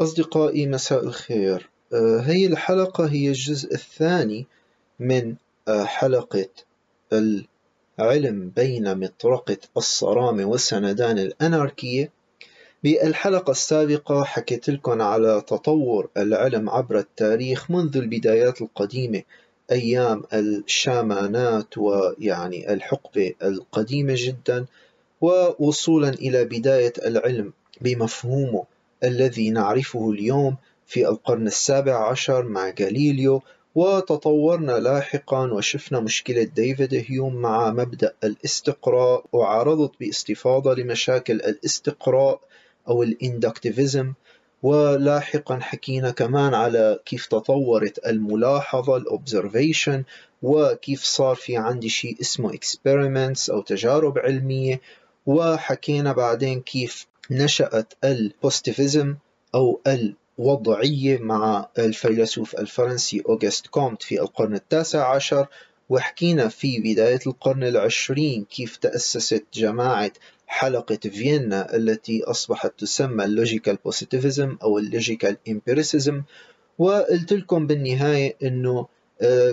أصدقائي مساء الخير. آه، هي الحلقة هي الجزء الثاني من آه، حلقة العلم بين مطرقة الصرامة والسندان الأناركية. بالحلقة السابقة حكيت لكم على تطور العلم عبر التاريخ منذ البدايات القديمة أيام الشامانات ويعني الحقبة القديمة جدا ووصولا إلى بداية العلم بمفهومه. الذي نعرفه اليوم في القرن السابع عشر مع غاليليو وتطورنا لاحقا وشفنا مشكلة ديفيد هيوم مع مبدأ الاستقراء وعرضت باستفاضة لمشاكل الاستقراء أو ال inductivism. ولاحقا حكينا كمان على كيف تطورت الملاحظة ال observation وكيف صار في عندي شيء اسمه experiments أو تجارب علمية. وحكينا بعدين كيف نشأت ال positivism أو الوضعية مع الفيلسوف الفرنسي أوغست كومت في القرن التاسع عشر وحكينا في بداية القرن العشرين كيف تأسست جماعة حلقة فيينا التي أصبحت تسمى ال logical positivism أو ال logical empiricism. وقلت لكم بالنهاية أنه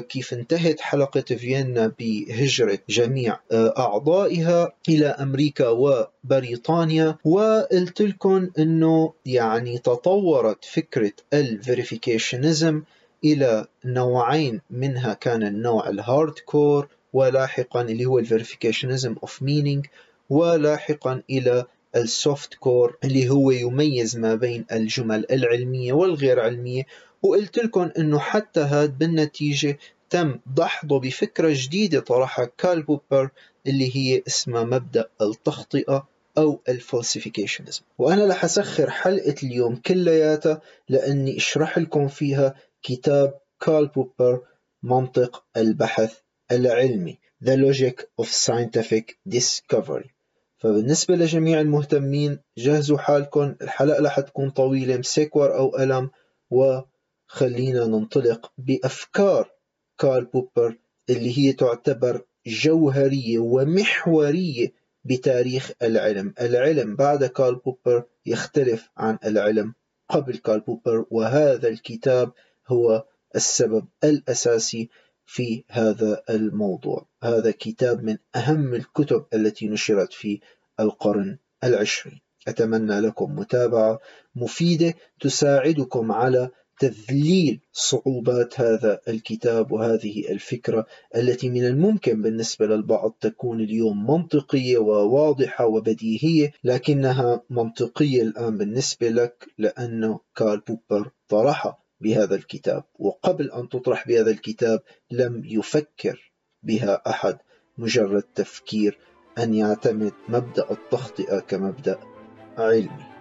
كيف انتهت حلقة فيينا بهجرة جميع آه، أعضائها إلى أمريكا وبريطانيا. وقلت لكم أنه يعني تطورت فكرة ال verificationism إلى نوعين. منها كان النوع ال hard core ولاحقا اللي هو ال verificationism of meaning ولاحقا إلى ال soft core اللي هو يميز ما بين الجمل العلمية والغير علمية. وقلت لكم إنه حتى هاد بالنتيجة تم دحضه بفكرة جديدة طرحها كارل بوبر اللي هي اسمها مبدأ التخطئة أو ال falsificationism وأنا رح أسخر حلقة اليوم كلياتها لأني أشرح لكم فيها كتاب كارل بوبر منطق البحث العلمي The Logic of Scientific Discovery. فبالنسبة لجميع المهتمين جهزوا حالكم الحلقة رح تكون طويلة مسك ورقة وقلم و خلينا ننطلق بأفكار كارل بوبر اللي هي تعتبر جوهرية ومحورية بتاريخ العلم. العلم بعد كارل بوبر يختلف عن العلم قبل كارل بوبر وهذا الكتاب هو السبب الأساسي في هذا الموضوع. هذا كتاب من أهم الكتب التي نشرت في القرن العشرين. أتمنى لكم متابعة مفيدة تساعدكم على تذليل صعوبات هذا الكتاب وهذه الفكرة التي من الممكن بالنسبة للبعض تكون اليوم منطقية وواضحة وبديهية لكنها منطقية الآن بالنسبة لك لأنه كارل بوبر طرحها بهذا الكتاب وقبل أن تطرح بهذا الكتاب لم يفكر بها أحد. مجرد تفكير أن يعتمد مبدأ التخطئة كمبدأ علمي.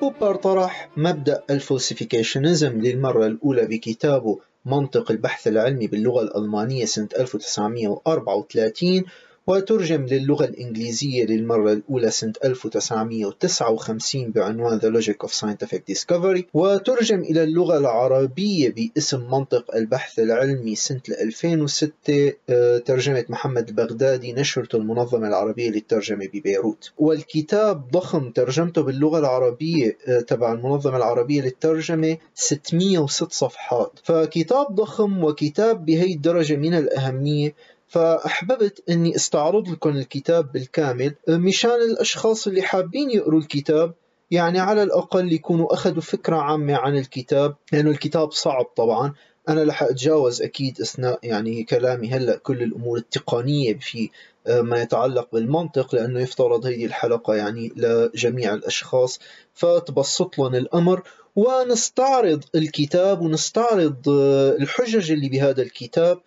بوبر طرح مبدأ الفلسفيكيشنزم للمرة الأولى بكتابه منطق البحث العلمي باللغة الألمانية سنة 1934 وترجم للغة الإنجليزية للمرة الأولى سنة 1959 بعنوان The Logic of Scientific Discovery وترجم إلى اللغة العربية باسم منطق البحث العلمي سنة 2006 آه، ترجمة محمد البغدادي نشرته المنظمة العربية للترجمة ببيروت. والكتاب ضخم ترجمته باللغة العربية آه، تبع المنظمة العربية للترجمة 606 صفحات. فكتاب ضخم وكتاب بهي الدرجة من الأهمية فأحببت أني أستعرض لكم الكتاب بالكامل مشان الأشخاص اللي حابين يقروا الكتاب يعني على الأقل يكونوا أخذوا فكرة عامة عن الكتاب لأنه الكتاب صعب طبعا. أنا رح أتجاوز أكيد أثناء يعني كلامي هلأ كل الأمور التقنية في آه، ما يتعلق بالمنطق لأنه يفترض هذه الحلقة يعني لجميع الأشخاص. فتبسط لهم الأمر. ونستعرض الكتاب ونستعرض آه، الحجج اللي بهذا الكتاب.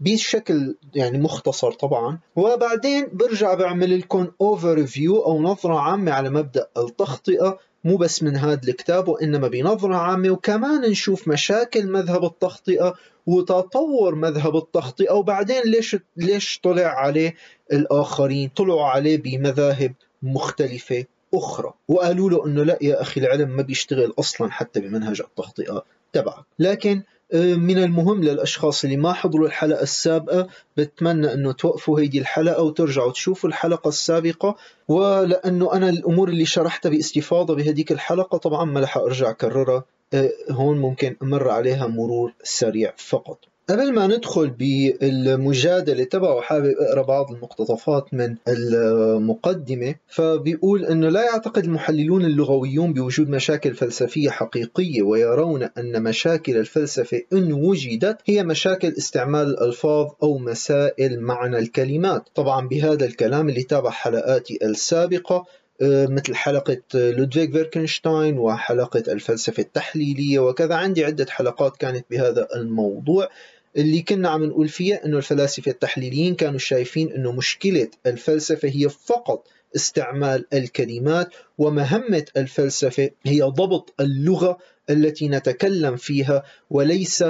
بشكل يعني مختصر طبعا. وبعدين برجع بعمل لكم overview أو نظرة عامة على مبدأ التخطئة. مو بس من هذا الكتاب وإنما بنظرة عامة. وكمان نشوف مشاكل مذهب التخطئة وتطور مذهب التخطئة. وبعدين ليش ليش طلع عليه الآخرين؟ طلعوا عليه بمذاهب مختلفة أخرى. وقالوا له أنه لا يا أخي العلم ما بيشتغل أصلا حتى بمنهج التخطئة تبعك. لكن من المهم للأشخاص اللي ما حضروا الحلقة السابقة بتمنى أنه توقفوا هيدي الحلقة وترجعوا تشوفوا الحلقة السابقة. ولأنه أنا الأمور اللي شرحتها باستفاضة بهديك الحلقة طبعا ما رح أرجع أكررها. آه، هون ممكن أمر عليها مرور سريع فقط. قبل ما ندخل بالمجادلة تبعه حابب أقرأ بعض المقتطفات من المقدمة. فبيقول أنه لا يعتقد المحللون اللغويون بوجود مشاكل فلسفية حقيقية ويرون أن مشاكل الفلسفة إن وجدت هي مشاكل استعمال الألفاظ أو مسائل معنى الكلمات. طبعا بهذا الكلام اللي تابع حلقاتي السابقة مثل حلقة لودفيغ فيتغنشتاين وحلقة الفلسفة التحليلية وكذا. عندي عدة حلقات كانت بهذا الموضوع. اللي كنا عم نقول فيها إنه الفلاسفة التحليليين كانوا شايفين إنه مشكلة الفلسفة هي فقط استعمال الكلمات ومهمة الفلسفة هي ضبط اللغة التي نتكلم فيها وليس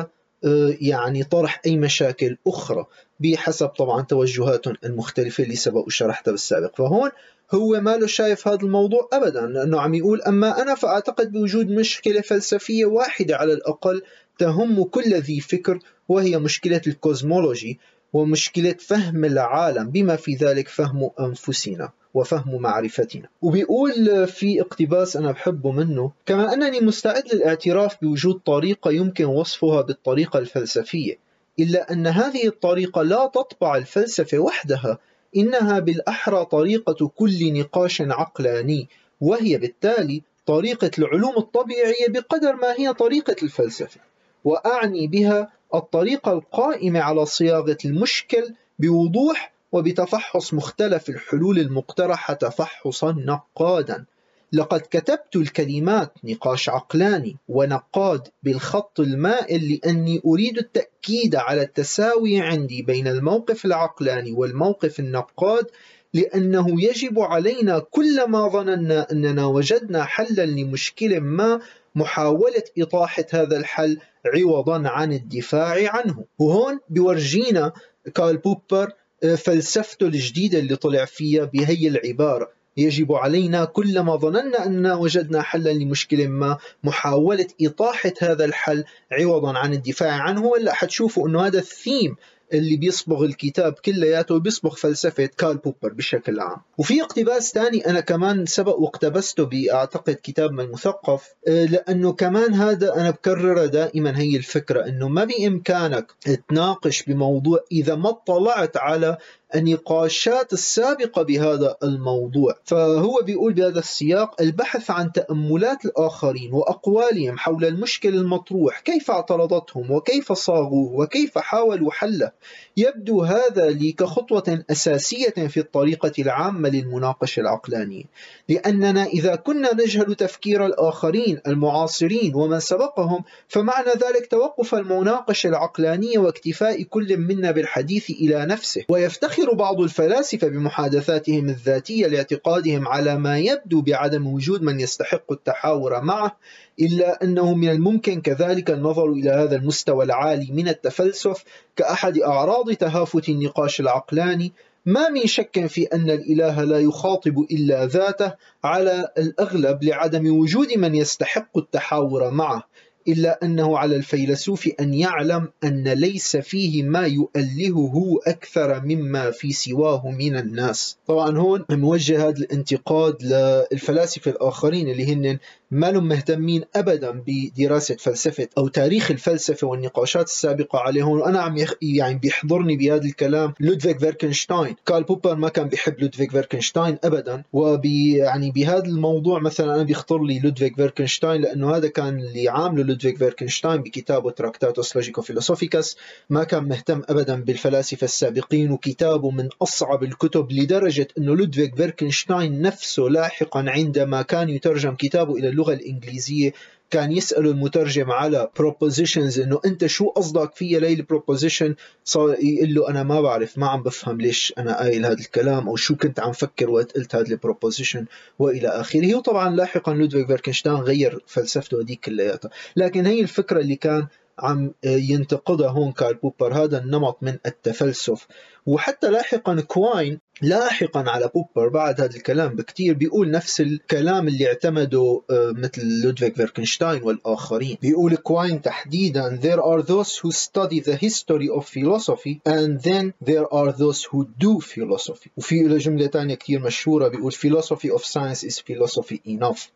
آه، يعني طرح أي مشاكل أخرى بحسب طبعا توجهاتهم المختلفة اللي سبق وشرحتها بالسابق. فهون هو ما له شايف هذا الموضوع ابدا لأنه عم يقول أما أنا فأعتقد بوجود مشكلة فلسفية واحدة على الأقل تهم كل ذي فكر وهي مشكلة الكوزمولوجي ومشكلة فهم العالم بما في ذلك فهم أنفسنا وفهم معرفتنا. وبيقول في اقتباس أنا بحبه منه كما أنني مستعد للاعتراف بوجود طريقة يمكن وصفها بالطريقة الفلسفية إلا أن هذه الطريقة لا تطبع الفلسفة وحدها إنها بالأحرى طريقة كل نقاش عقلاني وهي بالتالي طريقة العلوم الطبيعية بقدر ما هي طريقة الفلسفة. وأعني بها الطريقة القائمة على صياغة المشكل بوضوح وبتفحص مختلف الحلول المقترحة تفحصا نقادا. لقد كتبت الكلمات نقاش عقلاني ونقاد بالخط المائل لأني أريد التأكيد على التساوي عندي بين الموقف العقلاني والموقف النقاد لأنه يجب علينا كلما ظننا أننا وجدنا حلا لمشكلة ما محاولة إطاحة هذا الحل عوضا عن الدفاع عنه. وهون بورجينا كارل بوبر آه، فلسفته الجديدة اللي طلع فيها بهي العبارة. يجب علينا كلما ظننا أننا وجدنا حلا لمشكلة ما محاولة إطاحة هذا الحل عوضا عن الدفاع عنه. ولا حتشوفوا أنه هذا الثيم اللي بيصبغ الكتاب كلياته بيصبغ فلسفة كارل بوبر بشكل عام. وفي اقتباس ثاني أنا كمان سبق واقتبسته بأعتقد كتاب من المثقف آه، لأنه كمان هذا أنا بكرره دائما هي الفكرة أنه ما بإمكانك تناقش بموضوع إذا ما اطلعت على النقاشات السابقة بهذا الموضوع. فهو بيقول بهذا السياق البحث عن تأملات الآخرين وأقوالهم حول المشكل المطروح كيف اعترضتهم وكيف صاغوه وكيف حاولوا حله يبدو هذا لي كخطوة أساسية في الطريقة العامة للمناقشة العقلانية لأننا إذا كنا نجهل تفكير الآخرين المعاصرين ومن سبقهم فمعنى ذلك توقف المناقشة العقلانية واكتفاء كل منا بالحديث إلى نفسه ويفتخر بعض الفلاسفة بمحادثاتهم الذاتية لاعتقادهم على ما يبدو بعدم وجود من يستحق التحاور معه إلا أنه من الممكن كذلك النظر إلى هذا المستوى العالي من التفلسف كأحد أعراض تهافت النقاش العقلاني. ما من شك في أن الإله لا يخاطب إلا ذاته على الأغلب لعدم وجود من يستحق التحاور معه. إلا أنه على الفيلسوف أن يعلم أن ليس فيه ما يؤلهه أكثر مما في سواه من الناس. طبعا هون موجه هذا الانتقاد للفلاسفة الآخرين اللي هن ما لهم مهتمين ابدا بدراسة فلسفة أو تاريخ الفلسفة والنقاشات السابقة عليهم وأنا عم يخ... يعني بيحضرني بهذا الكلام لودفيك فيتغنشتاين. كارل بوبر ما كان بيحب لودفيك فيتغنشتاين ابدا وبي يعني بهذا الموضوع مثلا أنا بيخطر لي لودفيك فيتغنشتاين لأنه هذا كان اللي عامله لودفيك فيتغنشتاين بكتابه Tractatus Logico-Philosophicus ما كان مهتم ابدا بالفلاسفة السابقين وكتابه من أصعب الكتب لدرجة انه لودفيك فيتغنشتاين نفسه لاحقا عندما كان يترجم كتابه اللغة اللغة الإنجليزية كان يسأله المترجم على propositions إنه أنت شو قصدك فيها لي ال proposition صار يقول له أنا ما بعرف ما عم بفهم ليش أنا قايل هذا الكلام أو شو كنت عم فكر وقت قلت هذا ال proposition وإلى آخره. وطبعا لاحقا لودفيك فيتغنشتاين غير فلسفته هذيك كلياتها. لكن هي الفكرة اللي كان عم ينتقدها هون كارل بوبر هذا النمط من التفلسف. وحتى لاحقا كواين لاحقا على بوبر بعد هذا الكلام بكتير بيقول نفس الكلام اللي اعتمده آه، مثل لودفيك فيتغنشتاين والآخرين. بيقول كواين تحديدا there are those who study the history of philosophy and then there are those who do philosophy. وفي له جملة تانية كتير مشهورة بيقول philosophy of science is philosophy enough.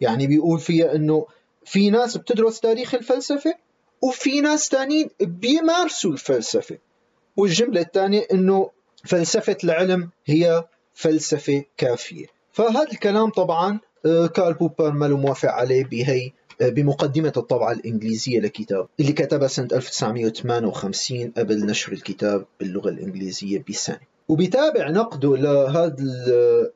يعني بيقول فيها إنه في ناس بتدرس تاريخ الفلسفة وفي ناس تانيين بيمارسوا الفلسفة. والجملة الثانية إنه فلسفة العلم هي فلسفة كافية. فهذا الكلام طبعا آه، كارل بوبر ما موافق عليه بهي آه، بمقدمة الطبعة الإنجليزية لكتاب اللي كتبها سنة 1958 قبل نشر الكتاب باللغة الإنجليزية بسنة. وبيتابع نقده لهذا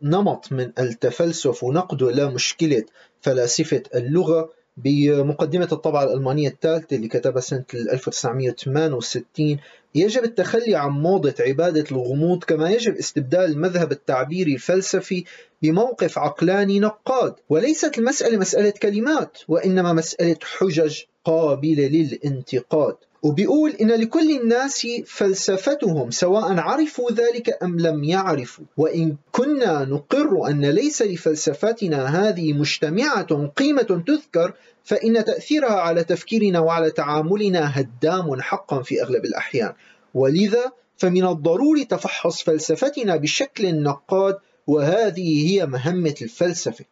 النمط من التفلسف ونقده لمشكلة فلاسفة اللغة بمقدمة الطبعة الألمانية الثالثة اللي كتبها سنة 1968 يجب التخلي عن موضة عبادة الغموض كما يجب استبدال المذهب التعبيري الفلسفي بموقف عقلاني نقاد. وليست المسألة مسألة كلمات وإنما مسألة حجج قابلة للانتقاد. وبيقول إن لكل الناس فلسفتهم سواء عرفوا ذلك أم لم يعرفوا. وإن كنا نقر أن ليس لفلسفتنا هذه مجتمعة قيمة تذكر فإن تأثيرها على تفكيرنا وعلى تعاملنا هدام حقا في أغلب الأحيان. ولذا فمن الضروري تفحص فلسفتنا بشكل نقاد وهذه هي مهمة الفلسفة.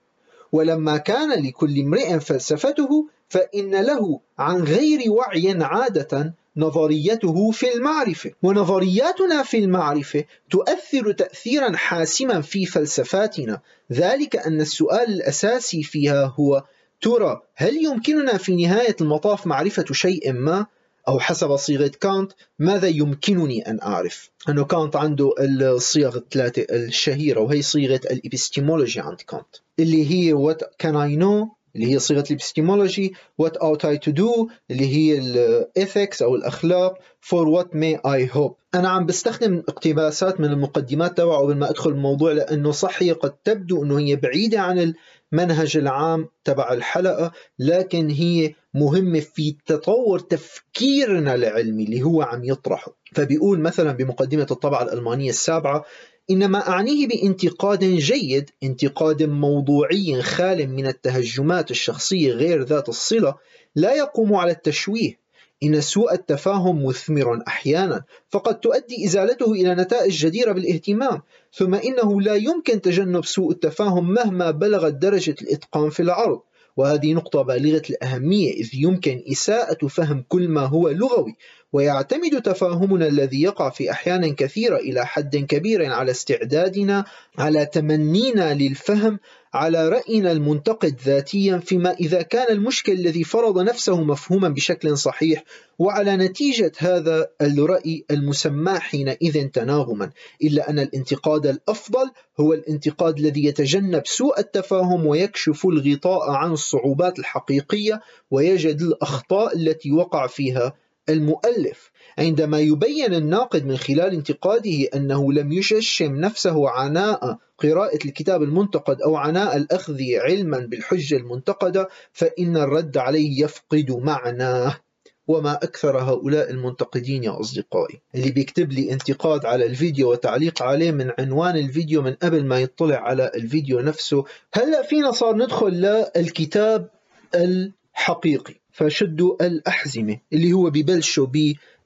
ولما كان لكل امرئ فلسفته فإن له عن غير وعي عادة نظريته في المعرفة ونظرياتنا في المعرفة تؤثر تأثيرا حاسما في فلسفاتنا ذلك أن السؤال الأساسي فيها هو ترى هل يمكننا في نهاية المطاف معرفة شيء ما؟ أو حسب صيغة كانت ماذا يمكنني أن أعرف؟ أنه كانت عنده الصيغ الثلاثة الشهيرة وهي صيغة الإبستيمولوجي عند كانت اللي هي what can I know اللي هي صيغة الإبستيمولوجي what ought I to do اللي هي ال ethics أو الأخلاق for what may I hope. أنا عم بستخدم اقتباسات من المقدمات تبعه قبل ما أدخل الموضوع لأنه صح هي قد تبدو أنه هي بعيدة عن المنهج العام تبع الحلقة لكن هي مهمة في تطور تفكيرنا العلمي اللي هو عم يطرحه. فبيقول مثلا بمقدمة الطبعة الألمانية السابعة إنما أعنيه بانتقاد جيد انتقاد موضوعي خال من التهجمات الشخصية غير ذات الصلة لا يقوم على التشويه. إن سوء التفاهم مثمر أحيانا فقد تؤدي إزالته إلى نتائج جديرة بالاهتمام. ثم إنه لا يمكن تجنب سوء التفاهم مهما بلغت درجة الإتقان في العرض. وهذه نقطة بالغة الأهمية إذ يمكن إساءة فهم كل ما هو لغوي. ويعتمد تفاهمنا الذي يقع في أحيان كثيرة إلى حد كبير على استعدادنا على تمنينا للفهم على رأينا المنتقد ذاتيا فيما إذا كان المشكل الذي فرض نفسه مفهوما بشكل صحيح وعلى نتيجة هذا الرأي المسمى حينئذ تناغما إلا أن الانتقاد الأفضل هو الانتقاد الذي يتجنب سوء التفاهم ويكشف الغطاء عن الصعوبات الحقيقية ويجد الأخطاء التي وقع فيها المؤلف عندما يبين الناقد من خلال انتقاده أنه لم يششم نفسه عناء قراءة الكتاب المنتقد أو عناء الأخذ علما بالحجة المنتقدة فإن الرد عليه يفقد معناه. وما أكثر هؤلاء المنتقدين يا أصدقائي. اللي بيكتب لي انتقاد على الفيديو وتعليق عليه من عنوان الفيديو من قبل ما يطلع على الفيديو نفسه هلأ فينا صار ندخل للكتاب الحقيقي. فشدوا الأحزمة اللي هو ببلشوا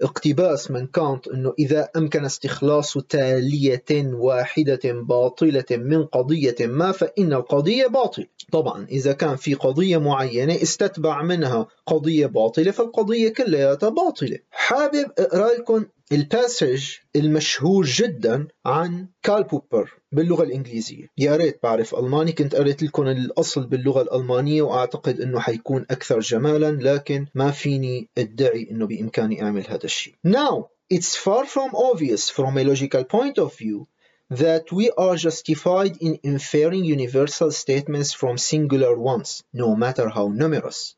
باقتباس من كانت أنه إذا أمكن استخلاص تالية واحدة باطلة من قضية ما فإن القضية باطلة. طبعا إذا كان في قضية معينة استتبع منها قضية باطلة فالقضية كلها باطلة. حابب أقرأ لكم ال passage المشهور جدا عن كارل بوبر باللغة الإنجليزية يا ريت بعرف ألماني كنت قريت لكم الأصل باللغة الألمانية وأعتقد أنه حيكون أكثر جمالا لكن ما فيني أدعي أنه بإمكاني أعمل هذا الشيء Now, it's far from obvious from a logical point of view that we are justified in inferring universal statements from singular ones, no matter how numerous.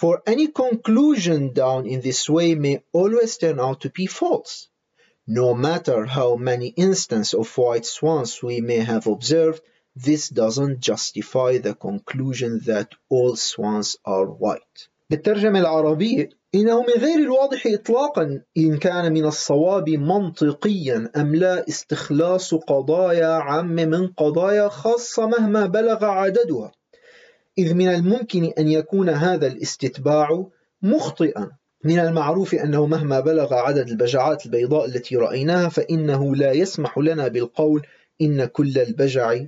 For any conclusion down in this way may always turn out to be false. No matter how many instances of white swans we may have observed, this doesn't justify the conclusion that all swans are white. بالترجمة العربية إنه من غير الواضح إطلاقا إن كان من الصواب منطقيا أم لا استخلاص قضايا عامة من قضايا خاصة مهما بلغ عددها إذ من الممكن أن يكون هذا الاستتباع مخطئا. من المعروف أنه مهما بلغ عدد البجعات البيضاء التي رأيناها فإنه لا يسمح لنا بالقول إن كل البجع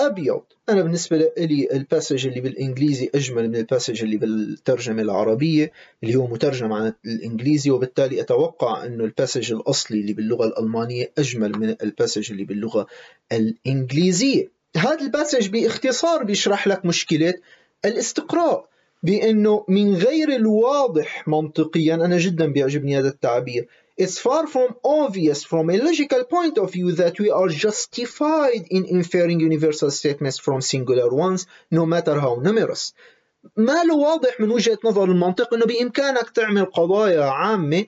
أبيض. أنا بالنسبة لي ال passage اللي بالإنجليزي أجمل من ال passage اللي بالترجمة العربية اللي هو مترجم عن الإنجليزي وبالتالي أتوقع أنه ال passage الأصلي اللي باللغة الألمانية أجمل من ال passage اللي باللغة الإنجليزية. هذا ال passage باختصار بيشرح لك مشكلة الاستقراء بأنه من غير الواضح منطقيا أنا جدا بيعجبني هذا التعبير It's far from obvious from a logical point of view that we are justified in inferring universal statements from singular ones no matter how numerous. ما له واضح من وجهة نظر المنطق أنه بإمكانك تعمل قضايا عامة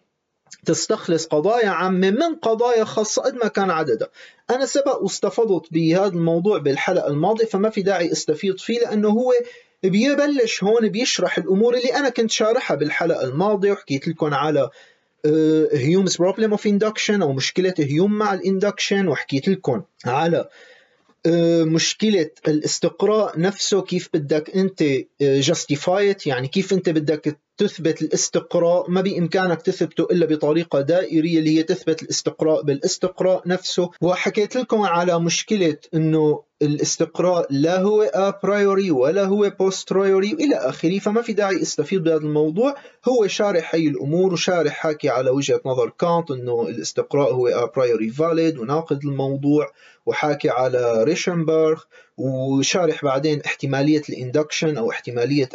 تستخلص قضايا عامة من قضايا خاصة قد ما كان عددها أنا سبق واستفضت بهذا الموضوع بالحلقة الماضية فما في داعي أستفيض فيه لأنه هو بيبلش هون بيشرح الأمور اللي أنا كنت شارحها بالحلقة الماضية وحكيت لكم على Hume's problem of induction أو مشكلة هيوم مع ال induction وحكيت لكم على آه، مشكلة الاستقراء نفسه كيف بدك أنت justify it آه، يعني كيف أنت بدك تثبت الاستقراء ما بإمكانك تثبته إلا بطريقة دائرية اللي هي تثبت الاستقراء بالاستقراء نفسه. وحكيت لكم على مشكلة أنه الاستقراء لا هو a priori ولا هو posteriori إلى آخره فما في داعي أستفيد بهذا الموضوع. هو شارح هي الأمور وشارح حاكي على وجهة نظر كانت إنه الاستقراء هو a priori valid وناقض الموضوع. وحاكي على ريشنباخ وشارح بعدين احتمالية ال induction أو احتمالية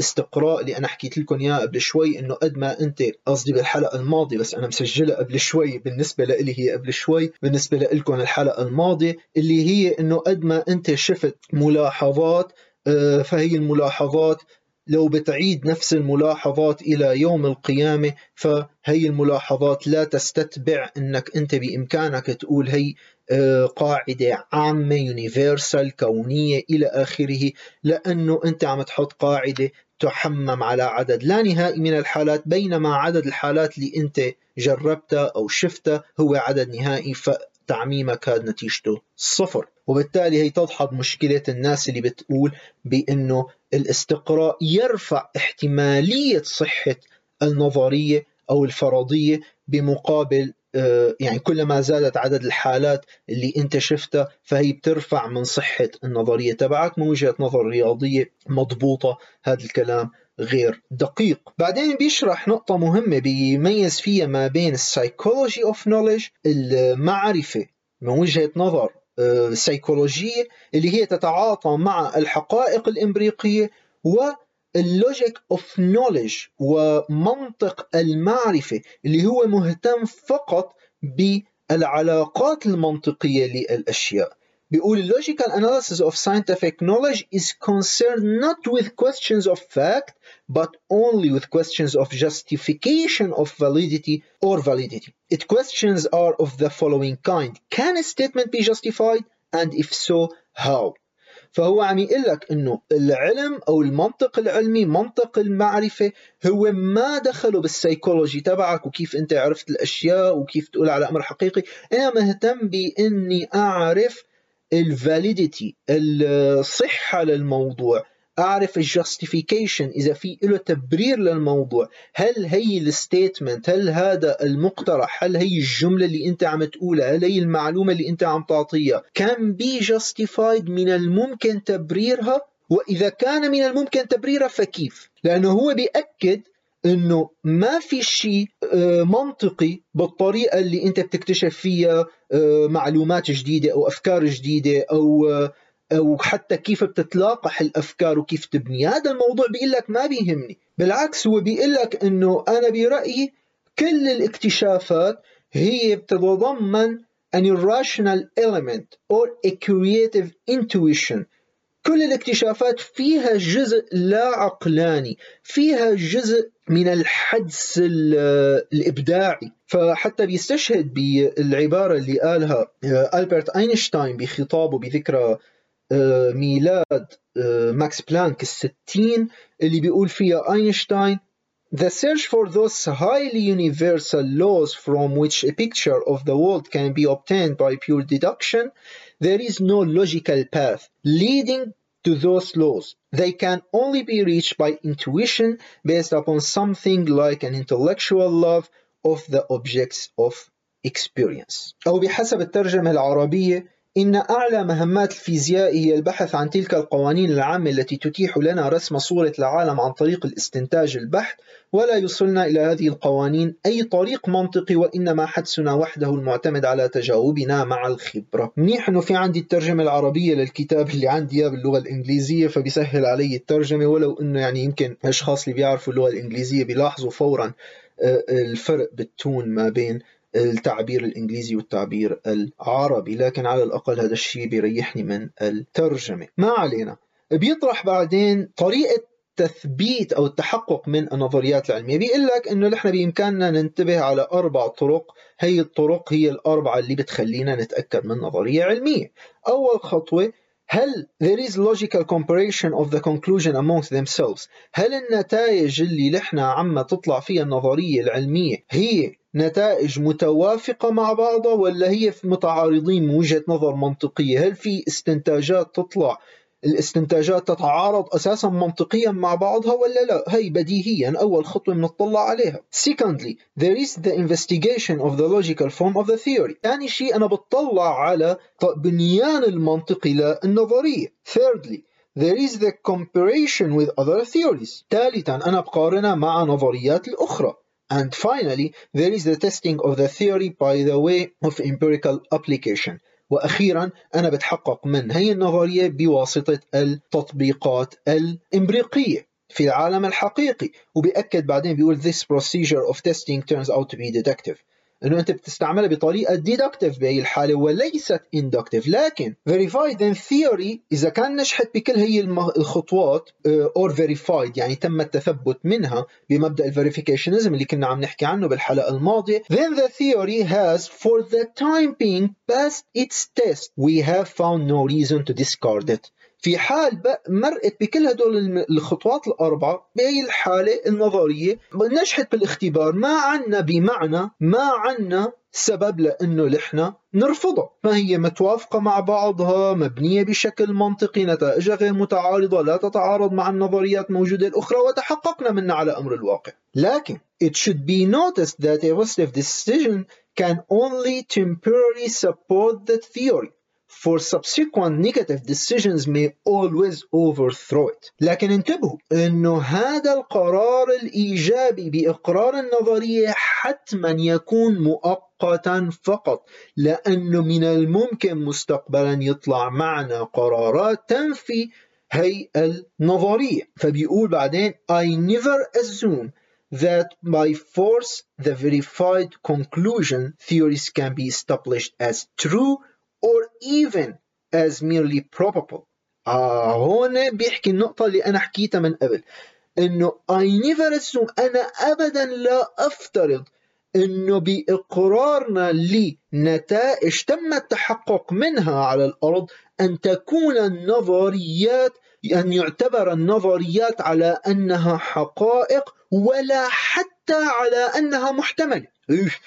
الاستقراء اللي أنا حكيت لكم إياه قبل شوي إنه قد ما أنت قصدي بالحلقة الماضية بس أنا مسجلها قبل شوي بالنسبة لي هي قبل شوي بالنسبة لكم الحلقة الماضية اللي هي إنه قد ما أنت شفت ملاحظات آه، فهي الملاحظات لو بتعيد نفس الملاحظات إلى يوم القيامة فهي الملاحظات لا تستتبع أنك أنت بإمكانك تقول هي آه، قاعدة عامة يونيفرسال كونية إلى آخره لأنه أنت عم تحط قاعدة تحمم على عدد. لا نهائي من الحالات بينما عدد الحالات اللي أنت جربتها أو شفتها هو عدد نهائي فتعميمك هذا نتيجته صفر. وبالتالي هي تضحض مشكلة الناس اللي بتقول بأنه الاستقراء يرفع احتمالية صحة النظرية أو الفرضية بمقابل يعني كلما زادت عدد الحالات اللي انت شفتها فهي بترفع من صحة النظرية تبعك من وجهة نظر رياضية مضبوطة هذا الكلام غير دقيق. بعدين بيشرح نقطة مهمة بيميز فيها ما بين ال psychology of knowledge المعرفة من وجهة نظر سيكولوجية اللي هي تتعاطى مع الحقائق الإمبريقية واللوجيك اوف نوليدج ومنطق المعرفة اللي هو مهتم فقط بالعلاقات المنطقية للأشياء بيقول logical analysis of scientific knowledge is concerned not with questions of fact but only with questions of justification of validity or validity. Its questions are of the following kind. Can a statement be justified? And if so, how? فهو عم يقول لك إنه العلم أو المنطق العلمي منطق المعرفة هو ما دخله بالسيكولوجي تبعك وكيف أنت عرفت الأشياء وكيف تقول على أمر حقيقي. أنا مهتم بإني أعرف ال validity الصحة للموضوع. أعرف ال justification إذا في له تبرير للموضوع. هل هي ال statement هل هذا المقترح؟ هل هي الجملة اللي أنت عم تقولها؟ هل هي المعلومة اللي أنت عم تعطيها؟ can be justified من الممكن تبريرها؟ وإذا كان من الممكن تبريرها فكيف؟ لأنه هو بيأكد إنه ما في شيء آه، منطقي بالطريقة اللي أنت بتكتشف فيها آه، معلومات جديدة أو أفكار جديدة أو آه، أو حتى كيف بتتلاقح الأفكار وكيف تبني. هذا الموضوع بيقول لك ما بيهمني. بالعكس هو بيقول لك إنه أنا برأيي كل الاكتشافات هي بتتضمن an irrational element or a creative intuition. كل الاكتشافات فيها جزء لا عقلاني فيها جزء من الحدس الإبداعي. فحتى بيستشهد بالعبارة اللي قالها آه، ألبرت أينشتاين بخطابه بذكرى ميلاد آه، ماكس بلانك الستين اللي بيقول فيها أينشتاين the search for those highly universal laws from which a picture of the world can be obtained by pure deduction, there is no logical path leading to those laws. They can only be reached by intuition based upon something like an intellectual love of the objects of experience. أو بحسب الترجمة العربية إن أعلى مهمات الفيزياء هي البحث عن تلك القوانين العامة التي تتيح لنا رسم صورة العالم عن طريق الاستنتاج البحث ولا يوصلنا إلى هذه القوانين أي طريق منطقي وإنما حدسنا وحده المعتمد على تجاوبنا مع الخبرة. منيح أنه في عندي الترجمة العربية للكتاب اللي عندي باللغة الإنجليزية فبيسهل علي الترجمة ولو أنه يعني يمكن أشخاص اللي بيعرفوا اللغة الإنجليزية بيلاحظوا فورا آه، الفرق بالتون ما بين التعبير الإنجليزي والتعبير العربي لكن على الأقل هذا الشيء بيريحني من الترجمة. ما علينا. بيطرح بعدين طريقة تثبيت أو التحقق من النظريات العلمية. بيقول لك إنه نحن بإمكاننا ننتبه على أربع طرق. هي الطرق هي الأربعة اللي بتخلينا نتأكد من نظرية علمية. أول خطوة هل there is logical comparison of the conclusion amongst themselves هل النتائج اللي نحن عم تطلع فيها النظرية العلمية هي نتائج متوافقة مع بعضها ولا هي متعارضين من وجهة نظر منطقية؟ هل في استنتاجات تطلع؟ الاستنتاجات تتعارض أساسا منطقيا مع بعضها ولا لا؟ هي بديهيا أول خطوة بنطلع عليها. Secondly there is the investigation of the logical form of the theory. ثاني شيء أنا بطلع على بنيان المنطقي للنظريه thirdly there is the comparison with other theories. ثالثا أنا بقارنها مع نظريات الأخرى. And finally, there is the testing of the theory by the way of empirical application. وأخيرا أنا بتحقق من هي النظرية بواسطة التطبيقات الإمبريقية في العالم الحقيقي وبيأكد بعدين بيقول this procedure of testing turns out to be deductive إنه أنت بتستعملها بطريقة deductive بهي الحالة وليست inductive. لكن verified in theory إذا كان نجحت بكل هي الخطوات or verified يعني تم التثبت منها بمبدأ الفيريفيكيشنزم اللي كنا عم نحكي عنه بالحلقة الماضية then the theory has for the time being passed its test. We have found no reason to discard it. في حال مرقت بكل هدول الخطوات الأربعة بهي الحالة النظرية نجحت بالاختبار. ما عنا بمعنى ما عنا سبب لأنه نحن نرفضها ما هي متوافقة مع بعضها مبنية بشكل منطقي نتائجها غير متعارضة لا تتعارض مع النظريات الموجودة الأخرى وتحققنا منها على أمر الواقع. لكن it should be noticed that a positive decision can only temporarily support that theory. For subsequent negative decisions may always overthrow it لكن انتبهوا انه هذا القرار الايجابي باقرار النظريه حتما يكون مؤقتا فقط لأنه من الممكن مستقبلا يطلع معنا قرارات تنفي هي النظريه فبيقول بعدين I never assume that by force the verified conclusion theories can be established as true or even as merely probable. آه هون بيحكي النقطة اللي أنا حكيتها من قبل إنه I never assume أنا أبدا لا أفترض إنه بإقرارنا لنتائج تم التحقق منها على الأرض أن تكون النظريات أن يعتبر النظريات على أنها حقائق ولا حتى على أنها محتملة.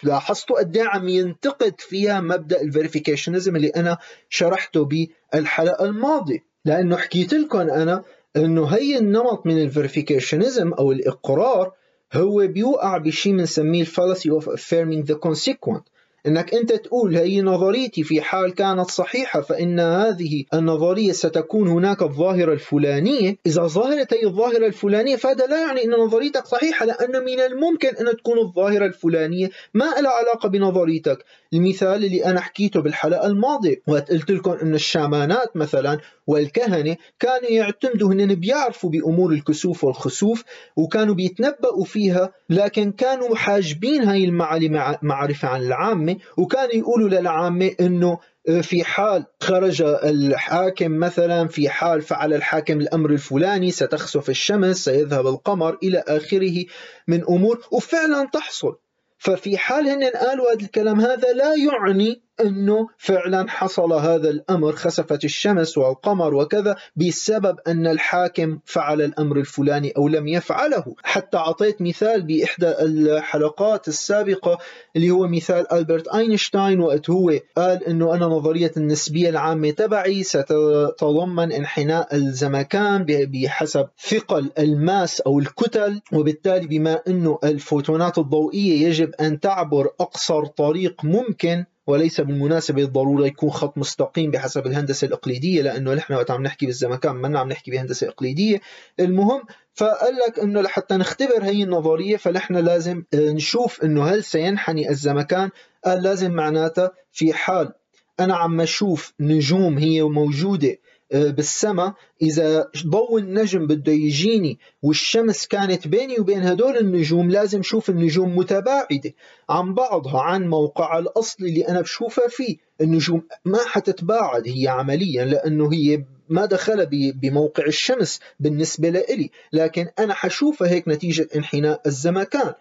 لاحظتوا قد إيه عم ينتقد فيها مبدأ ال verificationism اللي أنا شرحته بالحلقة الماضية. لأنه حكيت لكم أنا إنه هي النمط من ال verificationism أو الإقرار هو بيوقع بشيء بنسميه ال fallacy of affirming the consequent. إنك أنت تقول هي نظريتي في حال كانت صحيحة فإن هذه النظرية ستكون هناك الظاهرة الفلانية، إذا ظهرت هي الظاهرة الفلانية فهذا لا يعني إن نظريتك صحيحة لأنه من الممكن أن تكون الظاهرة الفلانية ما لها علاقة بنظريتك، المثال اللي أنا حكيته بالحلقة الماضية وقت قلت لكم إن الشامانات مثلا والكهنة كانوا يعتمدوا هن بيعرفوا بأمور الكسوف والخسوف وكانوا بيتنبؤوا فيها لكن كانوا حاجبين هاي المعرفه عن العامة. وكانوا يقولوا للعامه إنه آه، في حال خرج الحاكم مثلا في حال فعل الحاكم الأمر الفلاني ستخسف الشمس سيذهب القمر إلى آخره من أمور وفعلا تحصل. ففي حال هن قالوا هذا الكلام هذا لا يعني أنه فعلا حصل هذا الأمر خسفت الشمس والقمر وكذا بسبب أن الحاكم فعل الأمر الفلاني أو لم يفعله. حتى أعطيت مثال بإحدى الحلقات السابقة اللي هو مثال ألبرت أينشتاين وقت هو قال إنه أنا نظرية النسبية العامة تبعي ستتضمن انحناء الزمكان بحسب ثقل ال mass أو الكتل وبالتالي بما إنه الفوتونات الضوئية يجب أن تعبر أقصر طريق ممكن وليس بالمناسبة الضرورة يكون خط مستقيم بحسب الهندسة الإقليدية لأنه نحن وقت عم نحكي بالزمكان ما عم نحكي بهندسة إقليدية. المهم فقال لك إنه لحتى نختبر هي النظرية فنحن لازم نشوف إنه هل سينحني الزمكان؟ قال لازم معناتها في حال أنا عم أشوف نجوم هي موجودة آه، بالسماء إذا ضوء النجم بده يجيني والشمس كانت بيني وبين هدول النجوم لازم شوف النجوم متباعدة عن بعضها عن موقعها الأصلي اللي أنا بشوفها فيه. النجوم ما حتتباعد هي عمليا لأنه هي ما دخل بموقع الشمس بالنسبة لإلي. لكن أنا حشوفها هيك نتيجة انحناء الزمكان.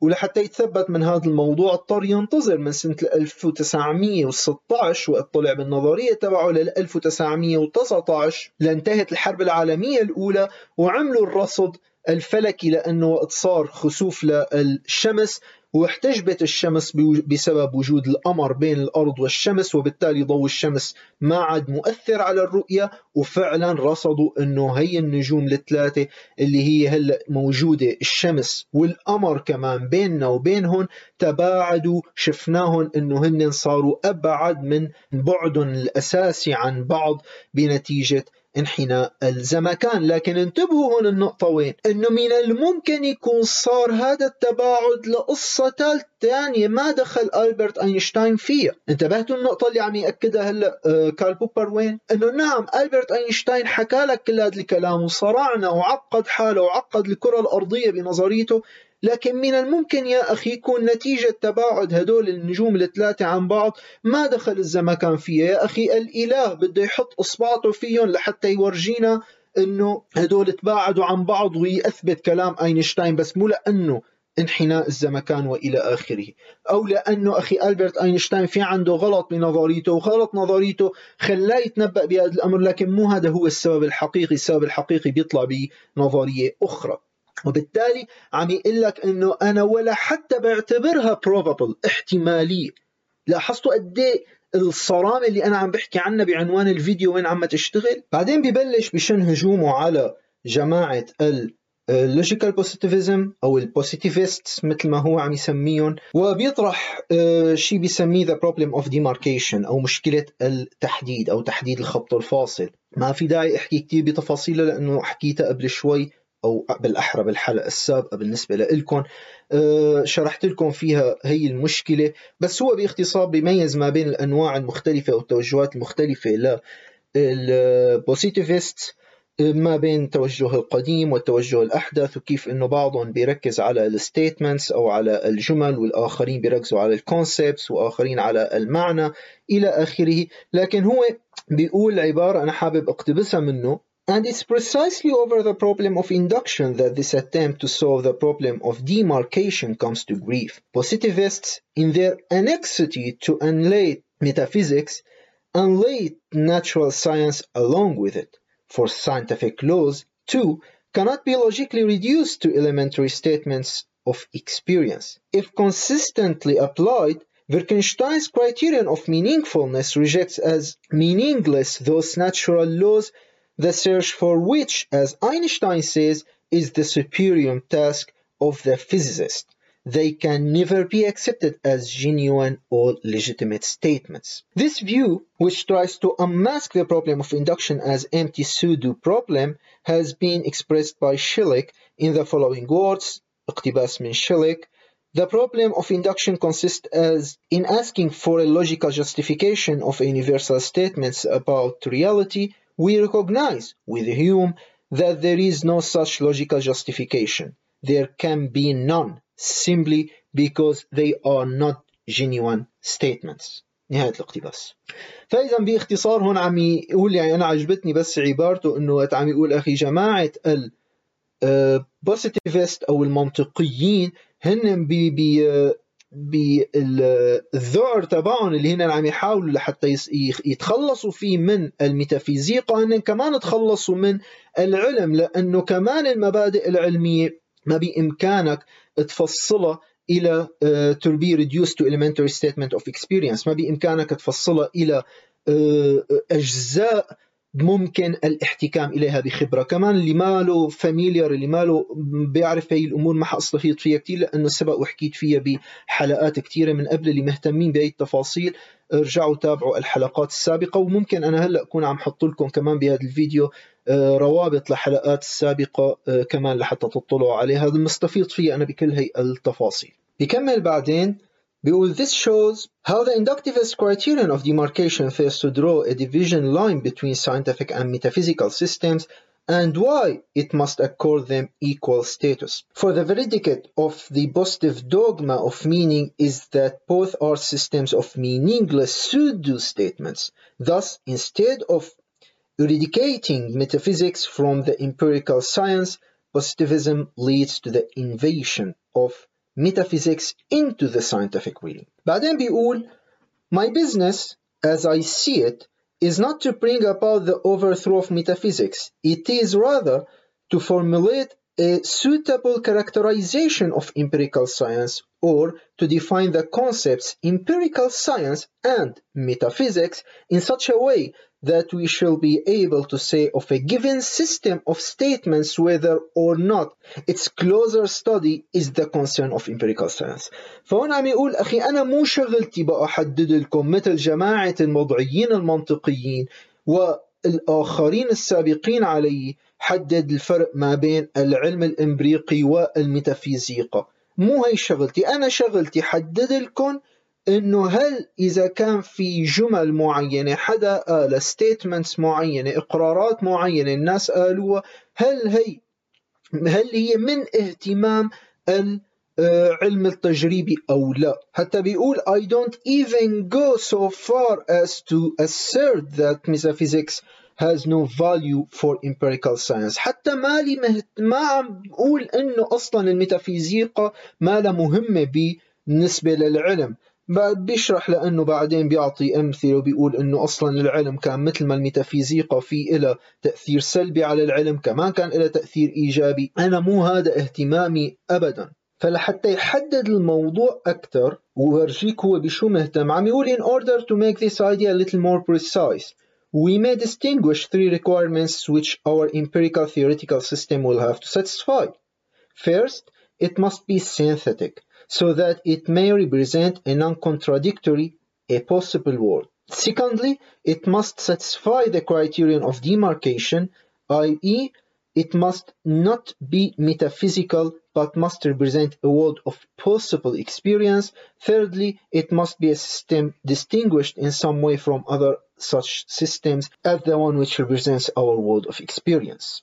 ولحتى يتثبت من هذا الموضوع اضطر ينتظر من سنة 1916 وقت طلع بالنظرية تبعه لل 1919 لانتهت الحرب العالمية الأولى وعملوا الرصد الفلكي لأنه وقت صار خسوف للشمس. واحتجبت الشمس بسبب وجود القمر بين الأرض والشمس وبالتالي ضوء الشمس ما عاد مؤثر على الرؤية وفعلا رصدوا أنه هي النجوم الثلاثة اللي هي هلأ موجودة. الشمس والقمر كمان بيننا وبينهم تباعدوا. شفناهم أنه هن صاروا أبعد من بعدهم الأساسي عن بعض بنتيجة انحناء الزمكان لكن انتبهوا هون النقطة وين؟ إنه من الممكن يكون صار هذا التباعد لقصة ثانية ما دخل ألبرت أينشتاين فيها. انتبهتوا النقطة اللي عم يأكدها هلأ آه، كارل بوبر وين؟ إنه نعم ألبرت أينشتاين حكى لك كل هذا الكلام وصرعنا وعقد حاله وعقد الكرة الأرضية بنظريته. لكن من الممكن يا أخي يكون نتيجة تباعد هدول النجوم الثلاثة عن بعض. ما دخل الزمكان فيها يا أخي الإله بده يحط إصبعته فيهم لحتى يورجينا إنه هدول تباعدوا عن بعض ويثبت كلام أينشتاين. بس مو لأنه انحناء الزمكان وإلى آخره. أو لأنه أخي ألبرت أينشتاين في عنده غلط بنظريته وغلط نظريته خلاه يتنبأ بهذا الأمر. لكن مو هذا هو السبب الحقيقي. السبب الحقيقي بيطلع بنظرية أخرى. وبالتالي عم يقول لك إنه أنا ولا حتى بعتبرها probable احتمالية. لاحظتوا قد إيه الصرامة اللي أنا عم بحكي عنها بعنوان الفيديو وين عم تشتغل؟ بعدين ببلش بشن هجومه على جماعة ال logical positivism أو ال positivist مثل ما هو عم يسميهم وبيطرح آه، شيء بيسميه the problem of demarcation أو مشكلة التحديد أو تحديد الخط الفاصل. ما في داعي أحكي كثير بتفاصيلها لأنه حكيتها قبل شوي أو بالاحرى بالحلقة السابقة بالنسبة لكم أه شرحت لكم فيها هي المشكلة بس هو باختصار بيميز ما بين الأنواع المختلفة أو التوجهات المختلفة لل positivist ما بين التوجه القديم والتوجه الأحدث وكيف إنه بعضهم بيركز على ال statements أو على الجمل والآخرين بيركزوا على ال concepts وآخرين على المعنى إلى آخره. لكن هو بيقول عبارة أنا حابب أقتبسها منه And it's precisely over the problem of induction that this attempt to solve the problem of demarcation comes to grief. Positivists, in their annexity to unlate metaphysics, unlate natural science along with it. For scientific laws, too, cannot be logically reduced to elementary statements of experience. If consistently applied, Wittgenstein's criterion of meaningfulness rejects as meaningless those natural laws the search for which, as Einstein says, is the superior task of the physicist. They can never be accepted as genuine or legitimate statements. This view, which tries to unmask the problem of induction as empty pseudo problem, has been expressed by Schilling in the following words, اقتباس من Schilling, the problem of induction consists as in asking for a logical justification of universal statements about reality we recognize with Hume that there is no such logical justification. There can be none simply because they are not genuine statements. نهاية الاقتباس فإذا باختصار هون عم يقول يعني أنا عجبتني بس عبارته إنه عم يقول أخي جماعة ال positivist أو المنطقيين هن بي بي بالذعر تبعهم اللي هن عم يحاولوا لحتى يتخلصوا فيه من الميتافيزيقا هن كمان تخلصوا من العلم لأنه كمان المبادئ العلمية ما بإمكانك تفصلها إلى uh, to be reduced to elementary statement of experience ما بإمكانك تفصلها إلى uh, أجزاء ممكن الاحتكام إليها بخبرة. كمان اللي ماله فاميليار اللي ماله بيعرف هي الأمور ما حأستفيض فيها كثير لأنه سبق وحكيت فيها بحلقات كثيره من قبل اللي مهتمين بهي التفاصيل. ارجعوا تابعوا الحلقات السابقة وممكن أنا هلأ أكون عم حط لكم كمان بهذا الفيديو آه، روابط لحلقات السابقه آه، كمان لحتى تطلعوا عليها. مستفيض فيها أنا بكل هي التفاصيل. بكمل بعدين. Because this shows how the inductivist criterion of demarcation fails to draw a division line between scientific and metaphysical systems and why it must accord them equal status. For the veridicate of the positive dogma of meaning is that both are systems of meaningless pseudo statements. Thus, instead of eradicating metaphysics from the empirical science, positivism leads to the invasion of metaphysics into the scientific reading. بعدين بيقول My business, as I see it, is not to bring about the overthrow of metaphysics. It is rather to formulate a suitable characterization of empirical science or to define the concepts empirical science and metaphysics in such a way that we shall be able to say of a given system of statements whether or not its closer study is the concern of empirical science. فهون عم يقول أخي أنا مو شغلتي بقى أحدد لكم مثل جماعة الموضوعيين المنطقيين والآخرين السابقين علي حدد الفرق ما بين العلم الإمبريقي والميتافيزيقا. مو هي شغلتي أنا شغلتي حدد لكم إنه هل إذا كان في جمل معينة حدا قال ستيتمنتس معينة إقرارات معينة الناس قالوها هل هي هل هي من اهتمام العلم التجريبي أو لا؟ حتى بيقول I don't even go so far as to assert that metaphysics has no value for empirical science. حتى مالي مهت... ما عم بقول إنه أصلا الميتافيزيقا ما لها مهمة بالنسبة للعلم. بيشرح لأنه بعدين بيعطي أمثلة وبيقول إنه أصلا العلم كان مثل ما الميتافيزيقا في إلى تأثير سلبي على العلم كمان كان إلى تأثير إيجابي. أنا مو هذا اهتمامي ابدا. فلحتى يحدد الموضوع أكثر وورجيك هو بشو مهتم. عم يقول in order to make this idea a little more precise we may distinguish three requirements which our empirical theoretical system will have to satisfy. First, it must be synthetic. So that it may represent a non-contradictory, a possible word. Secondly, it must satisfy the criterion of demarcation, i.e., it must not be metaphysical but must represent a world of possible experience. Thirdly, it must be a system distinguished in some way from other such systems as the one which represents our world of experience.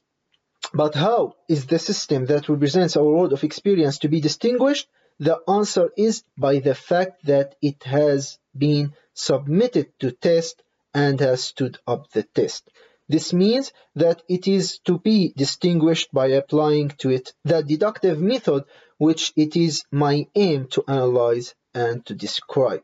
But how is the system that represents our world of experience to be distinguished? The answer is by the fact that it has been submitted to test and has stood up the test. This means that it is to be distinguished by applying to it the deductive method which it is my aim to analyze and to describe.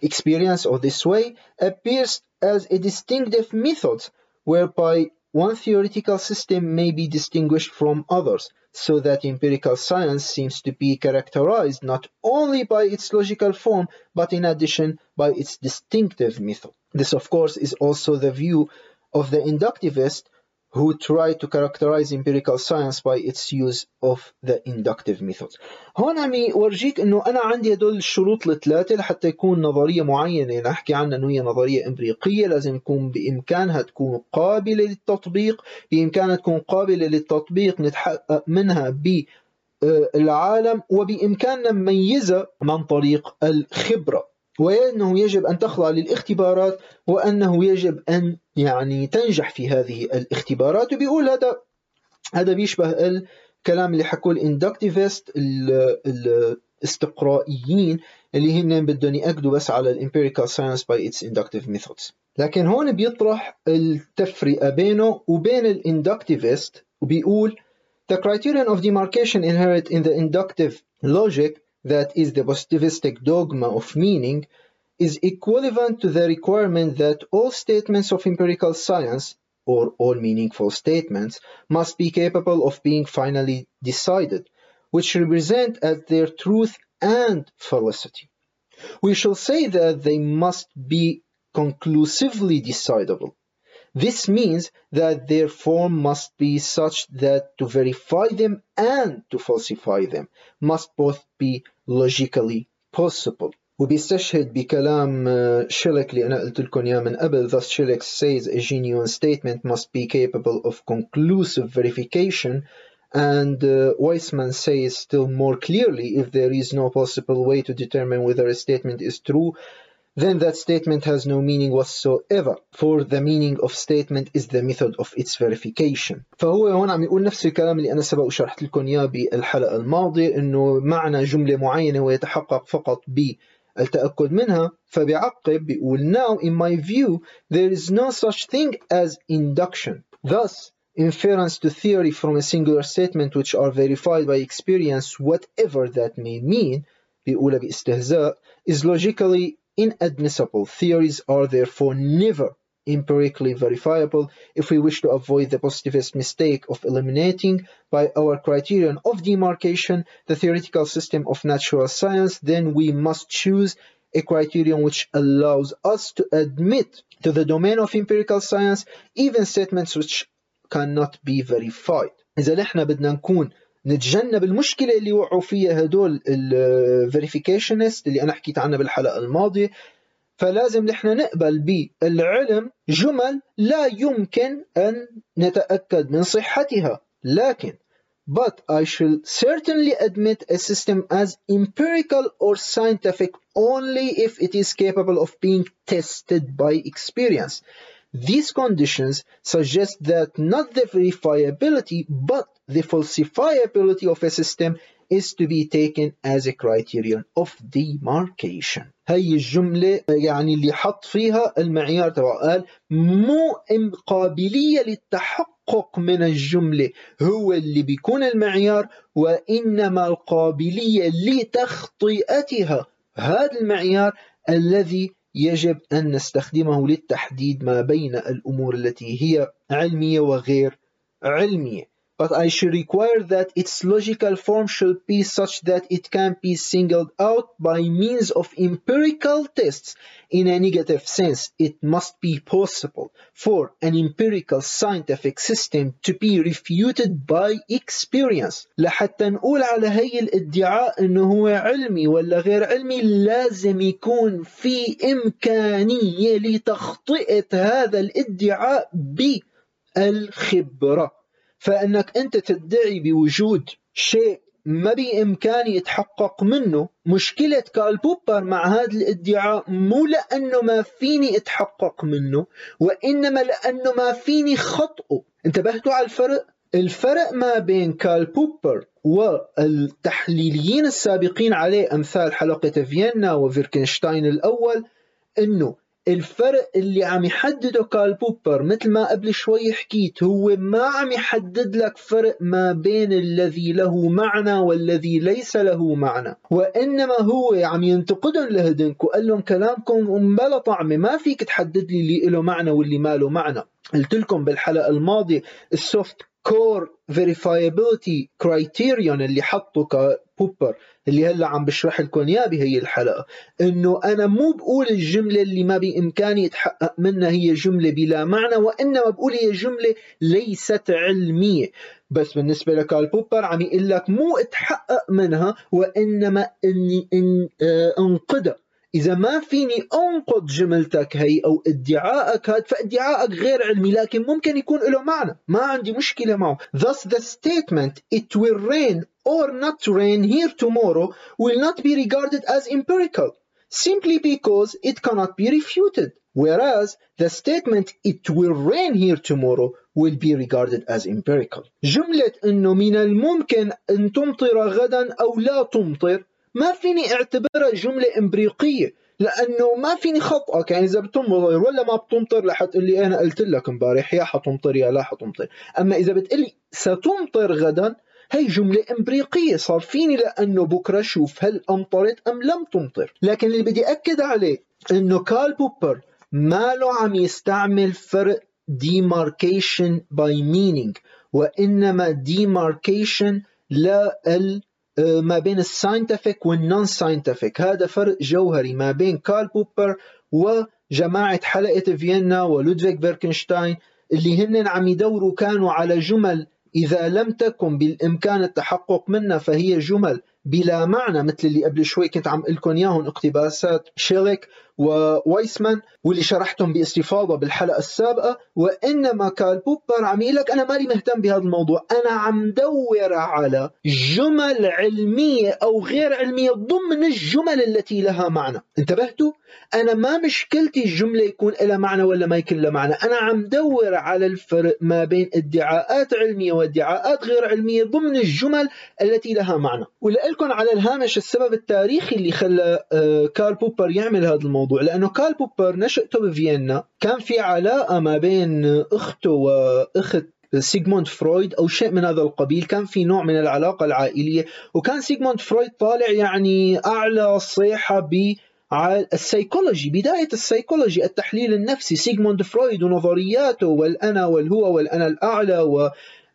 Experience of this way appears as a distinctive method whereby one theoretical system may be distinguished from others, so that empirical science seems to be characterized not only by its logical form, but in addition by its distinctive method. This, of course, is also the view of the inductivist who try to characterize empirical science by its use of the inductive methods. هون عم يورجيك إنه أنا عندي هدول الشروط الثلاثة لحتى يكون نظرية معينة. نحكي عنها إنه هي نظرية إمبريقية لازم يكون بإمكانها تكون قابلة للتطبيق. بإمكانها تكون قابلة للتطبيق نتحقق منها ب العالم وبإمكاننا نميزها من طريق الخبرة. وأنه يجب أن تخضع للاختبارات وأنه يجب أن يعني تنجح في هذه الاختبارات. وبيقول هذا هذا بيشبه الكلام اللي حكوه ال inductivist الاستقرائيين اللي هن بدهم يأكدوا بس على ال empirical science by its inductive methods لكن هون بيطرح التفرقة بينه وبين ال inductivist وبيقول The criterion of demarcation inherent in the inductive logic that is the positivistic dogma of meaning, is equivalent to the requirement that all statements of empirical science, or all meaningful statements, must be capable of being finally decided, which represent as their truth and felicity. We shall say that they must be conclusively decidable. This means that their form must be such that to verify them and to falsify them must both be logically possible. وبيستشهد بكلام شيلك اللي أنا قلت لكم إياه من قبل thus Schilling says a genuine statement must be capable of conclusive verification and uh, Weissman says still more clearly if there is no possible way to determine whether a statement is true then that statement has no meaning whatsoever for the meaning of statement is the method of its verification فهو هون عم يقول نفس الكلام اللي أنا سبق وشرحت لكم إياه بالحلقة الماضية إنه معنى جملة معينة ويتحقق فقط بالتأكد منها فبيعقب بيقول now in my view there is no such thing as induction thus inference to theory from a singular statement which are verified by experience whatever that may mean بيقولها باستهزاء is logically inadmissible. Theories are therefore never empirically verifiable if we wish to avoid the positivist mistake of eliminating by our criterion of demarcation the theoretical system of natural science, then we must choose a criterion which allows us to admit to the domain of empirical science even statements which cannot be verified. إذا نحن بدنا نكون نتجنب المشكلة اللي وقعوا فيها هدول الفيريفيكيشنست اللي أنا حكيت عنها بالحلقة الماضية فلازم نحن نقبل بالعلم جمل لا يمكن أن نتأكد من صحتها لكن but I shall certainly admit a system as empirical or scientific only if it is capable of being tested by experience. These conditions suggest that not the verifiability but the falsifiability of a system is to be taken as a criterion of demarcation. هي الجملة يعني اللي حط فيها المعيار تبعه. قال مو قابلية للتحقق من الجملة هو اللي بيكون المعيار وإنما القابلية لتخطئتها هذا المعيار الذي يجب أن نستخدمه للتحديد ما بين الأمور التي هي علمية وغير علمية. But I should require that its logical form should be such that it can be singled out by means of empirical tests. In a negative sense, it must be possible for an empirical scientific system to be refuted by experience. لحتى نقول على هي الادعاء انه هو علمي ولا غير علمي لازم يكون في امكانية لتخطئة هذا الادعاء بالخبرة. فإنك أنت تدعي بوجود شيء ما بإمكاني يتحقق منه مشكلة كارل بوبر مع هذا الادعاء مو لأنه ما فيني أتحقق منه وإنما لأنه ما فيني خطئه انتبهتوا على الفرق؟ الفرق ما بين كارل بوبر والتحليليين السابقين عليه أمثال حلقة فيينا وفيتغنشتاين الأول إنه الفرق اللي عم يحدده كارل بوبر مثل ما قبل شوي حكيت هو ما عم يحدد لك فرق ما بين الذي له معنى والذي ليس له معنى. وإنما هو عم ينتقدهم لهدنك وقال لهم كلامكم بلا طعمة ما فيك تحدد لي اللي له معنى واللي ما له معنى. قلت لكم بالحلقة الماضية ال soft core verifiability criterion اللي حطه كبوبر اللي هلا عم بشرح لكم إياه بهي الحلقة. إنه أنا مو بقول الجملة اللي ما بإمكاني اتحقق منها هي جملة بلا معنى وإنما بقول هي جملة ليست علمية. بس بالنسبة لكارل بوبر عم يقول لك مو اتحقق منها وإنما إني ان آه، انقدها إذا ما فيني أنقض جملتك هي أو ادعائك هذا فادعائك غير علمي لكن ممكن يكون له معنى ما عندي مشكلة معه Thus the statement it will rain or not rain here tomorrow will not be regarded as empirical simply because it cannot be refuted whereas the statement it will rain here tomorrow will be regarded as empirical جملة انه من الممكن ان تمطر غدا أو لا تمطر ما فيني اعتبرها جملة إمبريقية لأنه ما فيني خطأك يعني إذا بتمطر ولا ما بتمطر رح تقول لي أنا قلت لك امبارح يا حتمطر يا لا حتمطر. أما إذا بتقلي ستمطر غدا هي جملة إمبريقية. صار فيني لأنه بكرة شوف هل أمطرت أم لم تمطر. لكن اللي بدي أكد عليه أنه كارل بوبر ما له عم يستعمل فرق demarcation by meaning وإنما demarcation لل ما بين ال scientific وال non-scientific هذا فرق جوهري ما بين كارل بوبر وجماعة حلقة فيينا ولودفيك فيتغنشتاين اللي هن عم يدوروا كانوا على جمل إذا لم تكن بالإمكان التحقق منها فهي جمل بلا معنى مثل اللي قبل شوي كنت عم لكم إياهم اقتباسات شيليك. ووايسمان واللي شرحتهم باستفاضة بالحلقة السابقة وإنما كارل بوبر عم يقول لك أنا مالي مهتم بهذا الموضوع. أنا عم دور على جمل علمية أو غير علمية ضمن الجمل التي لها معنى. انتبهتوا؟ أنا ما مشكلتي الجملة يكون لها معنى ولا ما يكون لها معنى. أنا عم دور على الفرق ما بين ادعاءات علمية وادعاءات غير علمية ضمن الجمل التي لها معنى. ولكم على الهامش السبب التاريخي اللي خلى آه، كارل بوبر يعمل هذا الموضوع. لأنه كارل بوبر نشأته بفيينا كان في علاقة ما بين أخته وأخت سيغموند فرويد أو شيء من هذا القبيل كان في نوع من العلاقة العائلية وكان سيغموند فرويد طالع يعني أعلى صيحة بال psychology بداية ال psychology التحليل النفسي سيغموند فرويد ونظرياته والأنا والهو والأنا الأعلى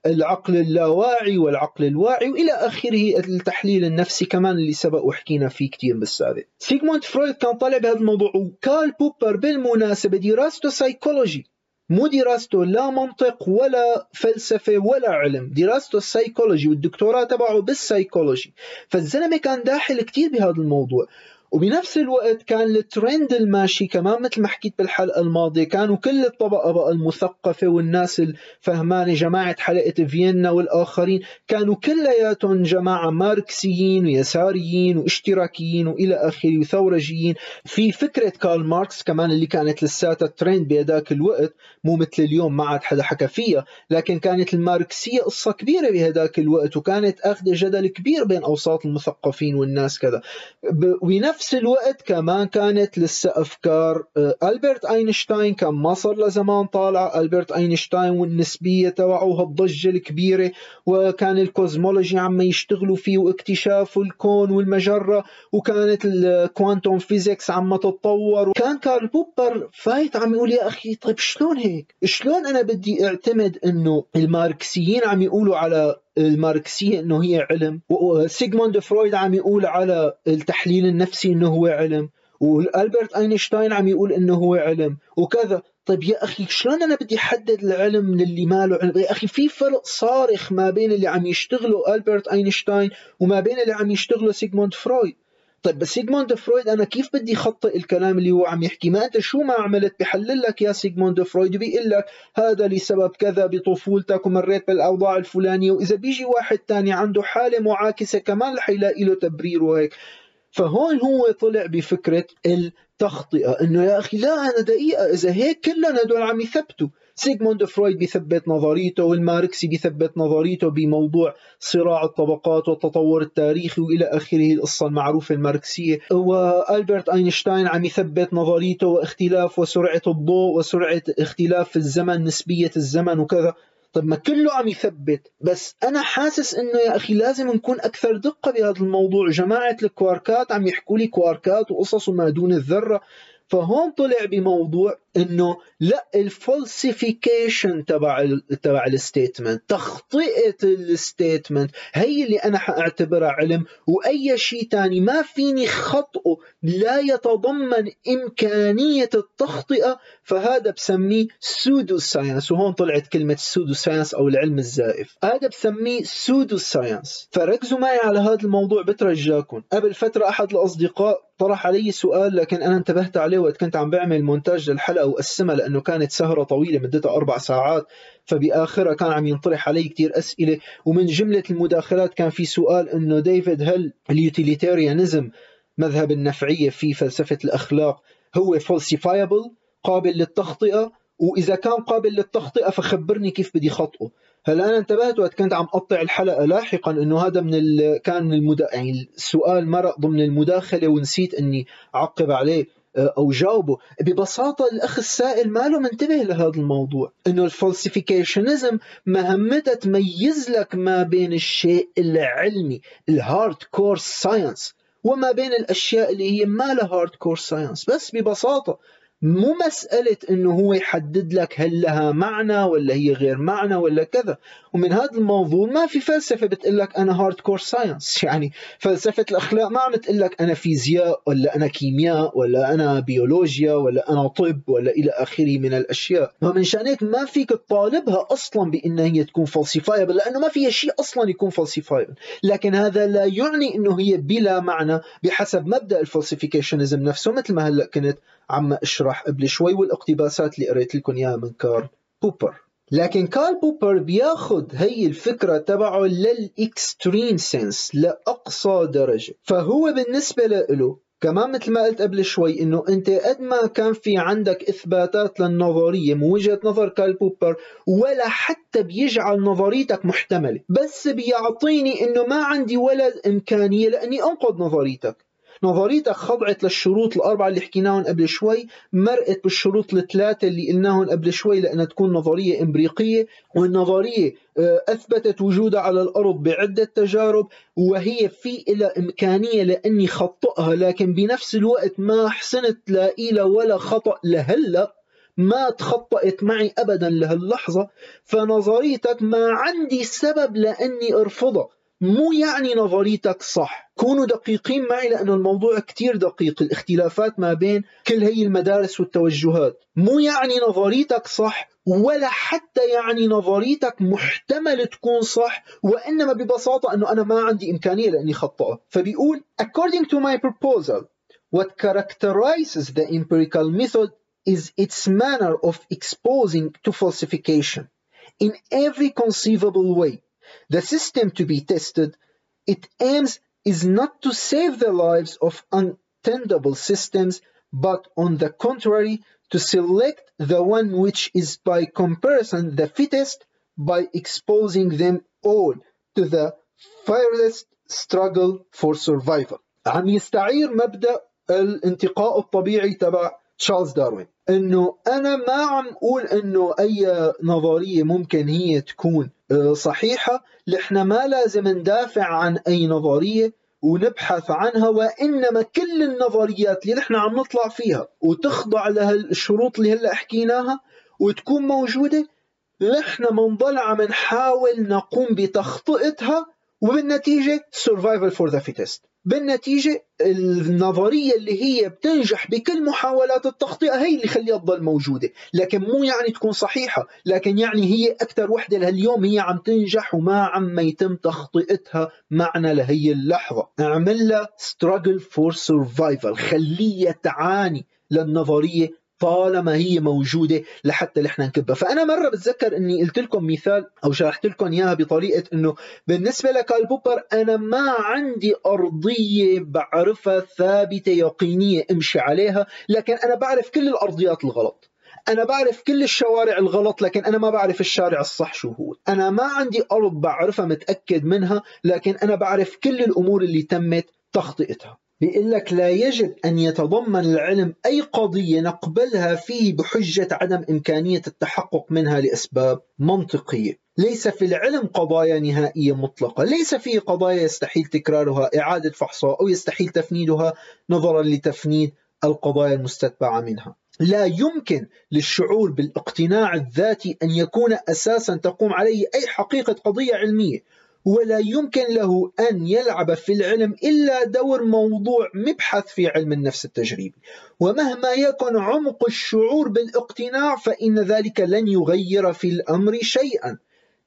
والعقل اللاواعي والعقل الواعي وإلى آخره التحليل النفسي كمان اللي سبق وحكينا فيه كثير بالسابق. سيغموند فرويد كان طالع بهذا الموضوع وكارل بوبر بالمناسبة دراسته سيكولوجي مو دراسته لا منطق ولا فلسفة ولا علم دراسته السيكولوجي والدكتوراه تبعه بالسيكولوجي فالزلمة كان داخل كثير بهذا الموضوع. وبنفس الوقت كان الترند الماشي كمان مثل ما حكيت بالحلقة الماضية كانوا كل الطبقة بقى المثقفة والناس الفهمانة جماعة حلقة فيينا والآخرين كانوا كلياتهم جماعة ماركسيين ويساريين واشتراكيين وإلى آخره وثورجيين. في فكرة كارل ماركس كمان اللي كانت لساتها ترند بهذاك الوقت مو مثل اليوم ما عاد حدا حكى فيها لكن كانت الماركسية قصة كبيرة بهذاك الوقت وكانت اخذه جدل كبير بين أوساط المثقفين والناس كذا. بنفس الوقت كمان كانت لسه أفكار آه، ألبرت أينشتاين كان ما صار لزمان طالع ألبرت أينشتاين والنسبية تبعه وهالضجه الكبيرة وكان ال cosmology عم يشتغلوا فيه واكتشاف الكون والمجرة وكانت ال quantum physics عم تتطور وكان كارل بوبر فايت عم يقول يا أخي طيب شلون هيك؟ شلون أنا بدي أعتمد إنه الماركسيين عم يقولوا على الماركسية إنه هي علم وسيغموند فرويد عم يقول على التحليل النفسي إنه هو علم والبرت أينشتاين عم يقول إنه هو علم وكذا. طيب يا أخي شلون أنا بدي أحدد العلم من اللي ما له علم؟ يا أخي في فرق صارخ ما بين اللي عم يشتغلوا ألبرت أينشتاين وما بين اللي عم يشتغلوا سيغموند فرويد. طيب بس سيغموند فرويد أنا كيف بدي خطئ الكلام اللي هو عم يحكي؟ ما أنت شو ما عملت بحلل لك يا سيغموند فرويد وبيقول لك هذا لسبب كذا بطفولتك ومريت بالأوضاع الفلانية وإذا بيجي واحد تاني عنده حالة معاكسة كمان رح يلاقي له تبرير وهيك. فهون هو طلع بفكرة التخطئة إنه يا أخي لا أنا دقيقة إذا هيك كلنا هدول عم يثبتوا. سيغموند فرويد بيثبت نظريته والماركسي بيثبت نظريته بموضوع صراع الطبقات والتطور التاريخي وإلى آخره القصة المعروفة الماركسية. وألبرت أينشتاين عم يثبت نظريته واختلاف وسرعة الضوء وسرعة اختلاف الزمن نسبية الزمن وكذا. طيب ما كله عم يثبت بس أنا حاسس إنه يا أخي لازم نكون أكثر دقة بهذا الموضوع. جماعة الكواركات عم يحكوا لي كواركات وقصص وما دون الذرة. فهون طلع بموضوع إنه لا ال falsification تبع تبع ال statement تخطئة ال statement هي اللي أنا حأعتبرها علم وأي شيء ثاني ما فيني خطئه لا يتضمن إمكانية التخطئة فهذا بسميه pseudoscience وهون طلعت كلمة pseudoscience أو العلم الزائف. هذا بسميه pseudoscience فركزوا معي على هذا الموضوع بترجاكم قبل فترة أحد الأصدقاء طرح علي سؤال لكن أنا انتبهت عليه وقت كنت عم بعمل مونتاج للحلقة وقسمها لأنه كانت سهرة طويلة مدتها أربع ساعات فبآخرها كان عم ينطرح علي كثير أسئلة. ومن جملة المداخلات كان في سؤال إنه ديفيد هل ال utilitarianism مذهب النفعية في فلسفة الأخلاق هو falsifiable قابل للتخطئة؟ وإذا كان قابل للتخطئة فخبرني كيف بدي خطئه. هلا أنا انتبهت وقت كنت عم أقطع الحلقة لاحقا إنه هذا من ال... كان من المدا... يعني السؤال مرق ضمن المداخلة ونسيت إني أعقب عليه آه، أو جاوبه. ببساطة الأخ السائل ما له منتبه لهذا الموضوع. إنه ال falsificationism مهمتها تميز لك ما بين الشيء العلمي ال hardcore science وما بين الأشياء اللي هي ما لها hardcore science. بس ببساطة مو مسألة إنه هو يحدد لك هل لها معنى ولا هي غير معنى ولا كذا. ومن هذا الموضوع ما في فلسفة بتقول لك أنا hardcore science يعني فلسفة الأخلاق ما عم تقول لك أنا فيزياء ولا أنا كيمياء ولا أنا بيولوجيا ولا أنا طب ولا إلى آخره من الأشياء. ومن شان هيك ما فيك تطالبها أصلا بانها هي تكون falsifiable لأنه ما فيها شيء أصلا يكون falsifiable لكن هذا لا يعني إنه هي بلا معنى بحسب مبدأ ال falsificationism نفسه مثل ما هلأ كنت عم أشرح قبل شوي والاقتباسات اللي قريت لكم اياها من كارل بوبر. لكن كارل بوبر بياخذ هي الفكرة تبعه لل extreme sense لأقصى درجة. فهو بالنسبة له كمان مثل ما قلت قبل شوي إنه أنت قد ما كان في عندك إثباتات للنظرية من وجهة نظر كارل بوبر ولا حتى بيجعل نظريتك محتملة. بس بيعطيني إنه ما عندي ولا امكانيه لأني انقض نظريتك. نظريتك خضعت للشروط الأربعة اللي حكيناهم قبل شوي مرقت بالشروط الثلاثة اللي قلناهم قبل شوي لأنها تكون نظرية إمبريقية والنظرية آه، أثبتت وجودها على الأرض بعدة تجارب وهي في إلى إمكانية لأني خطئها لكن بنفس الوقت ما حسنت لا ولا خطأ لهلأ ما تخطأت معي أبدا لهاللحظة. فنظريتك ما عندي سبب لأني أرفضها. مو يعني نظريتك صح. كونوا دقيقين معي لأن الموضوع كتير دقيق الاختلافات ما بين كل هي المدارس والتوجهات. مو يعني نظريتك صح ولا حتى يعني نظريتك محتمل تكون صح وإنما ببساطة أنه أنا ما عندي إمكانية لأني خطأها فبيقول according to my proposal what characterizes the empirical method is its manner of exposing to falsification in every conceivable way. The system to be tested, it aims is not to save the lives of untenable systems, but on the contrary, to select the one which is by comparison the fittest by exposing them all to the fearless struggle for survival. عم يستعير مبدأ الانتقاء الطبيعي تبع تشارلز داروين انه انا ما عم اقول انه اي نظريه ممكن هي تكون صحيحة نحن ما لازم ندافع عن أي نظرية ونبحث عنها وإنما كل النظريات اللي نحن عم نطلع فيها وتخضع لها الشروط اللي هلأ حكيناها وتكون موجودة نحن بنضل عم نحاول نقوم بتخطئتها وبالنتيجة survival for the fittest. بالنتيجة النظرية اللي هي بتنجح بكل محاولات التخطئة هي اللي خليها تضل موجودة. لكن مو يعني تكون صحيحة لكن يعني هي أكثر وحدة لهاليوم هي عم تنجح وما عم يتم تخطئتها معنا لهي اللحظة. اعمل لها struggle for survival خليها تعاني للنظرية طالما هي موجودة لحتى نحن نكبها. فأنا مرة بتذكر أني قلت لكم مثال أو شرحت لكم إياها بطريقة أنه بالنسبة لكال بوبر أنا ما عندي أرضية بعرفها ثابتة يقينية أمشي عليها لكن أنا بعرف كل الأرضيات الغلط. أنا بعرف كل الشوارع الغلط لكن أنا ما بعرف الشارع الصح شو هو. أنا ما عندي أرض بعرفها متأكد منها لكن أنا بعرف كل الأمور اللي تمت تخطئتها. بيقول لك لا يجب أن يتضمن العلم أي قضية نقبلها فيه بحجة عدم إمكانية التحقق منها لأسباب منطقية. ليس في العلم قضايا نهائية مطلقة. ليس فيه قضايا يستحيل تكرارها إعادة فحصها أو يستحيل تفنيدها نظرا لتفنيد القضايا المستتبعة منها. لا يمكن للشعور بالاقتناع الذاتي أن يكون أساسا تقوم عليه أي حقيقة قضية علمية. ولا يمكن له أن يلعب في العلم إلا دور موضوع مبحث في علم النفس التجريبي. ومهما يكن عمق الشعور بالاقتناع فإن ذلك لن يغير في الأمر شيئا.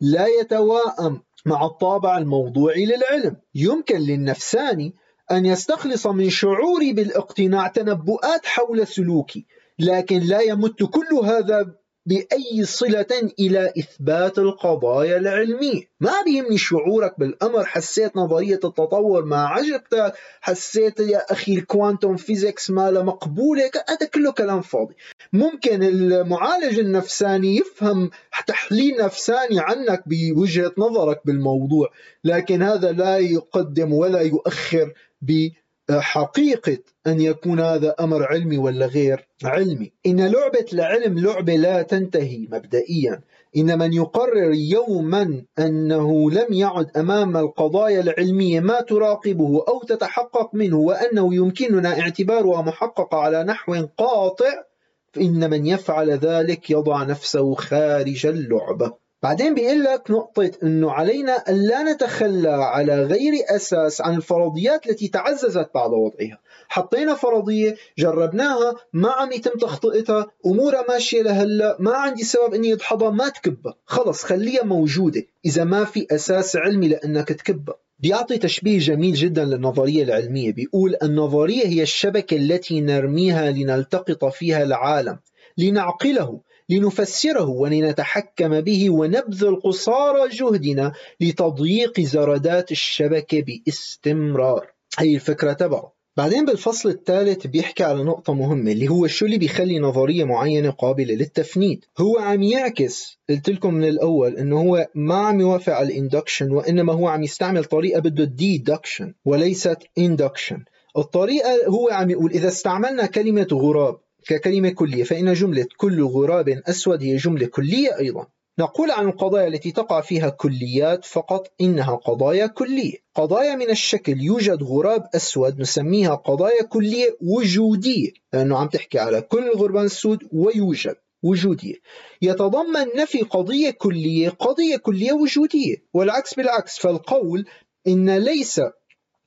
لا يتواءم مع الطابع الموضوعي للعلم. يمكن للنفساني أن يستخلص من شعوري بالاقتناع تنبؤات حول سلوكي لكن لا يمت كل هذا بأي صلة إلى إثبات القضايا العلمية. ما بيهمني شعورك بالأمر؟ حسيت نظرية التطور ما عجبتك؟ حسيت يا أخي الكوانتوم فيزيكس ما مقبولة؟ هذا كله كلام فاضي. ممكن المعالج النفساني يفهم تحليل نفساني عنك بوجهة نظرك بالموضوع لكن هذا لا يقدم ولا يؤخر ب حقيقة أن يكون هذا أمر علمي ولا غير علمي؟ إن لعبة العلم لعبة لا تنتهي مبدئيا. إن من يقرر يوما أنه لم يعد أمام القضايا العلمية ما تراقبه أو تتحقق منه وأنه يمكننا اعتبارها محققة على نحو قاطع فإن من يفعل ذلك يضع نفسه خارج اللعبة. بعدين بيقول لك نقطة أنه علينا أن لا نتخلى على غير أساس عن الفرضيات التي تعززت بعد وضعها. حطينا فرضية جربناها ما عم يتم تخطئتها أمورها ماشية لهلا ما عندي سبب أني أدحضها ما تكبها. خلص خليها موجودة إذا ما في أساس علمي لأنك تكبها. بيعطي تشبيه جميل جدا للنظرية العلمية. بيقول النظرية هي الشبكة التي نرميها لنلتقط فيها العالم لنعقله. لنفسره ولنتحكم به ونبذل قصارى جهدنا لتضييق زردات الشبكة باستمرار. هي الفكرة تبعه. بعدين بالفصل الثالث بيحكي على نقطة مهمة اللي هو شو اللي بيخلي نظرية معينة قابلة للتفنيد. هو عم يعكس قلت لكم من الأول إنه هو ما عم يوافق على ال induction وإنما هو عم يستعمل طريقة بده deduction وليست induction الطريقة هو عم يقول إذا استعملنا كلمة غراب ككلمة كلية فإن جملة كل غراب أسود هي جملة كلية أيضا. نقول عن القضايا التي تقع فيها كليات فقط إنها قضايا كلية. قضايا من الشكل يوجد غراب أسود نسميها قضايا كلية وجودية لأنه عم تحكي على كل الغربان السود ويوجد وجودية. يتضمن نفي قضية كلية قضية كلية وجودية والعكس بالعكس فالقول إن ليس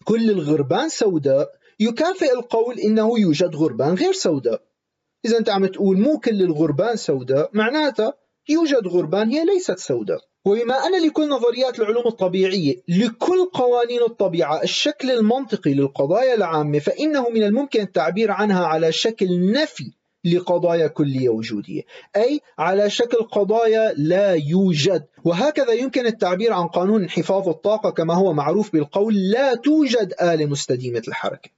كل الغربان سوداء يكافئ القول إنه يوجد غربان غير سوداء. إذا أنت عم تقول مو كل الغربان سوداء معناتها يوجد غربان هي ليست سوداء. وبما أن لكل نظريات العلوم الطبيعية لكل قوانين الطبيعة الشكل المنطقي للقضايا العامة فإنه من الممكن التعبير عنها على شكل نفي لقضايا كلية وجودية. أي على شكل قضايا لا يوجد. وهكذا يمكن التعبير عن قانون انحفاظ الطاقة كما هو معروف بالقول لا توجد آلة مستديمة الحركة.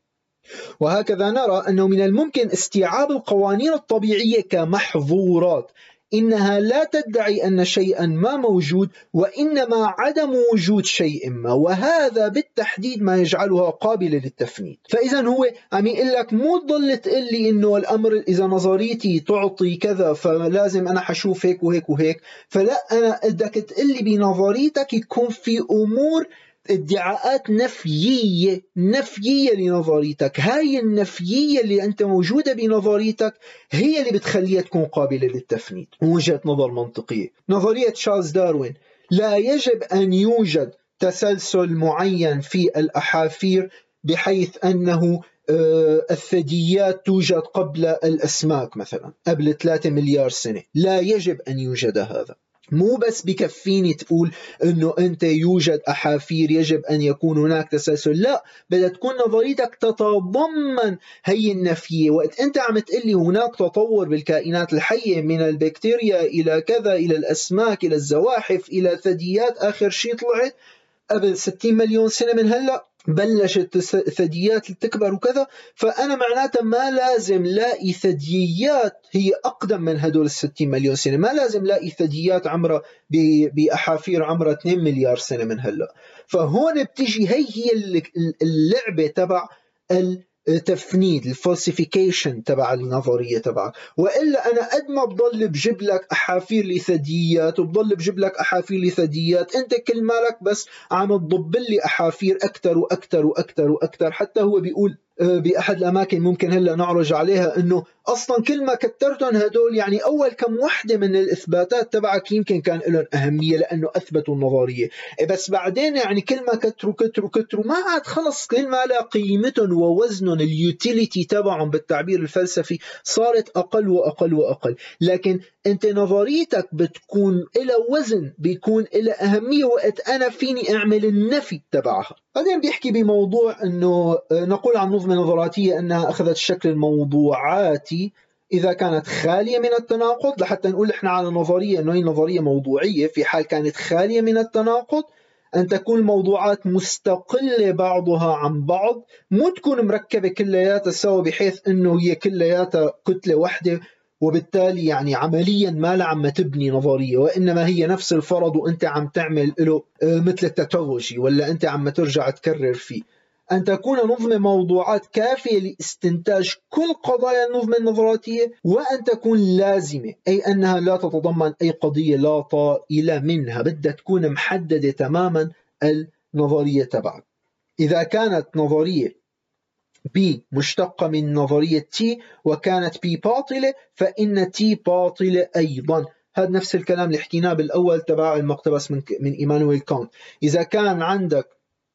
وهكذا نرى أنه من الممكن استيعاب القوانين الطبيعية كمحظورات إنها لا تدعي أن شيئا ما موجود وإنما عدم وجود شيء ما وهذا بالتحديد ما يجعلها قابلة للتفنيد. فإذا هو عم يقول لك مو تضل تقول لي إنه الأمر إذا نظريتي تعطي كذا فلازم أنا حشوف هيك وهيك وهيك فلا أنا بدك تقول لي بنظريتك يكون في أمور ادعاءات نفيية نفيية لنظريتك. هاي النفيية اللي أنت موجودة بنظريتك هي اللي بتخليها تكون قابلة للتفنيد. وجهة نظر منطقية. نظرية تشارلز داروين لا يجب أن يوجد تسلسل معين في الأحافير بحيث أنه آه، الثدييات توجد قبل الأسماك مثلا قبل 3 مليار سنة. لا يجب أن يوجد هذا. مو بس بكفيني تقول إنه أنت يوجد أحافير يجب أن يكون هناك تسلسل لا بدها تكون نظريتك تتضمن هي النفية. وقت أنت عم تقلي هناك تطور بالكائنات الحية من البكتيريا إلى كذا إلى الأسماك إلى الزواحف إلى ثدييات آخر شيء طلعت قبل 60 مليون سنة من هلأ. بلشت الثدييات تكبر وكذا فأنا معناتها ما لازم لاقي ثدييات هي أقدم من هدول ال 60 مليون سنة. ما لازم لاقي ثدييات عمرها بأحافير عمرها 2 مليار سنة من هلأ. فهون بتيجي هي هي اللعبة تبع التفنيد الفالسيفيكيشن تبع النظرية تبعك. وإلا أنا قد ما بضل بجيب لك أحافير لثدييات وبضل بجيب لك أحافير لثدييات أنت كل مالك بس عم تضب لي أحافير أكثر وأكثر وأكثر وأكثر حتى هو بيقول بأحد الأماكن ممكن هلا نعرج عليها إنه أصلا كل ما كترتهم هدول يعني أول كم وحدة من الإثباتات تبعك يمكن كان لهم أهمية لأنه أثبتوا النظرية. إيه، بس بعدين يعني كل ما كتروا كتروا كتروا ما عاد خلص كل ما لا قيمتهم ووزنهم اليوتيليتي تبعهم بالتعبير الفلسفي صارت أقل وأقل وأقل. لكن أنت نظريتك بتكون لها وزن بيكون لها أهمية وقت أنا فيني أعمل النفي تبعها. بعدين بيحكي بموضوع إنه آه، نقول عن نظمة نظراتية إنها أخذت الشكل الموضوعاتي إذا كانت خالية من التناقض لحتى نقول إحنا على نظرية إنه هي نظرية موضوعية في حال كانت خالية من التناقض أن تكون الموضوعات مستقلة بعضها عن بعض مو تكون مركبة كلياتها سوا بحيث أنه هي كلياتها كتلة واحدة وبالتالي يعني عمليا ما لها عم تبني نظرية وإنما هي نفس الفرض وأنت عم تعمل له آه، مثل التتوجي ولا أنت عم ترجع تكرر فيه. أن تكون نظم موضوعات كافية لاستنتاج كل قضايا النظم النظراتية وأن تكون لازمة أي أنها لا تتضمن أي قضية لا طائلة منها بدها تكون محددة تماما النظرية تبعك. إذا كانت نظرية B مشتقة من نظرية T وكانت B باطلة فإن T باطلة أيضا. هذا نفس الكلام اللي حكيناه بالأول تبع المقتبس من من إيمانويل كانت. إذا كان عندك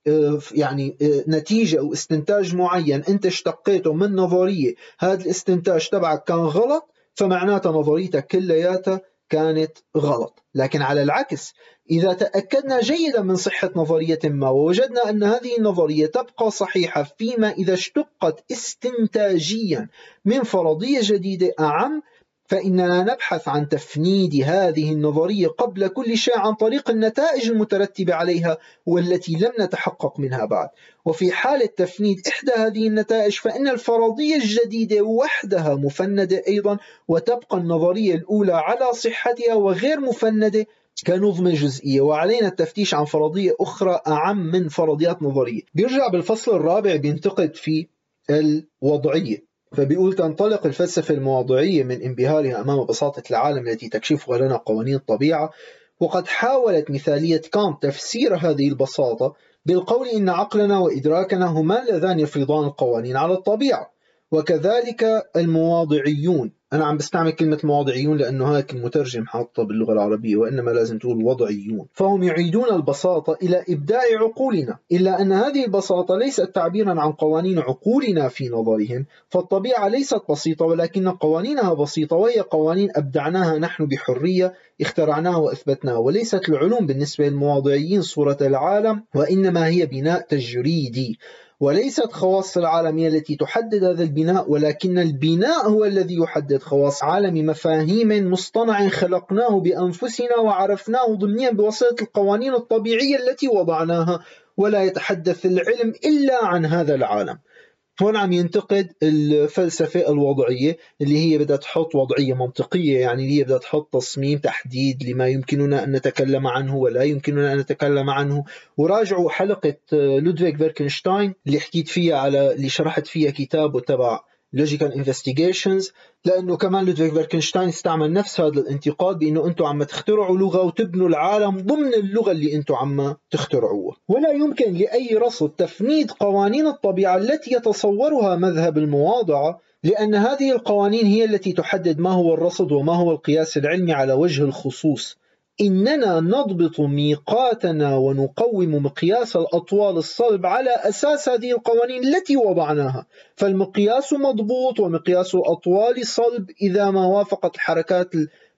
آه، يعني آه، نتيجة أو استنتاج معين أنت اشتقيته من نظرية هذا الاستنتاج تبعك كان غلط فمعناتها نظريتك كلياتها كانت غلط. لكن على العكس إذا تأكدنا جيدا من صحة نظرية ما ووجدنا أن هذه النظرية تبقى صحيحة فيما إذا اشتقت استنتاجيا من فرضية جديدة أعم فإننا نبحث عن تفنيد هذه النظرية قبل كل شيء عن طريق النتائج المترتبة عليها والتي لم نتحقق منها بعد. وفي حالة تفنيد إحدى هذه النتائج فإن الفرضية الجديدة وحدها مفندة أيضا وتبقى النظرية الأولى على صحتها وغير مفندة كنظمة جزئية. وعلينا التفتيش عن فرضية أخرى أعم من فرضيات نظرية. بيرجع بالفصل الرابع بينتقد في الوضعية. فبيقول تنطلق الفلسفة المواضعية من انبهارها أمام بساطة العالم التي تكشفها لنا قوانين الطبيعة وقد حاولت مثالية كانت تفسير هذه البساطة بالقول إن عقلنا وإدراكنا هما اللذان يفرضان القوانين على الطبيعة. وكذلك المواضعيون. أنا عم بستعمل كلمة مواضعيون لأنه هيك المترجم حاطة باللغة العربية وإنما لازم تقول وضعيون. فهم يعيدون البساطة إلى إبداع عقولنا. إلا أن هذه البساطة ليست تعبيرا عن قوانين عقولنا في نظرهم فالطبيعة ليست بسيطة ولكن قوانينها بسيطة وهي قوانين أبدعناها نحن بحرية اخترعناها وأثبتناها. وليست العلوم بالنسبة للمواضعيين صورة العالم وإنما هي بناء تجريدي. وليست خواص العالم هي التي تحدد هذا البناء ولكن البناء هو الذي يحدد خواص عالم مفاهيم مصطنع خلقناه بأنفسنا وعرفناه ضمنيا بواسطة القوانين الطبيعية التي وضعناها ولا يتحدث العلم إلا عن هذا العالم. هون عم ينتقد الفلسفة الوضعية اللي هي بدها تحط وضعية منطقية يعني اللي هي بدها تحط تصميم تحديد لما يمكننا أن نتكلم عنه ولا يمكننا أن نتكلم عنه. وراجعوا حلقة لودفيك فيتغنشتاين اللي حكيت فيها على اللي شرحت فيها كتابه تبع logical investigations لأنه كمان لودفيك فيتغنشتاين استعمل نفس هذا الانتقاد بإنه أنتم عم تخترعوا لغة وتبنوا العالم ضمن اللغة اللي أنتم عم تخترعوها. ولا يمكن لأي رصد تفنيد قوانين الطبيعة التي يتصورها مذهب المواضعه لأن هذه القوانين هي التي تحدد ما هو الرصد وما هو القياس العلمي على وجه الخصوص. إننا نضبط ميقاتنا ونقوم مقياس الأطوال الصلب على أساس هذه القوانين التي وضعناها. فالمقياس مضبوط ومقياس الأطوال صلب إذا ما وافقت الحركات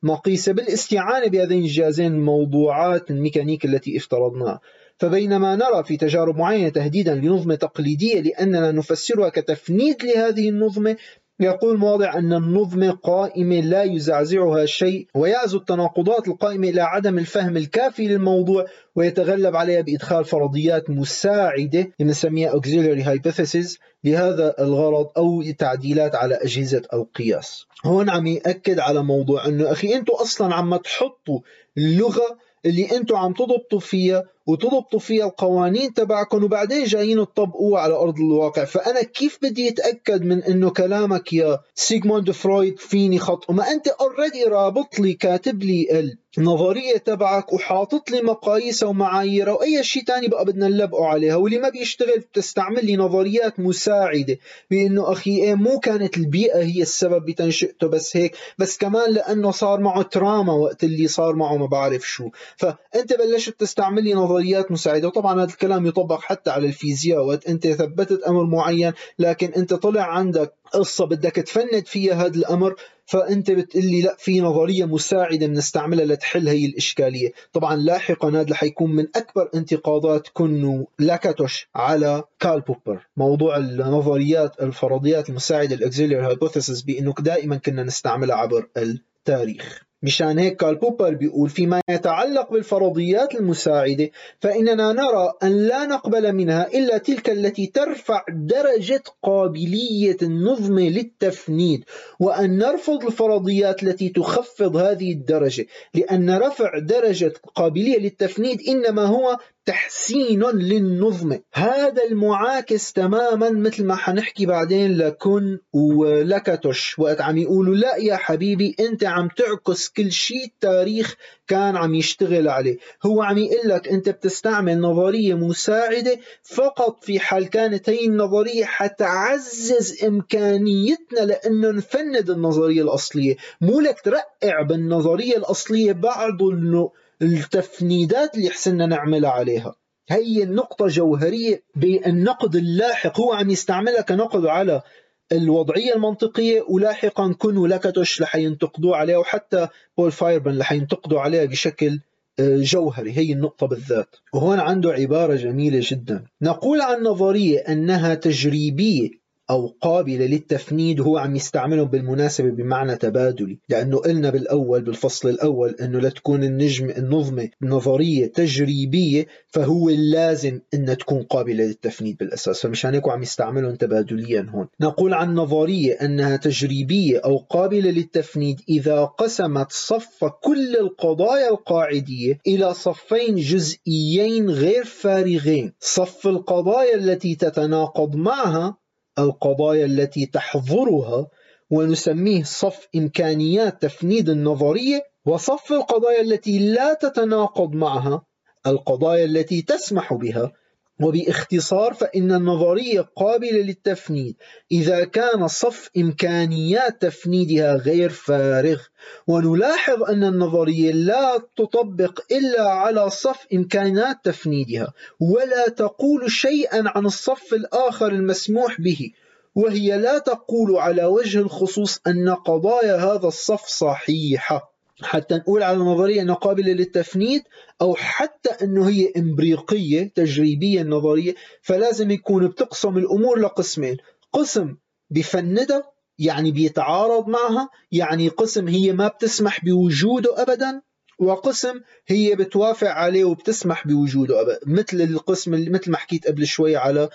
المقيسة بالاستعانة بهذين الجهازين الموضوعات الميكانيك التي افترضناها. فبينما نرى في تجارب معينة تهديدا لنظمة تقليدية لأننا نفسرها كتفنيد لهذه النظمة يقول المواضع أن النظم قائمة لا يزعزعها شيء ويعزو التناقضات القائمة إلى عدم الفهم الكافي للموضوع ويتغلب عليها بإدخال فرضيات مساعدة بنسميها auxiliary hypothesis لهذا الغرض أو تعديلات على أجهزة القياس. هون عم يأكد على موضوع أنه أخي أنتم أصلا عم تحطوا اللغة اللي أنتم عم تضبطوا فيها وتضبطوا فيها القوانين تبعكم وبعدين جايين تطبقوها على أرض الواقع. فأنا كيف بدي أتأكد من إنه كلامك يا سيغموند فرويد فيني خطئه؟ وما أنت already رابط لي كاتب لي النظرية تبعك وحاطط لي مقاييسها ومعاييرها وأي شيء ثاني بقى بدنا نلبقه عليها. واللي ما بيشتغل بتستعمل لي نظريات مساعدة بإنه أخي إيه مو كانت البيئة هي السبب بتنشئته بس هيك بس كمان لأنه صار معه تراما وقت اللي صار معه ما بعرف شو. فأنت بلشت تستعمل لي نظريات نظريات مساعدة. وطبعا هذا الكلام يطبق حتى على الفيزياء وقت أنت ثبتت أمر معين لكن أنت طلع عندك قصة بدك تفند فيها هذا الأمر فأنت بتقلي لا في نظرية مساعدة بنستعملها لتحل هي الإشكالية. طبعا لاحقا هذا رح يكون من أكبر انتقادات كانو لاكاتوش على كارل بوبر. موضوع النظريات الفرضيات المساعدة ال auxiliary hypothesis بأنه دائما كنا نستعملها عبر التاريخ. مشان هيك كارل بوبر بيقول فيما يتعلق بالفرضيات المساعدة فإننا نرى أن لا نقبل منها إلا تلك التي ترفع درجة قابلية النظم للتفنيد وأن نرفض الفرضيات التي تخفض هذه الدرجة لأن رفع درجة قابلية للتفنيد إنما هو تحسين للنظم. هذا المعاكس تماما مثل ما حنحكي بعدين لكن ولكتوش وقت عم يقولوا لا يا حبيبي أنت عم تعكس كل شيء التاريخ كان عم يشتغل عليه. هو عم يقول لك أنت بتستعمل نظرية مساعدة فقط في حال كانت هي النظرية حتعزز إمكانيتنا لأنه نفند النظرية الأصلية. مو لك ترقع بالنظرية الأصلية بعض التفنيدات اللي حسنا نعملها عليها. هي النقطة جوهرية بالنقد اللاحق. هو عم يستعملها كنقد على الوضعية المنطقية ولاحقا كن ولكتوش رح ينتقدوا عليها وحتى بول فايربن رح ينتقدوا عليها بشكل آه، جوهري. هي النقطة بالذات. وهون عنده عبارة جميلة جدا. نقول عن نظرية أنها تجريبية أو قابلة للتفنيد هو عم يستعمله بالمناسبة بمعنى تبادلي. لأنه قلنا بالأول بالفصل الأول أنه لتكون النجم النظمة نظرية تجريبية فهو اللازم أنها تكون قابلة للتفنيد بالأساس. فمشان هيك عم يستعملهم تبادليا هون. نقول عن نظرية أنها تجريبية أو قابلة للتفنيد إذا قسمت صف كل القضايا القاعدية إلى صفين جزئيين غير فارغين. صف القضايا التي تتناقض معها القضايا التي تحظرها ونسميه صف إمكانيات تفنيد النظرية وصف القضايا التي لا تتناقض معها القضايا التي تسمح بها. وباختصار فإن النظرية قابلة للتفنيد. إذا كان صف إمكانيات تفنيدها غير فارغ ونلاحظ أن النظرية لا تطبق إلا على صف إمكانيات تفنيدها ولا تقول شيئا عن الصف الآخر المسموح به وهي لا تقول على وجه الخصوص أن قضايا هذا الصف صحيحة. حتى نقول على نظرية أنها قابلة للتفنيد أو حتى أنه هي إمبريقية تجريبية نظرية فلازم يكون بتقسم الأمور لقسمين. قسم بفندها يعني بيتعارض معها يعني قسم هي ما بتسمح بوجوده أبدا وقسم هي بتوافق عليه وبتسمح بوجوده أبدا. مثل القسم اللي مثل ما حكيت قبل شوي على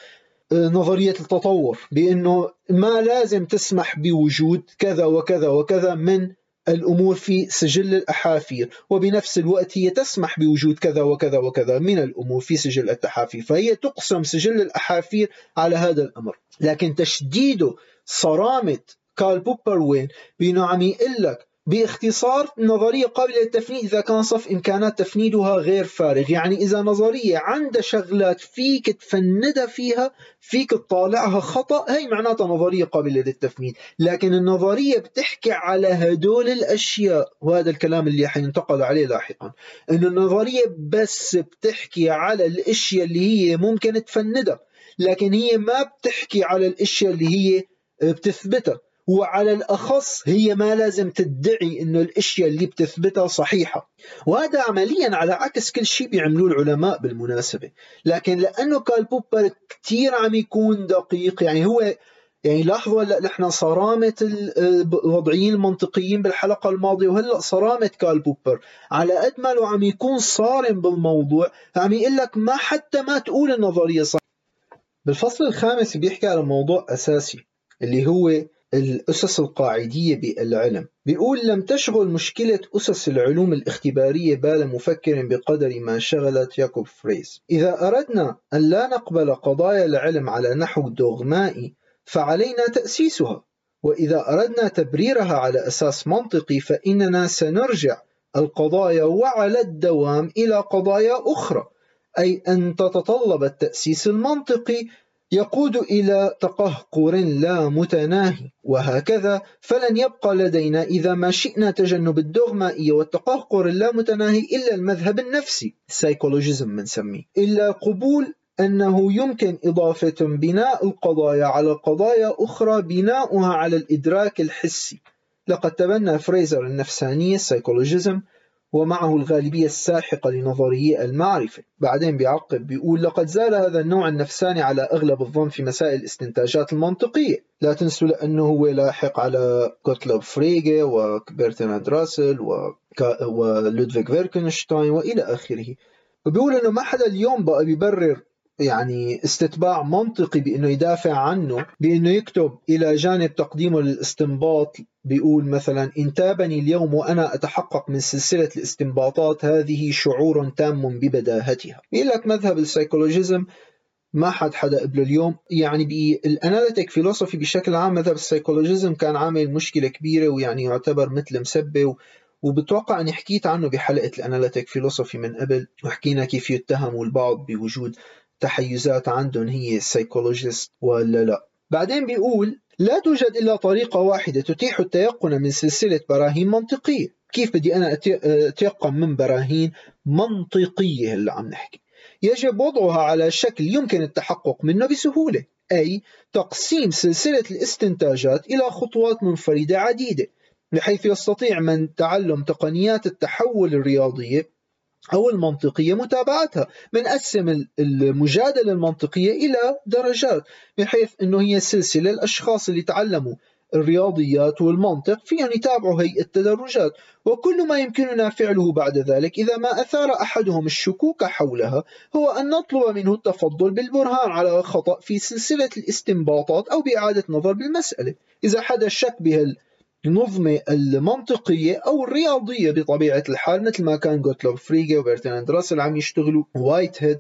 آه، نظرية التطور بأنه ما لازم تسمح بوجود كذا وكذا وكذا من الأمور في سجل الأحافير وبنفس الوقت هي تسمح بوجود كذا وكذا وكذا من الأمور في سجل التحافير فهي تقسم سجل الأحافير على هذا الأمر. لكن تشديده صرامة كارل بوبر وين بأنه عم يقول لك باختصار نظرية قابلة للتفنيد إذا كان صف إمكانات تفنيدها غير فارغ. يعني إذا نظرية عندها شغلات فيك تفندها فيها فيك تطالعها خطأ هي معناتها نظرية قابلة للتفنيد. لكن النظرية بتحكي على هدول الأشياء وهذا الكلام اللي حينتقل عليه لاحقا. أن النظرية بس بتحكي على الأشياء اللي هي ممكن تفندها لكن هي ما بتحكي على الأشياء اللي هي بتثبتها. وعلى الأخص هي ما لازم تدعي أنه الأشياء اللي بتثبتها صحيحة. وهذا عمليا على عكس كل شيء بيعملوه العلماء بالمناسبة. لكن لأنه كارل بوبر كتير عم يكون دقيق يعني هو يعني لاحظوا هلأ نحن صرامة الوضعيين المنطقيين بالحلقة الماضية وهلأ صرامة كارل بوبر. على قد ما لو عم يكون صارم بالموضوع عم يقول لك ما حتى ما تقول النظرية صح. بالفصل الخامس بيحكي على موضوع أساسي اللي هو الأسس القاعدية بالعلم. بيقول لم تشغل مشكلة أسس العلوم الاختبارية بال مفكر بقدر ما شغلت ياكوب فريز. إذا أردنا أن لا نقبل قضايا العلم على نحو دوغمائي فعلينا تأسيسها. وإذا أردنا تبريرها على أساس منطقي فإننا سنرجع القضايا وعلى الدوام إلى قضايا أخرى أي أن تتطلب التأسيس المنطقي يقود إلى تقهقر لا متناهي وهكذا فلن يبقى لدينا إذا ما شئنا تجنب الدوغمائية والتقهقر اللامتناهي إلا المذهب النفسي السيكولوجيزم منسميه إلا قبول أنه يمكن إضافة بناء القضايا على قضايا أخرى بناؤها على الإدراك الحسي. لقد تبنى فريز النفسانية ال psychologism ومعه الغالبية الساحقة لنظرية المعرفة. بعدين بيعقب بيقول لقد زال هذا النوع النفساني على أغلب الظن في مسائل الاستنتاجات المنطقية. لا تنسوا لأنه هو لاحق على غوتلوب فريغه وبرتراند راسل ولودفيغ فيتغنشتاين وإلى آخره. وبيقول أنه ما حدا اليوم بقى بيبرر يعني استتباع منطقي بأنه يدافع عنه بأنه يكتب إلى جانب تقديمه للاستنباط بيقول مثلا انتابني اليوم وأنا أتحقق من سلسلة الاستنباطات هذه شعور تام ببداهتها. يقول لك مذهب ال psychologism ما حد حدا قبله اليوم. يعني بال analytic philosophy بشكل عام مذهب ال psychologism كان عامل مشكلة كبيرة ويعني يعتبر مثل مسبة وبتوقع إني حكيت عنه بحلقة ال analytic philosophy من قبل. وحكينا كيف يتهموا البعض بوجود تحيزات عندهم هي psychologist ولا لا. بعدين بيقول لا توجد إلا طريقة واحدة تتيح التيقن من سلسلة براهين منطقية. كيف بدي أنا أتيقن من براهين منطقية؟ اللي عم نحكي. يجب وضعها على شكل يمكن التحقق منه بسهولة أي تقسيم سلسلة الاستنتاجات إلى خطوات منفردة عديدة بحيث يستطيع من تعلم تقنيات التحول الرياضية أو المنطقية متابعتها بنقسم المجادلة المنطقية إلى درجات بحيث أنه هي سلسلة الأشخاص اللي تعلموا الرياضيات والمنطق فيهم يتابعوا هي التدرجات. وكل ما يمكننا فعله بعد ذلك إذا ما أثار أحدهم الشكوك حولها هو أن نطلب منه التفضل بالبرهان على خطأ في سلسلة الاستنباطات أو بإعادة نظر بالمسألة. إذا حدا شك بهال النظمة المنطقية أو الرياضية بطبيعة الحال مثل ما كان جوتلوب فريجه وبرتراند راسل عم يشتغلوا. وايت هيد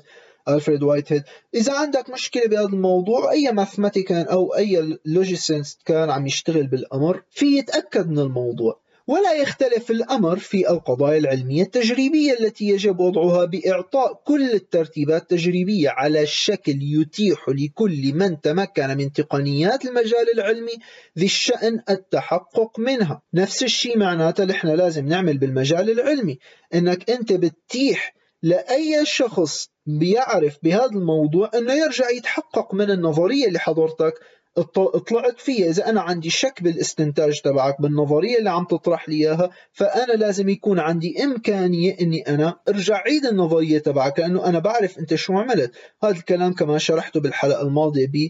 ألفريد وايت هيد إذا عندك مشكلة بهذا الموضوع أي mathematician أو أي logicians كان عم يشتغل بالأمر فيه يتأكد من الموضوع. ولا يختلف الأمر في القضايا العلمية التجريبية التي يجب وضعها بإعطاء كل الترتيبات التجريبية على شكل يتيح لكل من تمكن من تقنيات المجال العلمي ذي الشأن التحقق منها. نفس الشيء معناته اللي إحنا لازم نعمل بالمجال العلمي إنك أنت بتتيح لأي شخص بيعرف بهذا الموضوع إنه يرجع يتحقق من النظرية اللي حضرتك طلعت فيها. إذا أنا عندي شك بالاستنتاج تبعك بالنظرية اللي عم تطرح لي إياها فأنا لازم يكون عندي إمكانية إني أنا أرجع عيد النظرية تبعك لأنه أنا بعرف أنت شو عملت. هذا الكلام كمان شرحته بالحلقة الماضية ب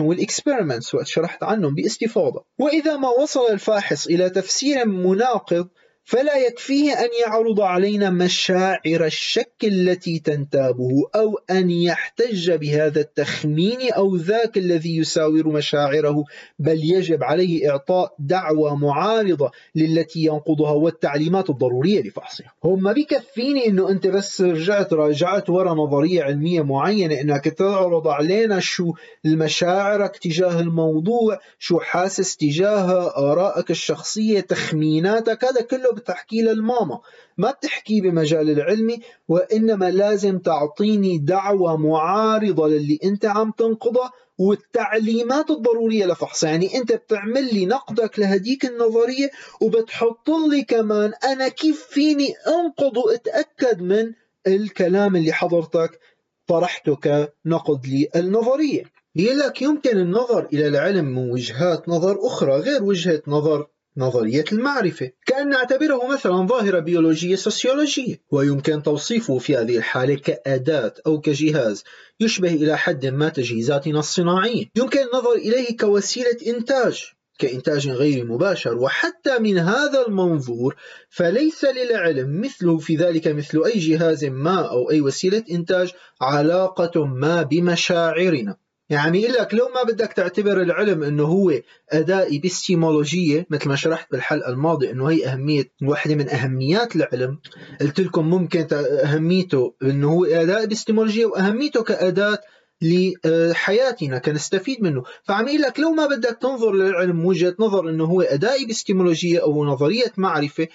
والاكسبيرمنتس وقت شرحت عنهم باستفاضة. وإذا ما وصل الفاحص إلى تفسير مناقض فلا يكفيه أن يعرض علينا مشاعر الشك التي تنتابه أو أن يحتج بهذا التخمين أو ذاك الذي يساور مشاعره بل يجب عليه إعطاء دعوة معارضة للتي ينقضها والتعليمات الضرورية لفحصها هو ما بيكفيني أنه أنت بس رجعت راجعت ورا نظرية علمية معينة أنك تعرض علينا شو مشاعرك تجاه الموضوع شو حاسس تجاهها آرائك الشخصية تخميناتك هذا كله بتحكي للماما. ما بتحكي بمجال العلمي وإنما لازم تعطيني دعوة معارضة للي أنت عم تنقضه والتعليمات الضرورية لفحص. يعني أنت بتعمل لي نقدك لهديك النظرية وبتحط لي كمان أنا كيف فيني أنقض وأتأكد من الكلام اللي حضرتك طرحته كنقد للنظرية لك يمكن النظر إلى العلم من وجهات نظر أخرى غير وجهة نظر نظرية المعرفة. كأن نعتبره مثلا ظاهرة بيولوجية سوسيولوجية. ويمكن توصيفه في هذه الحالة كأداة أو كجهاز يشبه إلى حد ما تجهيزاتنا الصناعية. يمكن النظر إليه كوسيلة إنتاج كإنتاج غير مباشر وحتى من هذا المنظور فليس للعلم مثله في ذلك مثل أي جهاز ما أو أي وسيلة إنتاج علاقة ما بمشاعرنا. يعني يقول لك لو ما بدك تعتبر العلم إنه هو اداة ابستيمولوجيه مثل ما شرحت بالحلقة الماضية إنه هي أهمية واحدة من أهميات العلم. قلت لكم ممكن أهميته إنه هو اداة ابستيمولوجيه وأهميته كأداة لحياتنا كنستفيد منه. فعم يقول لك لو ما بدك تنظر للعلم وجهة نظر إنه هو اداة ابستيمولوجيه أو نظرية معرفة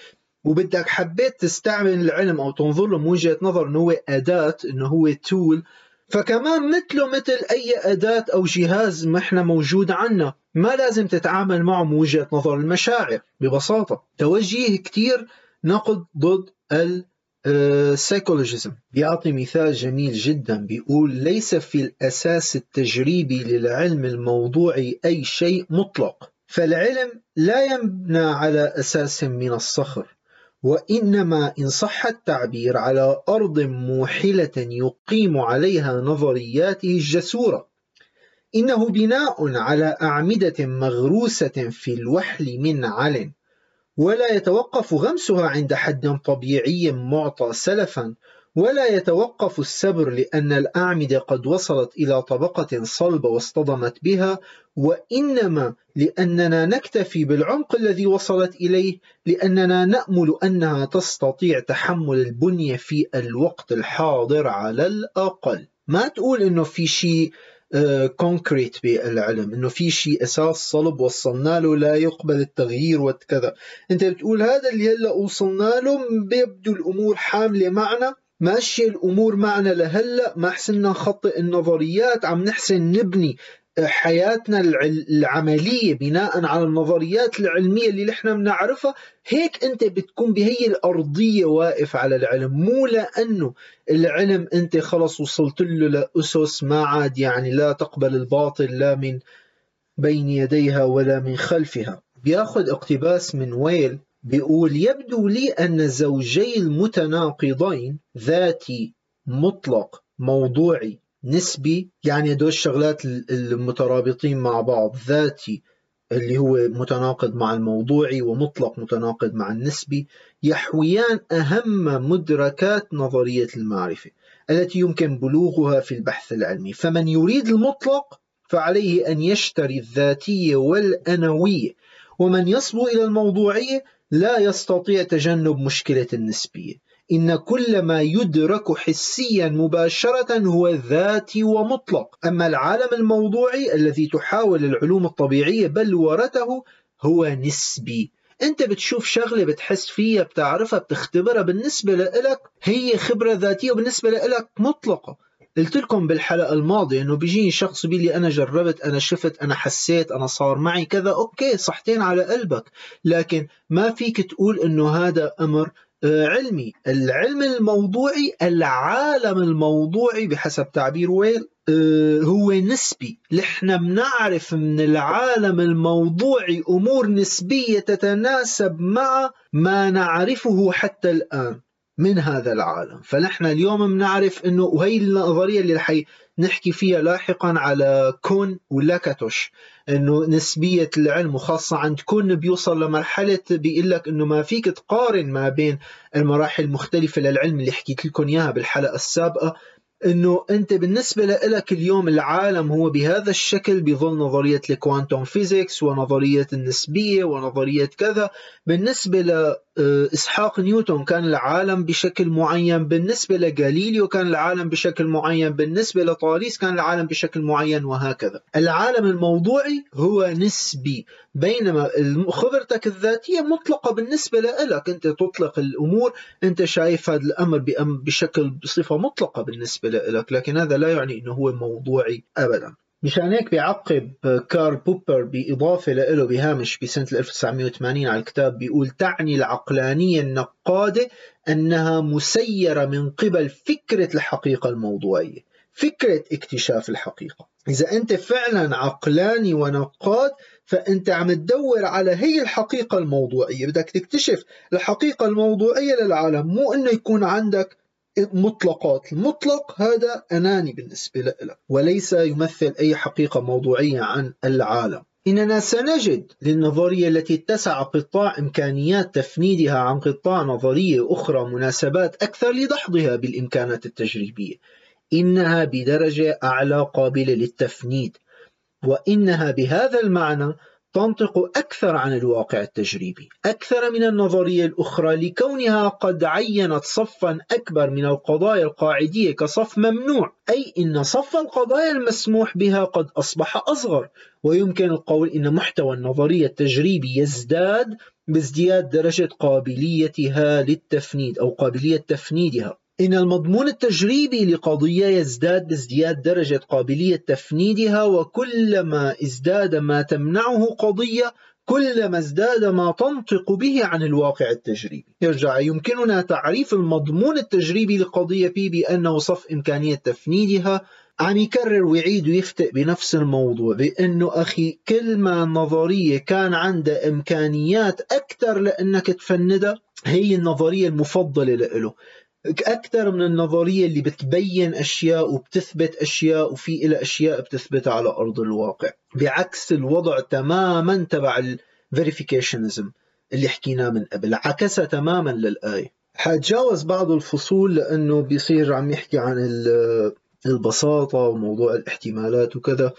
وبدك حبيت تستعمل العلم أو تنظر له من وجهة نظر إنه هو أداة إنه هو تول فكمان مثله مثل أي أداة أو جهاز ما إحنا موجود عنا ما لازم تتعامل معه من وجهة نظر المشاعر ببساطة. توجيه كتير نقد ضد السيكولوجيزم بيعطي مثال جميل جدا بيقول ليس في الأساس التجريبي للعلم الموضوعي أي شيء مطلق فالعلم لا يبنى على أساس من الصخر. وإنما إن صح التعبير على أرض موحلة يقيم عليها نظرياته الجسورة. إنه بناء على أعمدة مغروسة في الوحل من علن ولا يتوقف غمسها عند حد طبيعي معطى سلفا ولا يتوقف السبر لأن الأعمدة قد وصلت إلى طبقة صلبة واصطدمت بها وإنما لأننا نكتفي بالعمق الذي وصلت إليه لأننا نأمل أنها تستطيع تحمل البنية في الوقت الحاضر على الأقل. ما تقول إنه في شيء كونكريت آه، بالعلم إنه في شيء أساس صلب وصلنا له لا يقبل التغيير وكذا؟ أنت بتقول هذا اللي هلأ وصلنا له بيبدو الأمور حاملة معنا ماشية الأمور معنا لهلأ ما حسنا نخطئ النظريات عم نحسن نبني حياتنا العملية بناء على النظريات العلمية اللي نحن بنعرفها. هيك أنت بتكون بهي الأرضية واقف على العلم. مو لأنه العلم أنت خلص وصلت له لأسس ما عاد يعني لا تقبل الباطل لا من بين يديها ولا من خلفها. بياخذ اقتباس من ويل بيقول يبدو لي أن الزوجي المتناقضين ذاتي مطلق موضوعي نسبي يعني هدول الشغلات المترابطين مع بعض ذاتي اللي هو متناقض مع الموضوعي ومطلق متناقض مع النسبي يحويان أهم مدركات نظرية المعرفة التي يمكن بلوغها في البحث العلمي. فمن يريد المطلق فعليه أن يشتري الذاتية والأنوية ومن يصبو إلى الموضوعية لا يستطيع تجنب مشكلة النسبية. إن كل ما يدرك حسيا مباشرة هو ذاتي ومطلق. أما العالم الموضوعي الذي تحاول العلوم الطبيعية بلورته هو نسبي. أنت بتشوف شغلة بتحس فيها بتعرفها بتختبرها بالنسبة لإلك. هي خبرة ذاتية وبالنسبة لإلك مطلقة. قلت لكم بالحلقة الماضية إنه بيجيني شخص بيقول لي أنا جربت أنا شفت أنا حسيت أنا صار معي كذا أوكي صحتين على قلبك. لكن ما فيك تقول إنه هذا أمر آه، علمي. العلم الموضوعي العالم الموضوعي بحسب تعبير ويل آه، هو نسبي. نحن بنعرف من العالم الموضوعي أمور نسبية تتناسب مع ما نعرفه حتى الآن. من هذا العالم. فنحن اليوم بنعرف إنه وهي النظرية اللي رح نحكي فيها لاحقا على كون ولاكاتوش إنه نسبية العلم وخاصة عند كون بيوصل لمرحلة بيقول لك إنه ما فيك تقارن ما بين المراحل المختلفة للعلم اللي حكيت لكم إياها بالحلقة السابقة. إنه أنت بالنسبة لك اليوم العالم هو بهذا الشكل بظل نظرية الكوانتوم فيزيكس ونظرية النسبية ونظرية كذا. بالنسبة لاسحاق نيوتن كان العالم بشكل معين بالنسبة لغاليليو كان العالم بشكل معين بالنسبة لطاليس كان العالم بشكل معين وهكذا. العالم الموضوعي هو نسبي بينما خبرتك الذاتية مطلقة بالنسبة لك أنت تطلق الأمور أنت شايف هذا الأمر بشكل بصفة مطلقة بالنسبة لك لكن هذا لا يعني أنه هو موضوعي أبدا. مشان هيك بيعقب كار بوبر بإضافة له بهامش بسنة 1980 على الكتاب بيقول تعني العقلانية النقادة أنها مسيرة من قبل فكرة الحقيقة الموضوعية فكرة اكتشاف الحقيقة. إذا أنت فعلا عقلاني ونقاد فأنت عم تدور على هي الحقيقة الموضوعية. بدك تكتشف الحقيقة الموضوعية للعالم مو أنه يكون عندك مطلقات. المطلق هذا أناني بالنسبة لك وليس يمثل أي حقيقة موضوعية عن العالم. إننا سنجد للنظرية التي اتسع قطاع إمكانيات تفنيدها عن قطاع نظرية أخرى مناسبات أكثر لدحضها بالإمكانات التجريبية. إنها بدرجة أعلى قابلة للتفنيد وإنها بهذا المعنى تنطق أكثر عن الواقع التجريبي. أكثر من النظرية الأخرى لكونها قد عينت صفا أكبر من القضايا القاعدية كصف ممنوع. أي إن صف القضايا المسموح بها قد أصبح أصغر. ويمكن القول إن محتوى النظرية التجريبي يزداد بازدياد درجة قابليتها للتفنيد أو قابلية تفنيدها. إن المضمون التجريبي لقضية يزداد بازدياد درجة قابلية تفنيدها وكلما ازداد ما تمنعه قضية كلما ازداد ما تنطق به عن الواقع التجريبي. يرجع يمكننا تعريف المضمون التجريبي لقضية بي بأنه صف إمكانية تفنيدها. عم يكرر ويعيد ويفتئ بنفس الموضوع بأنه أخي كل ما النظرية كان عندها إمكانيات أكثر لأنك تفندها هي النظرية المفضلة له. أكثر من النظرية اللي بتبين أشياء وبتثبت أشياء وفي إلى أشياء بتثبتها على أرض الواقع. بعكس الوضع تماما تبع الفيريفيكيشنزم اللي حكيناه من قبل عكسها تماما للآية. حتجاوز بعض الفصول لأنه بيصير عم يحكي عن البساطة وموضوع الاحتمالات وكذا.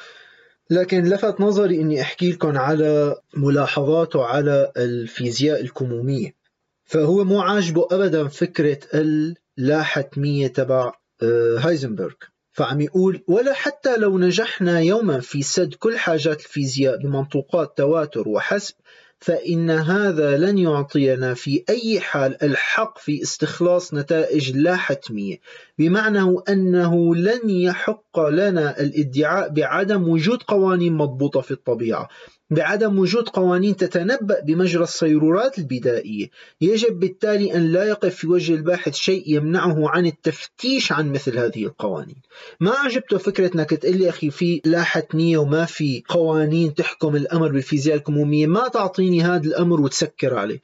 لكن لفت نظري إني أحكي لكم على ملاحظاته على الفيزياء الكمومية. فهو مو عاجبه ابدا فكرة اللا حتميه تبع آه، هايزنبرغ. فعم يقول ولا حتى لو نجحنا يوما في سد كل حاجات الفيزياء بمنطوقات تواتر وحسب فإن هذا لن يعطينا في أي حال الحق في استخلاص نتائج لا حتمية بمعنى أنه لن يحق لنا الادعاء بعدم وجود قوانين مضبوطة في الطبيعة. بعدم وجود قوانين تتنبأ بمجرى الصيرورات البدائية. يجب بالتالي أن لا يقف في وجه الباحث شيء يمنعه عن التفتيش عن مثل هذه القوانين. ما عجبته فكرة أنك تقول لي أخي في لا حتمية وما في قوانين تحكم الأمر بالفيزياء الكمومية؟ ما تعطيني هذا الأمر وتسكر عليه.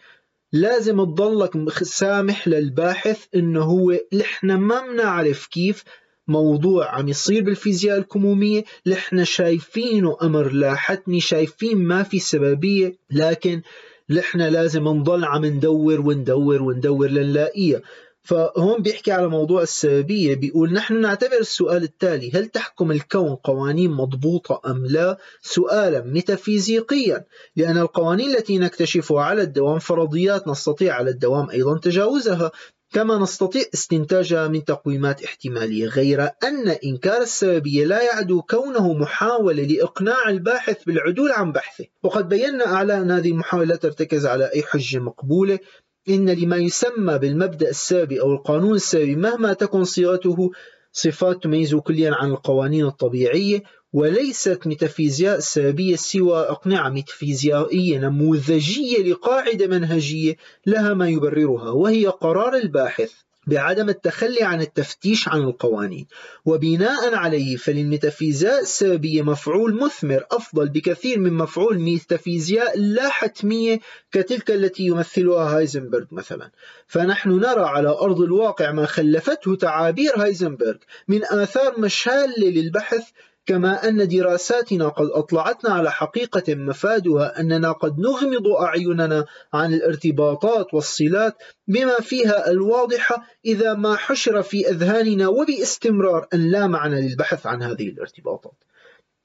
لازم تضلك سامح للباحث إنه هو نحن ما بنعرف كيف موضوع عم يصير بالفيزياء الكمومية. إحنا شايفينه أمر لا حتمي شايفين ما في سببية لكن إحنا لازم نضل عم ندور وندور وندور لنلاقيها. فهون بيحكي على موضوع السببية بيقول نحن نعتبر السؤال التالي هل تحكم الكون قوانين مضبوطة أم لا؟ سؤالا ميتافيزيقيا لأن القوانين التي نكتشفها على الدوام فرضيات نستطيع على الدوام أيضا تجاوزها. كما نستطيع استنتاجها من تقويمات احتمالية غير أن إنكار السببية لا يعدو كونه محاولة لإقناع الباحث بالعدول عن بحثه. وقد بينا أعلى أن هذه المحاولة لا ترتكز على أي حجة مقبولة. إن لما يسمى بالمبدأ السببي أو القانون السببي مهما تكن صيغته صفات تميزه كليا عن القوانين الطبيعية. وليست ميتافيزياء السببية سوى أقنعة ميتافيزيائية نموذجية لقاعدة منهجية لها ما يبررها وهي قرار الباحث بعدم التخلي عن التفتيش عن القوانين. وبناء عليه فللميتافيزياء السببية مفعول مثمر أفضل بكثير من مفعول ميتافيزياء لا حتمية كتلك التي يمثلها هايزنبرغ مثلا. فنحن نرى على أرض الواقع ما خلفته تعابير هايزنبرغ من آثار مشالة للبحث كما أن دراساتنا قد أطلعتنا على حقيقة مفادها أننا قد نغمض أعيننا عن الارتباطات والصلات بما فيها الواضحة إذا ما حشر في أذهاننا وباستمرار أن لا معنى للبحث عن هذه الارتباطات.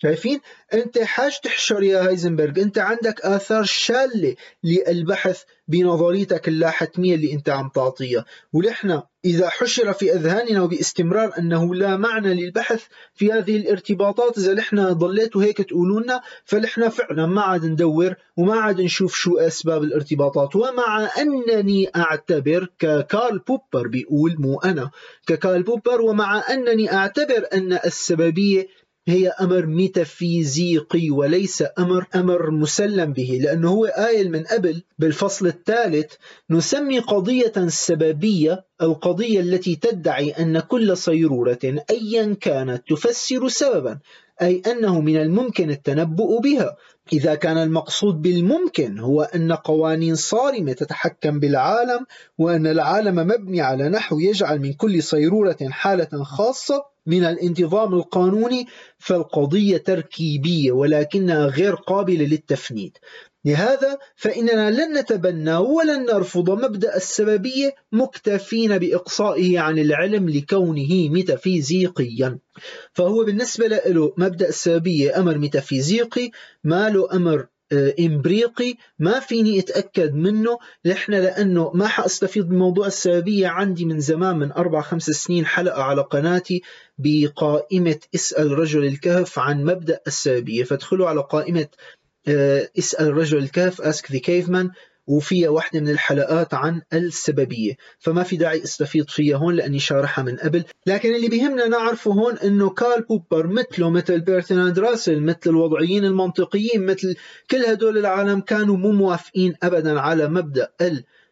شايفين؟ أنت حاج تحشر يا هايزنبرغ. أنت عندك آثار شالة للبحث بنظريتك اللاحتميه اللي أنت عم تعطيها. ونحن إذا حشر في أذهاننا وباستمرار أنه لا معنى للبحث في هذه الارتباطات إذا نحن ضليتوا هيك تقولوا لنا فنحن فعلا ما عاد ندور وما عاد نشوف شو أسباب الارتباطات. ومع أنني أعتبر ككارل بوبر بيقول مو أنا ككارل بوبر ومع أنني أعتبر أن السببية هي أمر ميتافيزيقي وليس أمر أمر مسلم به لأنه هو قايل من قبل بالفصل الثالث نسمي قضية سببية القضية التي تدعي أن كل صيرورة أيا كانت تفسر سببا أي أنه من الممكن التنبؤ بها. إذا كان المقصود بالممكن هو أن قوانين صارمة تتحكم بالعالم وأن العالم مبني على نحو يجعل من كل صيرورة حالة خاصة من الانتظام القانوني فالقضية تركيبية ولكنها غير قابلة للتفنيد. لهذا فإننا لن نتبنى ولن نرفض مبدأ السببية مكتفين بإقصائه عن العلم لكونه ميتافيزيقيا. فهو بالنسبة له مبدأ السببية أمر ميتافيزيقي ما له أمر آه، إمبريقي. ما فيني أتأكد منه. نحن لأنه ما حأستفيد بموضوع السببية عندي من زمان من أربع خمس سنين حلقة على قناتي بقائمة اسأل رجل الكهف عن مبدأ السببية فادخلوا على قائمة آه، اسأل رجل الكهف Ask the Caveman. وفيها واحدة من الحلقات عن السببية. فما في داعي استفيض فيها هون لأني شارحها من قبل. لكن اللي بيهمنا نعرفه هون أنه كارل بوبر مثله مثل بيرتناند راسل مثل الوضعيين المنطقيين مثل كل هدول العالم كانوا مو موافقين أبدا على مبدأ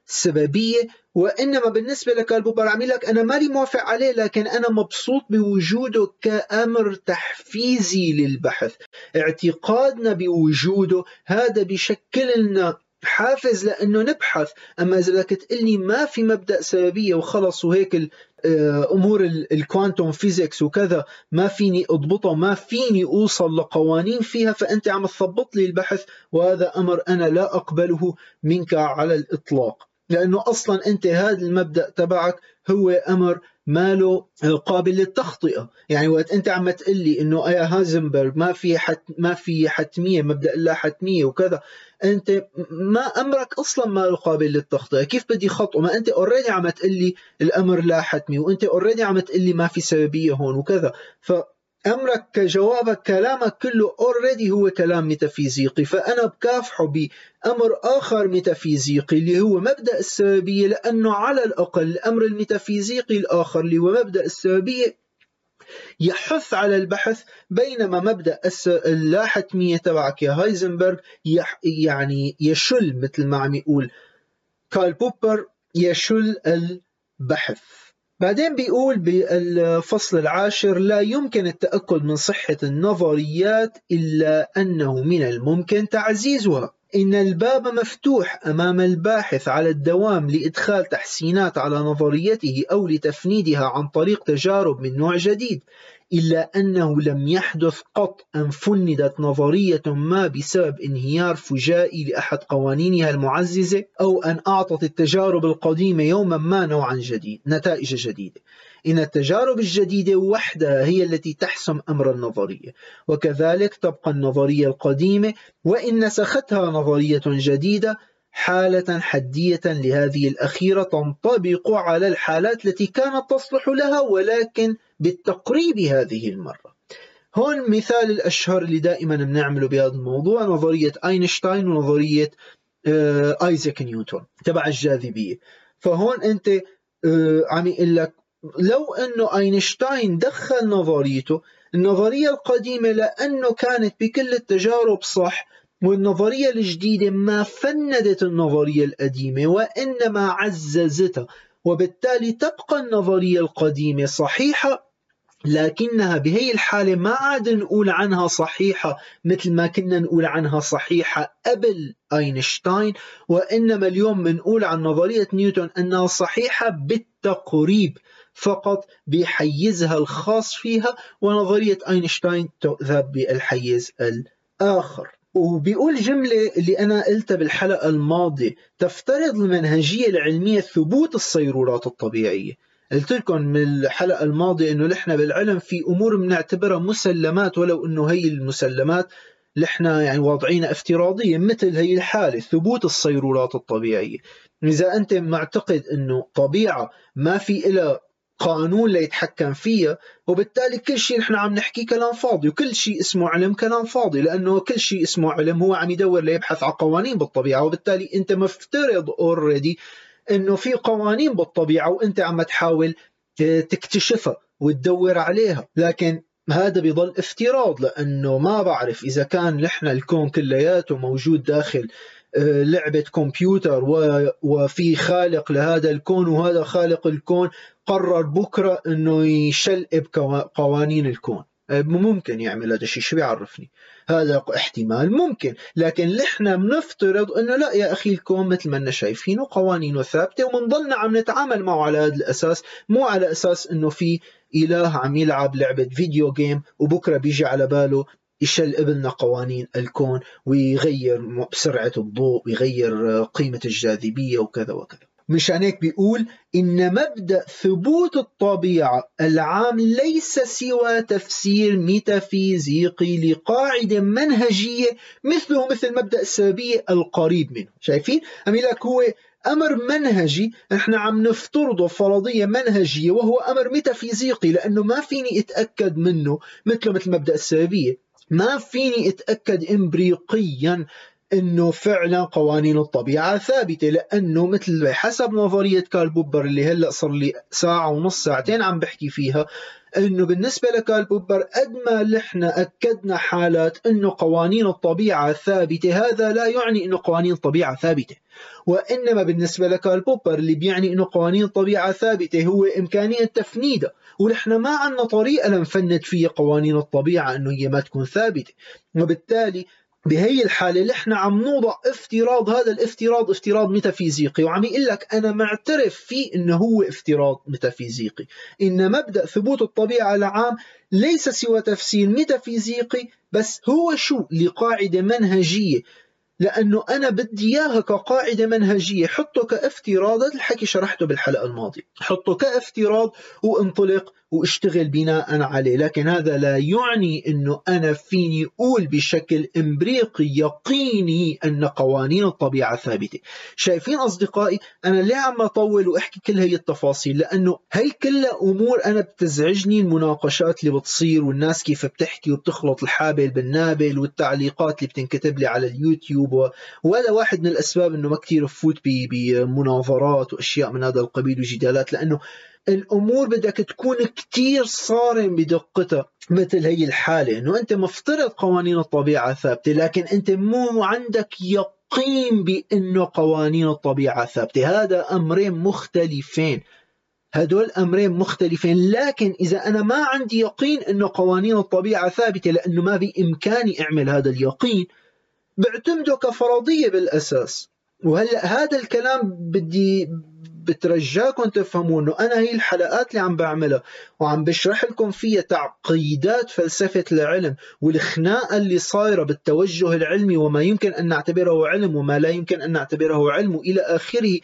السببية. وإنما بالنسبة لكارل بوبر عم يقلك أنا مالي موافق عليه لكن أنا مبسوط بوجوده كأمر تحفيزي للبحث. اعتقادنا بوجوده هذا بشكل لنا حافز لأنه نبحث. أما إذا بدك تقلني ما في مبدأ سببية وخلص وهيك آه، أمور ال quantum physics وكذا ما فيني اضبطها ما فيني أوصل لقوانين فيها فأنت عم تثبط لي البحث وهذا أمر أنا لا أقبله منك على الإطلاق. لأنه أصلا أنت هذا المبدأ تبعك هو أمر ماله قابل للتخطئة. يعني وقت أنت عم تقلي إنه يا هازنبرغ ما في حت ما في حتمية مبدأ لا حتمية وكذا أنت ما أمرك أصلا ما قابل للتخطئة. كيف بدي خطئه؟ ما أنت اوريدي عم تقلي الأمر لا حتمي وأنت already عم تقلي ما في سببية هون وكذا. ف أمرك كجوابك كلامك كله already هو كلام ميتافيزيقي فأنا بكافحه بأمر آخر ميتافيزيقي اللي هو مبدأ السببية لأنه على الأقل الأمر الميتافيزيقي الآخر اللي هو مبدأ السببية يحث على البحث بينما مبدأ اللاحتميه تبعك يا هايزنبرغ يعني يشل مثل ما عم يقول كارل بوبر يشل البحث. بعدين بيقول بالفصل العاشر لا يمكن التأكد من صحة النظريات إلا أنه من الممكن تعزيزها. إن الباب مفتوح أمام الباحث على الدوام لإدخال تحسينات على نظريته أو لتفنيدها عن طريق تجارب من نوع جديد. إلا أنه لم يحدث قط أن فندت نظرية ما بسبب انهيار فجائي لأحد قوانينها المعززة أو أن أعطت التجارب القديمة يوما ما نوعا جديد نتائج جديدة. إن التجارب الجديدة وحدها هي التي تحسم أمر النظرية. وكذلك تبقى النظرية القديمة وإن نسختها نظرية جديدة حالة حدية لهذه الأخيرة تنطبق على الحالات التي كانت تصلح لها ولكن بالتقريب هذه المرة. هون مثال الأشهر اللي دائما بنعمله بهذا الموضوع نظرية أينشتاين ونظرية آه، آيزاك نيوتن تبع الجاذبية. فهون أنت آه، عم يقول لك لو أنه أينشتاين دخل نظريته النظرية القديمة لأنه كانت بكل التجارب صح والنظرية الجديدة ما فندت النظرية القديمة وإنما عززتها وبالتالي تبقى النظرية القديمة صحيحة لكنها بهي الحالة ما عاد نقول عنها صحيحة مثل ما كنا نقول عنها صحيحة قبل أينشتاين وإنما اليوم بنقول عن نظرية نيوتن أنها صحيحة بالتقريب فقط بحيزها الخاص فيها ونظرية أينشتاين تذهب بالحيز الآخر. وبيقول جملة اللي أنا قلتها بالحلقة الماضية تفترض المنهجية العلمية ثبوت الصيرورات الطبيعية. قلت لكم من الحلقة الماضية إنه نحن بالعلم في أمور بنعتبرها مسلمات ولو إنه هي المسلمات نحن يعني واضعينها افتراضية مثل هي الحالة ثبوت الصيرورات الطبيعية. إذا أنت معتقد إنه طبيعة ما في إلها قانون ليتحكم فيها وبالتالي كل شيء نحن عم نحكي كلام فاضي وكل شيء اسمه علم كلام فاضي لأنه كل شيء اسمه علم هو عم يدور ليبحث عن قوانين بالطبيعة وبالتالي أنت مفترض اوريدي إنه في قوانين بالطبيعة وأنت عم تحاول تكتشفها وتدور عليها لكن هذا بيضل افتراض لأنه ما بعرف إذا كان نحن الكون كلياته موجود داخل آه، لعبة كمبيوتر وفي خالق لهذا الكون وهذا خالق الكون قرر بكرة إنه يشلب قوانين الكون. آه، ممكن يعمل هذا الشيء شو بيعرفني؟ هذا احتمال ممكن. لكن نحن بنفترض إنه لا يا أخي الكون مثل ما إحنا شايفينه قوانينه ثابتة وبنضلنا عم نتعامل معه على هذا الأساس. مو على أساس إنه في إله عم يلعب لعبة فيديو جيم وبكرة بيجي على باله يشل ابننا قوانين الكون ويغير بسرعة الضوء ويغير قيمة الجاذبية وكذا وكذا. مشان هيك بيقول إن مبدأ ثبوت الطبيعة العام ليس سوى تفسير ميتافيزيقي لقاعدة منهجية مثله مثل مبدأ السببية القريب منه شايفين؟ عم يقلك هو أمر منهجي إحنا عم نفترضه فرضية منهجية وهو أمر ميتافيزيقي لأنه ما فيني أتأكد منه مثله مثل مبدأ السببية ما فيني أتأكد امبريقيا إنه فعلا قوانين الطبيعة ثابتة لأنه مثل حسب نظرية كارل بوبر اللي هلأ صار لي ساعة ونص ساعتين عم بحكي فيها إنه بالنسبة لكارل بوبر قد ما نحن أكدنا حالات إنه قوانين الطبيعة ثابتة هذا لا يعني إنه قوانين الطبيعة ثابتة. وإنما بالنسبة لكارل بوبر اللي بيعني إنه قوانين الطبيعة ثابتة هو إمكانية تفنيدها ونحن ما عندنا طريقة لنفند فيها قوانين الطبيعة إنه هي ما تكون ثابتة. وبالتالي بهي الحالة نحن عم نوضع افتراض هذا الافتراض افتراض ميتافيزيقي وعم يقول لك أنا معترف فيه إنه هو افتراض ميتافيزيقي. إن مبدأ ثبوت الطبيعة العام ليس سوى تفسير ميتافيزيقي بس هو شو؟ لقاعدة منهجية. لأنه أنا بدي إياها كقاعدة منهجية حطه كافتراض هذا الحكي شرحته بالحلقة الماضية. حطه كافتراض وانطلق واشتغل بناء عليه. لكن هذا لا يعني أنه أنا فيني أقول بشكل إمبريقي يقيني أن قوانين الطبيعة ثابتة. شايفين أصدقائي أنا ليه عم أطول وأحكي كل هي التفاصيل لأنه هي كلها أمور أنا بتزعجني المناقشات اللي بتصير والناس كيف بتحكي وبتخلط الحابل بالنابل والتعليقات اللي بتنكتب لي على اليوتيوب وهذا واحد من الأسباب أنه ما كثير بفوت بمناظرات وأشياء من هذا القبيل وجدالات لأنه الأمور بدك تكون كتير صارم بدقتها مثل هي الحالة إنه أنت مفترض قوانين الطبيعة ثابتة لكن أنت مو عندك يقين بأنه قوانين الطبيعة ثابتة. هذا أمرين مختلفين. هدول أمرين مختلفين. لكن إذا أنا ما عندي يقين أنه قوانين الطبيعة ثابتة لأنه ما بامكاني أعمل هذا اليقين بعتمده كفرضية بالأساس. وهلأ هذا الكلام بدي بترجاكم تفهموا انه أنا هي الحلقات اللي عم بعملها وعم بشرح لكم فيها تعقيدات فلسفة العلم والخناقة اللي صايرة بالتوجه العلمي وما يمكن أن نعتبره علم وما لا يمكن أن نعتبره علم وإلى آخره.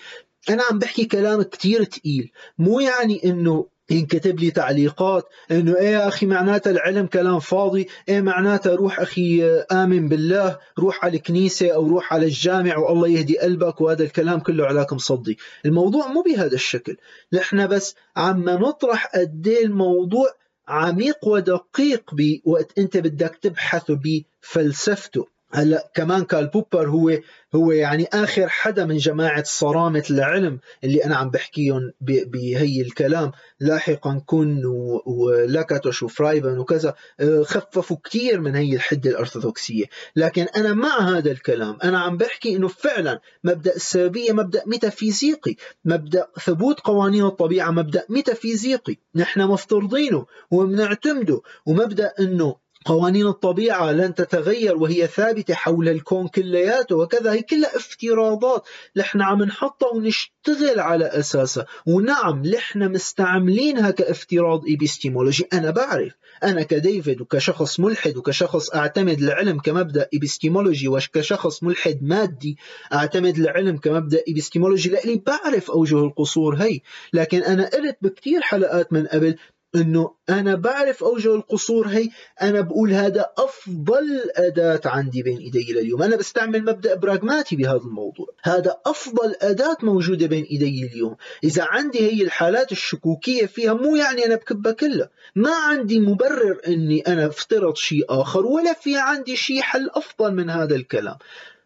أنا عم بحكي كلام كتير تقيل مو يعني إنه ينكتب لي تعليقات إنه إيه يا أخي معناتها العلم كلام فاضي إيه معناتها روح أخي آمن بالله روح على الكنيسة أو روح على الجامع والله يهدي قلبك وهذا الكلام كله علاك مصدي الموضوع مو بهذا الشكل. نحن بس عم نطرح قد إيه الموضوع عميق ودقيق بوقت أنت بدك تبحث بفلسفته. هلا كمان كارل بوبر هو هو يعني آخر حدا من جماعة صرامة العلم اللي أنا عم بحكيهم بهي الكلام. لاحقا كون ولاكاتوش وفايرابند وكذا آه، خففوا كثير من هي الحدة الأرثوذكسية. لكن أنا مع هذا الكلام أنا عم بحكي إنه فعلا مبدأ السببية مبدأ ميتافيزيقي مبدأ ثبوت قوانين الطبيعة مبدأ ميتافيزيقي. نحن مفترضينه وبنعتمده ومبدأ إنه قوانين الطبيعة لن تتغير وهي ثابتة حول الكون كلياته وكذا هي كلها افتراضات. نحن عم نحطها ونشتغل على أساسها. ونعم نحن مستعملينها كافتراض إبستيمولوجي أنا بعرف. أنا كديفيد وكشخص ملحد وكشخص أعتمد العلم كمبدأ إبستيمولوجي وكشخص ملحد مادي أعتمد العلم كمبدأ إبستيمولوجي لأني بعرف أوجه القصور هي. لكن أنا قلت بكتير حلقات من قبل إنه أنا بعرف أوجه القصور هي أنا بقول هذا أفضل أداة عندي بين إيدي لليوم أنا بستعمل مبدأ براغماتي بهذا الموضوع. هذا أفضل أداة موجودة بين إيدي اليوم. إذا عندي هي الحالات الشكوكية فيها مو يعني أنا بكبها كلها. ما عندي مبرر إني أنا افترض شيء آخر ولا في عندي شيء حل أفضل من هذا الكلام.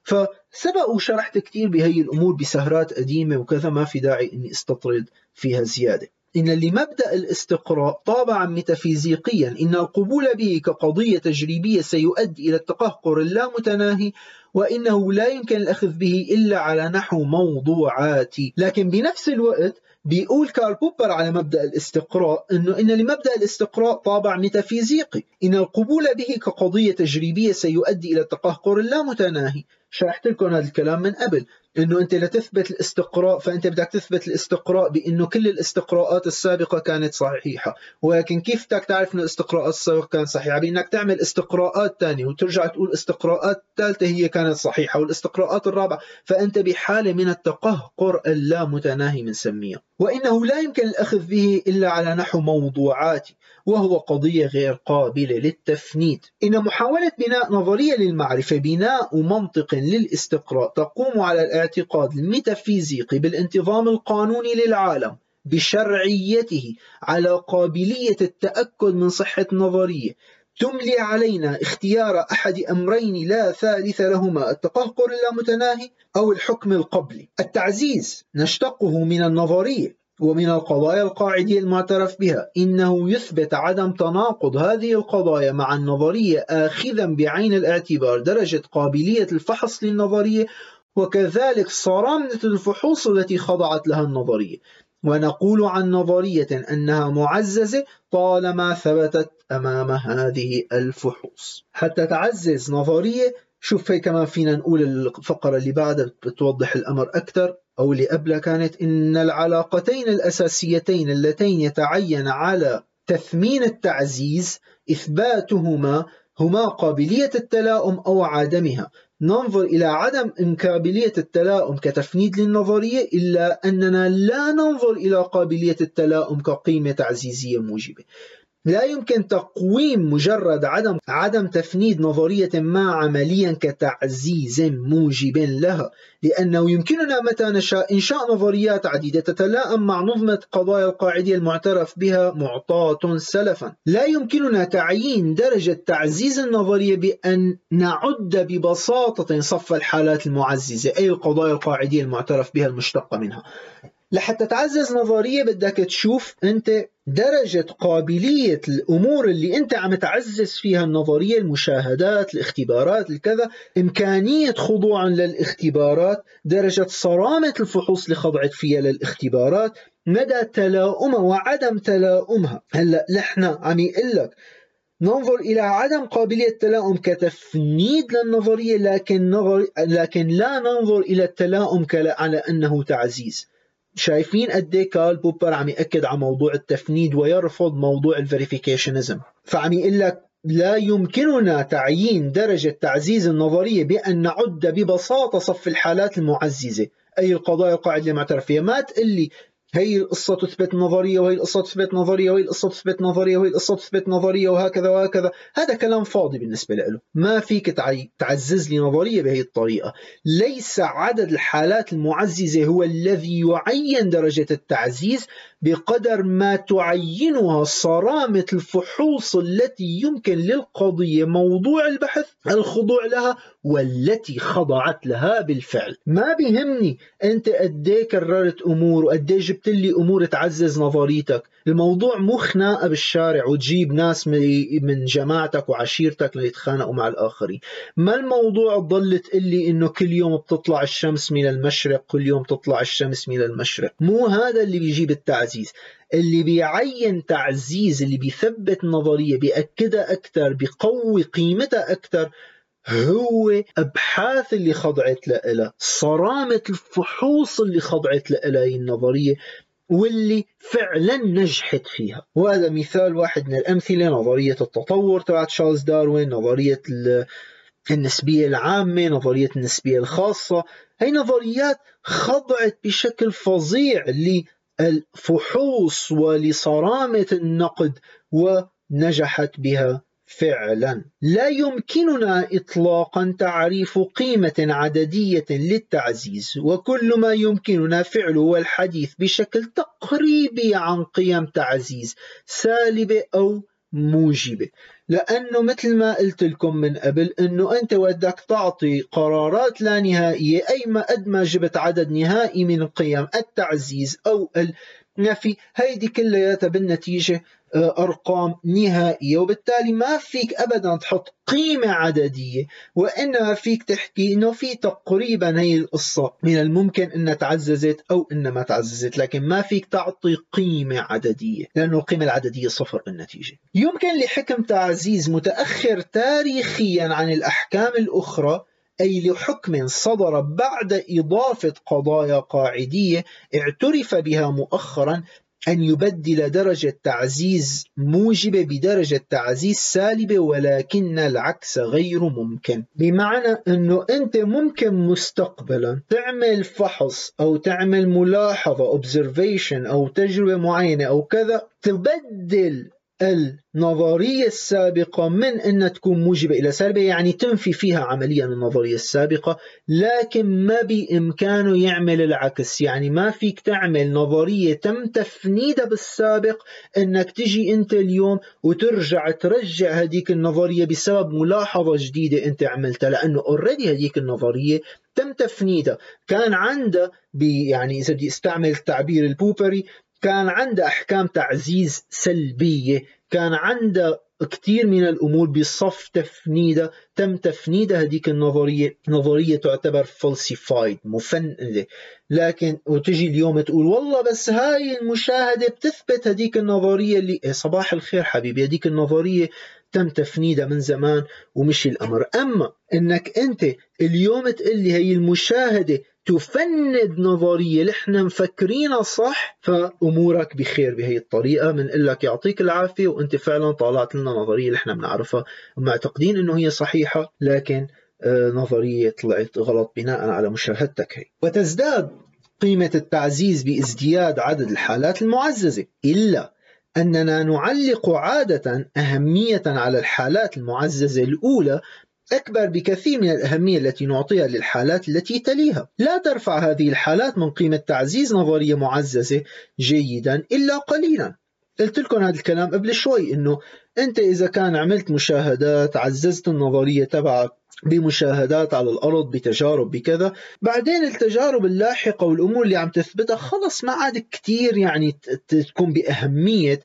فسبق وشرحت كثير بهي الأمور بسهرات قديمة وكذا ما في داعي إني أستطرد فيها زيادة. إن لمبدأ الاستقراء طابعا ميتافيزيقيا إن القبول به كقضية تجريبية سيؤدي إلى التقهقر اللامتناهي وإنه لا يمكن الأخذ به إلا على نحو موضوعاتي لكن بنفس الوقت بيقول كارل بوبر على مبدأ الاستقراء أنه إن لمبدأ الاستقراء طابع ميتافيزيقي إن القبول به كقضية تجريبية سيؤدي إلى التقهقر اللامتناهي. شرحت لكم هذا الكلام من قبل إنه أنت لتثبت الاستقراء فأنت بدك تثبت الاستقراء بإنه كل الاستقراءات السابقة كانت صحيحة. ولكن كيف بدك تعرف إنه الاستقراءات السابقة كانت صحيحة؟ بانك تعمل استقراءات ثانية وترجع تقول استقراءات ثالثه هي كانت صحيحة والاستقراءات الرابعة فأنت بحالة من التقهقر اللامتناهي بنسميها وإنه لا يمكن الأخذ به إلا على نحو موضوعاتي وهو قضية غير قابلة للتفنيد. إن محاولة بناء نظرية للمعرفة بناء منطق للاستقراء تقوم على الاعتقاد الميتافيزيقي بالانتظام القانوني للعالم بشرعيته على قابلية التأكد من صحة النظرية تملي علينا اختيار أحد أمرين لا ثالث لهما التقهقر اللامتناهي أو الحكم القبلي. التعزيز نشتقه من النظرية. ومن القضايا القاعدية المعترف بها إنه يثبت عدم تناقض هذه القضايا مع النظرية آخذا بعين الاعتبار درجة قابلية الفحص للنظرية وكذلك صرامة الفحوص التي خضعت لها النظرية. ونقول عن نظرية أنها معززة طالما ثبتت أمام هذه الفحوص. حتى تعزز نظرية شوف هي كمان فينا نقول الفقرة اللي بعدها بتوضح الأمر أكثر. أو قبلها كانت إن العلاقتين الأساسيتين اللتين يتعين على تثمين التعزيز إثباتهما هما قابلية التلاؤم أو عدمها. ننظر إلى عدم قابلية التلاؤم كتفنيد للنظرية إلا أننا لا ننظر إلى قابلية التلاؤم كقيمة تعزيزية موجبة. لا يمكن تقويم مجرد عدم عدم تفنيد نظرية ما عمليا كتعزيز موجب لها لأنه يمكننا متى نشاء إنشاء نظريات عديدة تتلائم مع نظمة قضايا القاعدية المعترف بها معطاة سلفا. لا يمكننا تعيين درجة تعزيز النظرية بأن نعد ببساطة صف الحالات المعززة أي القضايا القاعدية المعترف بها المشتقة منها. لحتى تعزز نظرية بدك تشوف أنت درجة قابلية الأمور اللي أنت عم تعزز فيها النظرية المشاهدات الاختبارات الكذا إمكانية خضوعا للاختبارات درجة صرامة الفحوص اللي خضعت فيها للاختبارات مدى تلاؤمها وعدم تلاؤمها. هلأ نحن عم يقول لك ننظر إلى عدم قابلية التلاؤم كتفنيد للنظرية لكن, نظر لكن لا ننظر إلى التلاؤم على أنه تعزيز. شايفين قد إيه كارل بوبر عم يأكد على موضوع التفنيد ويرفض موضوع ال verificationism. فعم يقول لك لا يمكننا تعيين درجة تعزيز النظرية بأن نعد ببساطة صف الحالات المعززة أي القضايا القاعدة المعترف فيها. ما تقول لي هي القصة تثبت نظرية وهي القصة تثبت نظرية وهي القصة تثبت نظرية وهي القصة تثبت نظرية وهكذا وهكذا. هذا كلام فاضي بالنسبة له. ما فيك تعزز لي نظرية بهي الطريقة. ليس عدد الحالات المعززة هو الذي يعين درجة التعزيز بقدر ما تعينها صرامة الفحوص التي يمكن للقضية موضوع البحث الخضوع لها والتي خضعت لها بالفعل. ما بيهمني أنت قديه كررت أمور وقديه جبت لي أمور تعزز نظريتك. الموضوع مو خناقة بالشارع وتجيب ناس من جماعتك وعشيرتك ليتخانقوا مع الآخرين. ما الموضوع تضل تقول لي إنه كل يوم بتطلع الشمس من المشرق كل يوم تطلع الشمس من المشرق. مو هذا اللي بيجيب التعزيز. اللي بيعين تعزيز اللي بيثبت نظرية بيأكدها أكثر بيقوي قيمتها أكثر هو أبحاث اللي خضعت لها صرامة الفحوص اللي خضعت لها النظرية واللي فعلا نجحت فيها. وهذا مثال واحد من الأمثلة نظرية التطور تبعت تشارلز داروين نظرية النسبية العامة نظرية النسبية الخاصة. هي نظريات خضعت بشكل فظيع للفحوص ولصرامة النقد ونجحت بها. فعلا. لا يمكننا اطلاقا تعريف قيمة عددية للتعزيز وكل ما يمكننا فعله هو الحديث بشكل تقريبي عن قيم تعزيز سالبه أو موجبه لأنه مثل ما قلت لكم من قبل إنه أنت بدك تعطي قرارات لا نهائية أي ما قد ما جبت عدد نهائي من القيم التعزيز أو النفي هيدي كلياتها بالنتيجة أرقام نهائية وبالتالي ما فيك أبدا تحط قيمة عددية وإنما فيك تحكي إنه في تقريبا هي القصة من الممكن إنها تعززت أو إنها ما تعززت لكن ما فيك تعطي قيمة عددية لأنه القيمة العددية صفر بالنتيجة يمكن لحكم تعزيز متأخر تاريخيا عن الأحكام الأخرى أي لحكم صدر بعد إضافة قضايا قاعدية اعترف بها مؤخرا أن يبدل درجة تعزيز موجبة بدرجة تعزيز سالبة ولكن العكس غير ممكن. بمعنى أنه أنت ممكن مستقبلا تعمل فحص أو تعمل ملاحظة observation أو تجربة معينة أو كذا تبدل النظرية السابقة من أن تكون موجبة إلى سالبة يعني تنفي فيها عمليا النظرية السابقة لكن ما بإمكانه يعمل العكس. يعني ما فيك تعمل نظرية تم تفنيدها بالسابق أنك تجي أنت اليوم وترجع ترجع هذيك النظرية بسبب ملاحظة جديدة أنت عملتها لأنه already هذيك النظرية تم تفنيدها. كان عندها يعني إذا بدي أستعمل التعبير البوبري كان عنده أحكام تعزيز سلبية كان عنده كثير من الأمور بصف تفنيدها تم تفنيد هذيك النظرية نظرية تعتبر falsified مفندة لكن وتجي اليوم تقول والله بس هاي المشاهدة بتثبت هذيك النظرية اللي إيه صباح الخير حبيبي هذيك النظرية تم تفنيدها من زمان ومشي الأمر. أما إنك أنت اليوم تقول لي هي المشاهدة تفند اللي إحنا مفكرينها صح فأمورك بخير بهي الطريقة بنقول لك يعطيك العافية وأنت فعلا طالعت لنا اللي إحنا بنعرفها. ومعتقدين إنه هي صحيحة لكن آه، نظرية طلعت غلط بناء على مشاهدتك هي. وتزداد قيمة التعزيز بازدياد عدد الحالات المعززة إلا أننا نعلق عادة أهمية على الحالات المعززة الأولى أكبر بكثير من الأهمية التي نعطيها للحالات التي تليها. لا ترفع هذه الحالات من قيمة تعزيز نظرية معززة جيدا إلا قليلا. قلت لكم هذا الكلام قبل شوي إنه أنت إذا كان عملت مشاهدات عززت النظرية تبعك بمشاهدات على الأرض بتجارب بكذا بعدين التجارب اللاحقة والأمور اللي عم تثبتها خلص ما عاد كثير يعني تكون بأهمية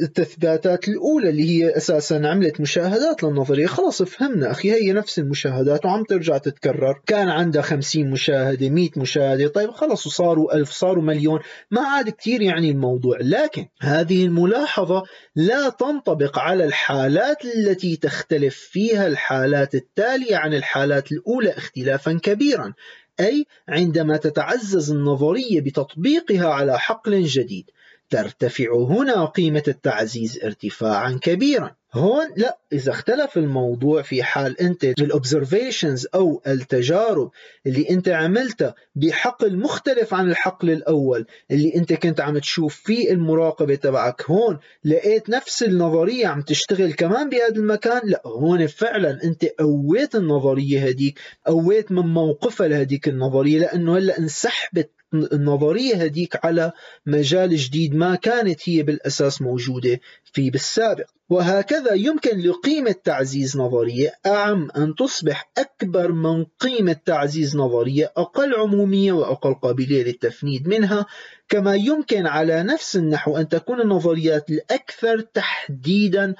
التثبيتات الأولى اللي هي أساسا عملت مشاهدات للنظرية. خلاص فهمنا. أخي هي نفس المشاهدات وعم ترجع تتكرر. كان عندها 50 مشاهدة 100 مشاهدة. طيب خلص وصاروا ألف صاروا مليون. ما عاد كتير يعني الموضوع. لكن هذه الملاحظة لا تنطبق على الحالات التي تختلف فيها الحالات التالية عن الحالات الأولى اختلافا كبيرا. أي عندما تتعزز النظرية بتطبيقها على حقل جديد. ترتفع هنا قيمة التعزيز ارتفاعا كبيرا. هون لا إذا اختلف الموضوع في حال أنت الأوبزرفيشنز أو التجارب اللي أنت عملتها بحقل مختلف عن الحقل الأول اللي أنت كنت عم تشوف فيه المراقبة تبعك. هون لقيت نفس النظرية عم تشتغل كمان بهذا المكان؟ لا هون فعلا أنت قويت النظرية هديك قويت من موقفها لهديك النظرية لأنه هلأ انسحبت النظرية هديك على مجال جديد ما كانت هي بالأساس موجودة فيه بالسابق. وهكذا يمكن لقيمة تعزيز نظرية أعم أن تصبح أكبر من قيمة تعزيز نظرية أقل عمومية وأقل قابلية للتفنيد منها كما يمكن على نفس النحو أن تكون النظريات الأكثر تحديدا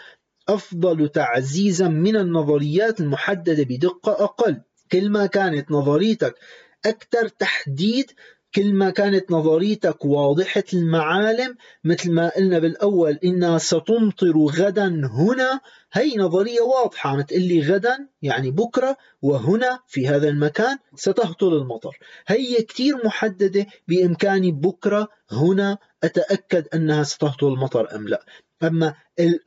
أفضل تعزيزا من النظريات المحددة بدقة أقل. كل ما كانت نظريتك أكثر تحديد كل ما كانت نظريتك واضحة المعالم مثل ما قلنا بالأول إنها ستمطر غدا هنا. هي نظرية واضحة عم تقلي غدا يعني بكرة وهنا في هذا المكان ستهطل المطر. هي كتير محددة بإمكاني بكرة هنا أتأكد أنها ستهطل المطر أم لا. أما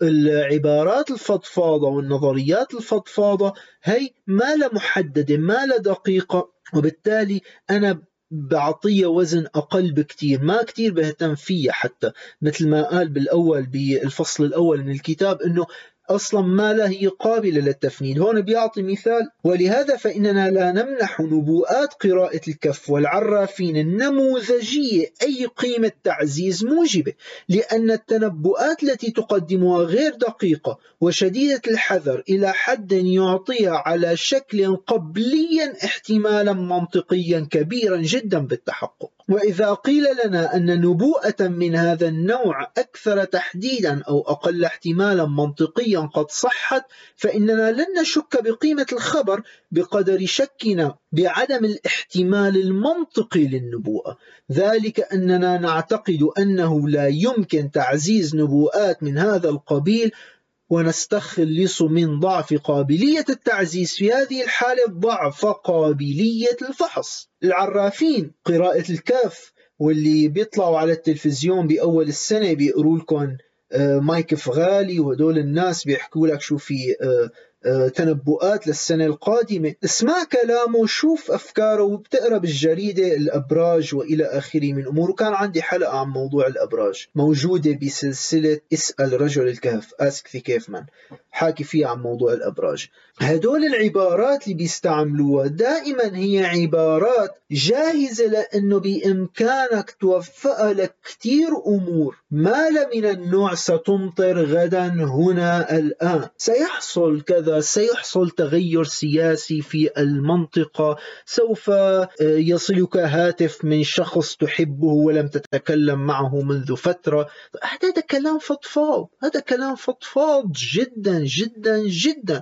العبارات الفضفاضة والنظريات الفضفاضة هي ما لا محددة ما لا دقيقة وبالتالي أنا بعطية وزن أقل بكتير. ما كتير بهتم فيها حتى مثل ما قال بالأول بالفصل الأول من الكتاب أنه أصلا ما لا هي قابلة للتفنيد. هون بيعطي مثال ولهذا فإننا لا نمنح نبوءات قراءة الكف والعرافين النموذجية أي قيمة تعزيز موجبة لأن التنبؤات التي تقدمها غير دقيقة وشديدة الحذر إلى حد يعطيها على شكل قبليا احتمالا منطقيا كبيرا جدا بالتحقق. وإذا قيل لنا أن نبوءة من هذا النوع أكثر تحديدا أو أقل احتمالا منطقيا قد صحت فإننا لن نشك بقيمة الخبر بقدر شكنا بعدم الاحتمال المنطقي للنبوءة. ذلك أننا نعتقد أنه لا يمكن تعزيز نبوءات من هذا القبيل ونستخلص من ضعف قابلية التعزيز في هذه الحالة ضعف قابلية الفحص. العرافين قراءة الكاف واللي بيطلعوا على التلفزيون بأول السنة بيقروا لكم آه، مايك فغالي وهدول الناس بيحكوا لك شو في آه، تنبؤات للسنة القادمة. اسمع كلامه شوف أفكاره وبتقرأ بالجريدة الأبراج وإلى آخره من أمور. وكان عندي حلقة عن موضوع الأبراج موجودة بسلسلة اسأل رجل الكهف. Ask the Caveman. حاكي فيها عن موضوع الأبراج. هدول العبارات اللي بيستعملوها دائما هي عبارات جاهزة لأنه بإمكانك توفق لك كتير أمور. ما من النوع ستمطر غدا هنا الآن. سيحصل كذا سيحصل تغير سياسي في المنطقة. سوف آه، يصلك هاتف من شخص تحبه ولم تتكلم معه منذ فترة. هذا كلام فضفاض. هذا كلام فضفاض جدا جدا جدا.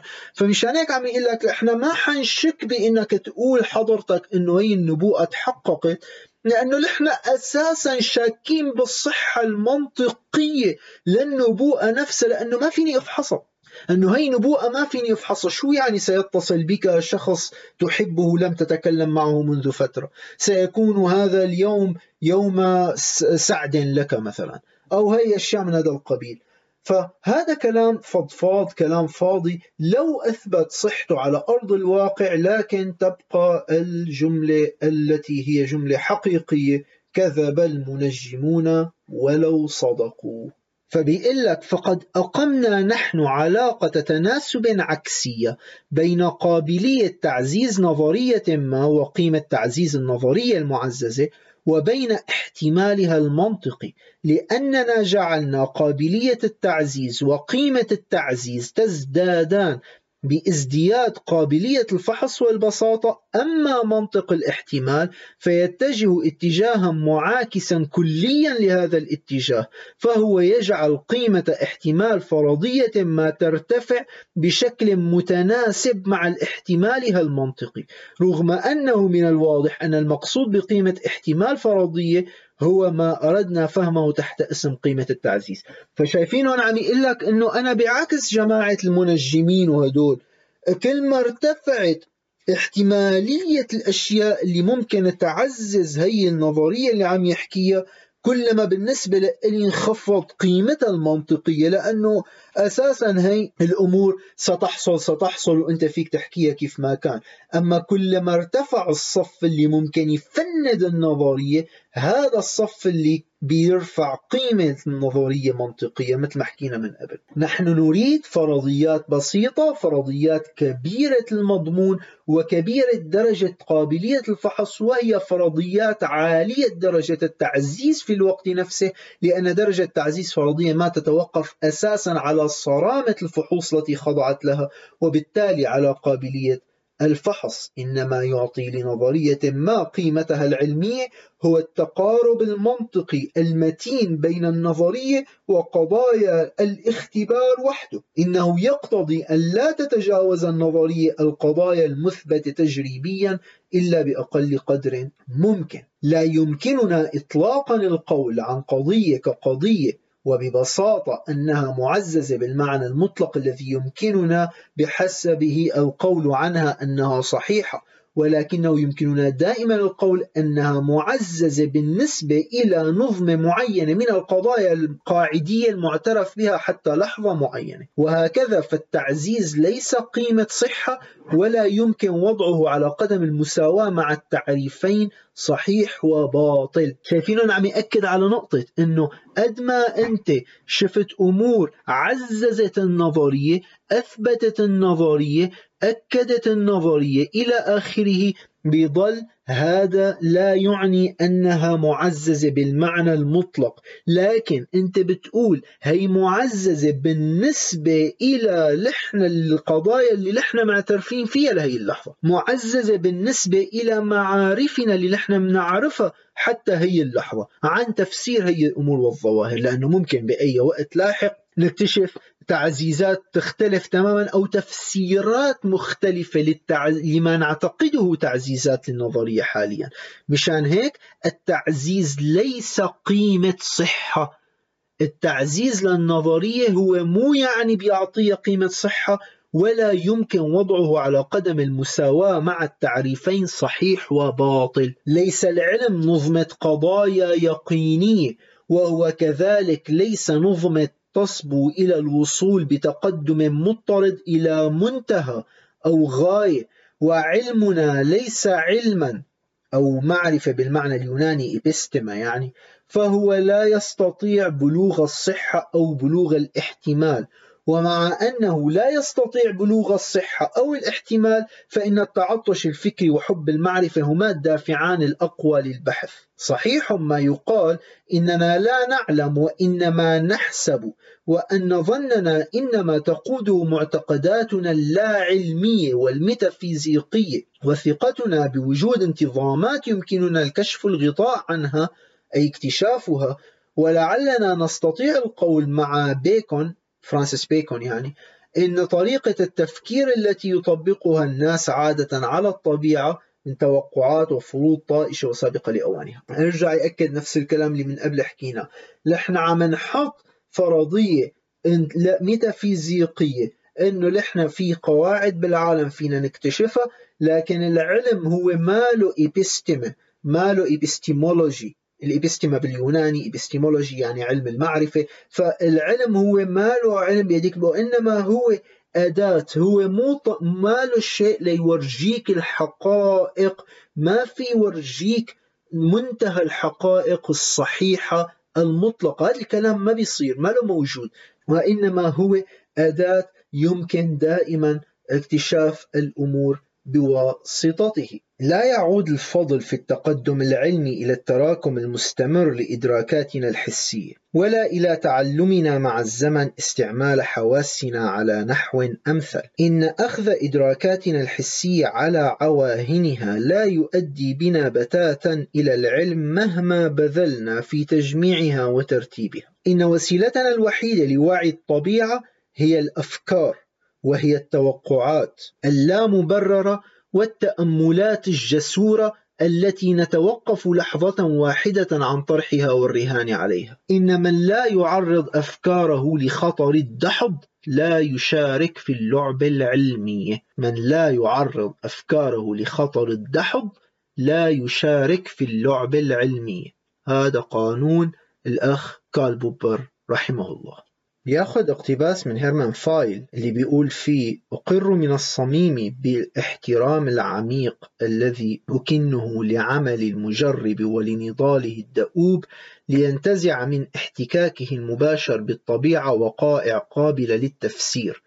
فمشان هيك عم يقول لك إحنا ما حنشك بإنك تقول حضرتك إنه هي النبوءة تحققت لأنه نحن أساسا شاكين بالصحة المنطقية للنبوءة نفسها لأنه ما فيني أفحصها. أنه هي نبوءة ما فيني أفحصها. شو يعني سيتصل بك شخص تحبه لم تتكلم معه منذ فترة؟ سيكون هذا اليوم يوم سعد لك مثلا أو هي أشياء من هذا القبيل. فهذا كلام فضفاض كلام فاضي. لو أثبت صحته على أرض الواقع لكن تبقى الجملة التي هي جملة حقيقية كذب المنجمون ولو صدقوا. فبيقول لك فقد أقمنا نحن علاقة تناسب عكسية بين قابلية تعزيز نظرية ما وقيمة تعزيز النظرية المعززة وبين احتمالها المنطقي لأننا جعلنا قابلية التعزيز وقيمة التعزيز تزدادان بازدياد قابلية الفحص والبساطة أما منطق الاحتمال فيتجه اتجاها معاكسا كليا لهذا الاتجاه فهو يجعل قيمة احتمال فرضية ما ترتفع بشكل متناسب مع الاحتمالها المنطقي رغم أنه من الواضح أن المقصود بقيمة احتمال فرضية هو ما أردنا فهمه تحت اسم قيمة التعزيز. فشايفين هون عم يقول لك أنه أنا بعكس جماعة المنجمين وهدول كل ما ارتفعت احتمالية الأشياء اللي ممكن تعزز هي النظرية اللي عم يحكيها كلما بالنسبة لي انخفض قيمتها المنطقية لأنه أساسا هي الأمور ستحصل ستحصل وأنت فيك تحكيها كيف ما كان. أما كلما ارتفع الصف اللي ممكن يفند النظرية هذا الصف اللي بيرفع قيمة النظرية منطقية مثل ما حكينا من قبل. نحن نريد فرضيات بسيطة فرضيات كبيرة المضمون وكبيرة درجة قابلية الفحص وهي فرضيات عالية درجة التعزيز في الوقت نفسه لأن درجة تعزيز فرضية ما تتوقف أساسا على صرامة الفحوص التي خضعت لها وبالتالي على قابلية الفحص إنما يعطي لنظرية ما قيمتها العلمية هو التقارب المنطقي المتين بين النظرية وقضايا الاختبار وحده. إنه يقتضي أن لا تتجاوز النظرية القضايا المثبتة تجريبيا إلا بأقل قدر ممكن. لا يمكننا إطلاقا القول عن قضية كقضية وببساطة أنها معززة بالمعنى المطلق الذي يمكننا بحسبه القول عنها أنها صحيحة. ولكنه يمكننا دائما القول أنها معززة بالنسبة إلى نظم معينة من القضايا القاعدية المعترف بها حتى لحظة معينة. وهكذا فالتعزيز ليس قيمة صحة ولا يمكن وضعه على قدم المساواة مع التعريفين صحيح وباطل. شايفين عم يأكد على نقطة أنه قد ما أنت شفت أمور عززت النظرية أثبتت النظرية أكدت النظرية إلى آخره بظل هذا لا يعني أنها معززة بالمعنى المطلق. لكن أنت بتقول هي معززة بالنسبة إلى لحن القضايا اللي نحن معترفين فيها لهي اللحظة. معززة بالنسبة إلى معارفنا اللي نحن بنعرفها حتى هي اللحظة. عن تفسير هي الأمور والظواهر لأنه ممكن بأي وقت لاحق نكتشف تعزيزات تختلف تماما أو تفسيرات مختلفة. لما نعتقده تعزيزات للنظرية حاليا مشان هيك التعزيز ليس قيمة صحة التعزيز للنظرية هو مو يعني بيعطيها قيمة صحة ولا يمكن وضعه على قدم المساواة مع التعريفين صحيح وباطل ليس العلم نظمة قضايا يقينية وهو كذلك ليس نظمة تصبو إلى الوصول بتقدم مضطرد إلى منتهى أو غاية وعلمنا ليس علما أو معرفة بالمعنى اليوناني إبستما يعني فهو لا يستطيع بلوغ الصحة أو بلوغ الاحتمال. ومع أنه لا يستطيع بلوغ الصحة أو الاحتمال فإن التعطش الفكري وحب المعرفة هما الدافعان الأقوى للبحث. صحيح ما يقال إننا لا نعلم وإنما نحسب وأن ظننا إنما تقوده معتقداتنا اللا علمية والميتافيزيقية وثقتنا بوجود انتظامات يمكننا الكشف الغطاء عنها أي اكتشافها. ولعلنا نستطيع القول مع بيكون فرانسيس بيكون يعني إن طريقة التفكير التي يطبقها الناس عادة على الطبيعة من توقعات وفروض طائشة وسابقة لأوانها. أرجع يأكد نفس الكلام اللي من قبل حكينا. نحن عم نحط فرضية ميتافيزيقية إنه نحن في قواعد بالعالم فينا نكتشفها لكن العلم هو ماله إبستمة ماله إبستيمولوجي. الإبستمة باليوناني إبستيمولوجي يعني علم المعرفة. فالعلم هو ماله علم بيديك وإنما هو أداة هو مو ماله الشيء ليورجيك الحقائق. ما في يورجيك منتهى الحقائق الصحيحة المطلقة. هذا الكلام ما بيصير ما له موجود. وإنما هو أداة يمكن دائما اكتشاف الأمور بواسطته. لا يعود الفضل في التقدم العلمي إلى التراكم المستمر لإدراكاتنا الحسية ولا إلى تعلمنا مع الزمن استعمال حواسنا على نحو أمثل. إن أخذ إدراكاتنا الحسية على عواهنها لا يؤدي بنا بتاتا إلى العلم مهما بذلنا في تجميعها وترتيبها. إن وسيلتنا الوحيدة لوعي الطبيعة هي الأفكار وهي التوقعات اللامبررة والتأملات الجسورة التي نتوقف لحظة واحدة عن طرحها والرهان عليها. إن من لا يعرض أفكاره لخطر الدحض لا يشارك في اللعب العلمي. من لا يعرض أفكاره لخطر الدحض لا يشارك في اللعب العلمي. هذا قانون الأخ كارل بوبر رحمه الله. بياخد اقتباس من هيرمان فايل اللي بيقول فيه أقر من الصميم بالاحترام العميق الذي أكنه لعمل المجرب ولنضاله الدؤوب لينتزع من احتكاكه المباشر بالطبيعة وقائع قابلة للتفسير.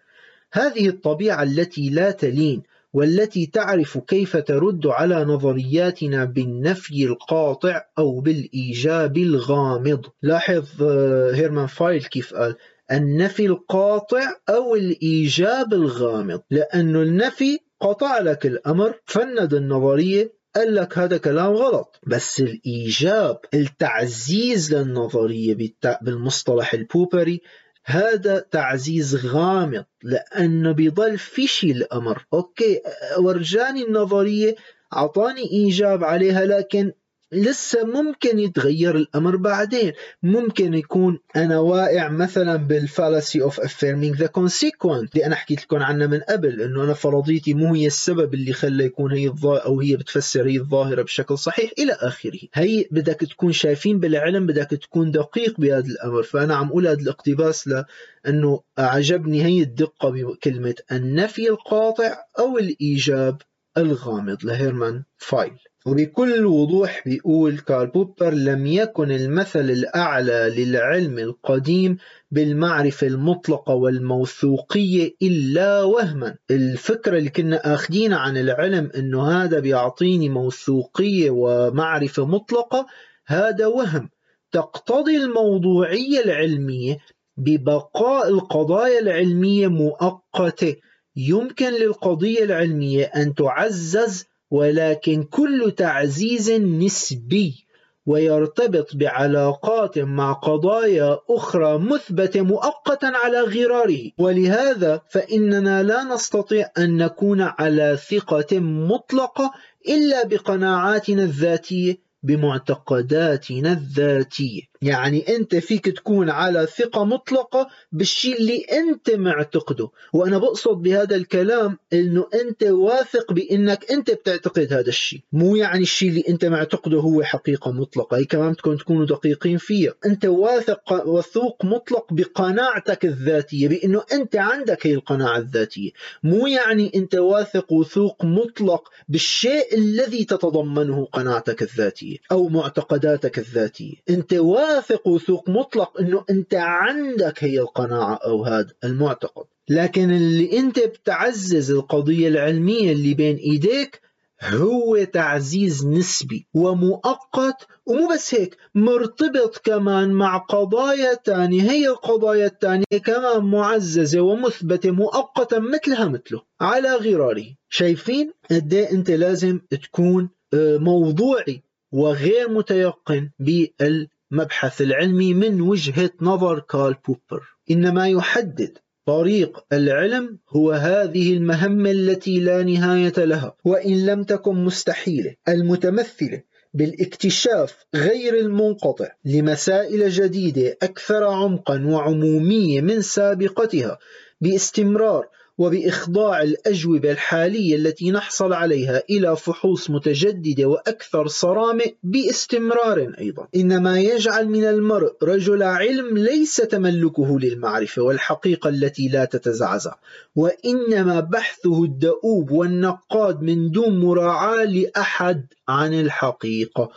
هذه الطبيعة التي لا تلين والتي تعرف كيف ترد على نظرياتنا بالنفي القاطع أو بالإيجاب الغامض. لاحظ آه، هيرمان فايل كيف قال النفي القاطع أو الإيجاب الغامض. لأنه النفي قطع لك الأمر فند النظرية قال لك هذا كلام غلط. بس الإيجاب التعزيز للنظرية بالمصطلح البوبري هذا تعزيز غامض. لأنه بيضل في شي الأمر. أوكي ورجاني النظرية أعطاني إيجاب عليها لكن لسه ممكن يتغير الأمر بعدين. ممكن يكون أنا واقع مثلا بال fallacy of affirming the consequent. اللي أنا حكيت لكم عنها من قبل إنه أنا فرضيتي مو هي السبب اللي خلى يكون هي أو هي بتفسر هي الظاهرة بشكل صحيح إلى آخره. هي بدك تكون شايفين بالعلم بدك تكون دقيق بهذا الأمر. فأنا عم أقول هذا الاقتباس لأنه عجبني هي الدقة بكلمة النفي القاطع أو الإيجاب الغامض لهيرمان فايل. وبكل وضوح بيقول كارل بوبر لم يكن المثل الأعلى للعلم القديم بالمعرفة المطلقة والموثوقية إلا وهما. الفكرة اللي كنا آخدين عن العلم أنه هذا بيعطيني موثوقية ومعرفة مطلقة هذا وهم. تقتضي الموضوعية العلمية ببقاء القضايا العلمية مؤقتة. يمكن للقضية العلمية أن تعزز ولكن كل تعزيز نسبي ويرتبط بعلاقات مع قضايا أخرى مثبتة مؤقتا على غراره. ولهذا فإننا لا نستطيع أن نكون على ثقة مطلقة إلا بقناعاتنا الذاتية بمعتقداتنا الذاتية. يعني أنت فيك تكون على ثقة مطلقة بالشيء اللي أنت معتقده. وأنا بقصد بهذا الكلام أنه أنت واثق بأنك أنت بتعتقد هذا الشيء. مو يعني الشيء اللي أنت معتقده هو حقيقة مطلقة. هي كمان تكون تكونوا دقيقين فيها. أنت واثق وثوق مطلق بقناعتك الذاتية بأنه أنت عندك هي القناعة الذاتية. مو يعني أنت واثق وثوق مطلق بالشيء الذي تتضمنه قناعتك الذاتية أو معتقداتك الذاتية. أنت واثق واثق وثوق مطلق إنه أنت عندك هي القناعة أو هذا المعتقد. لكن اللي أنت بتعزز القضية العلمية اللي بين إيديك هو تعزيز نسبي ومؤقت ومو بس هيك مرتبط كمان مع قضايا تانية هي القضايا التانية كمان معززة ومثبتة مؤقتا مثلها مثله على غراره. شايفين قد إيه أنت لازم تكون آه، موضوعي وغير متيقن بال مبحث العلمي من وجهة نظر كارل بوبر. إنما يحدد طريق العلم هو هذه المهمة التي لا نهاية لها وإن لم تكن مستحيلة المتمثلة بالاكتشاف غير المنقطع لمسائل جديدة أكثر عمقا وعمومية من سابقتها باستمرار وبإخضاع الأجوبة الحالية التي نحصل عليها إلى فحوص متجددة وأكثر صرامة باستمرار أيضا. إنما يجعل من المرء رجل علم ليس تملكه للمعرفة والحقيقة التي لا تتزعزع. وإنما بحثه الدؤوب والنقاد من دون مراعاة لأحد عن الحقيقة.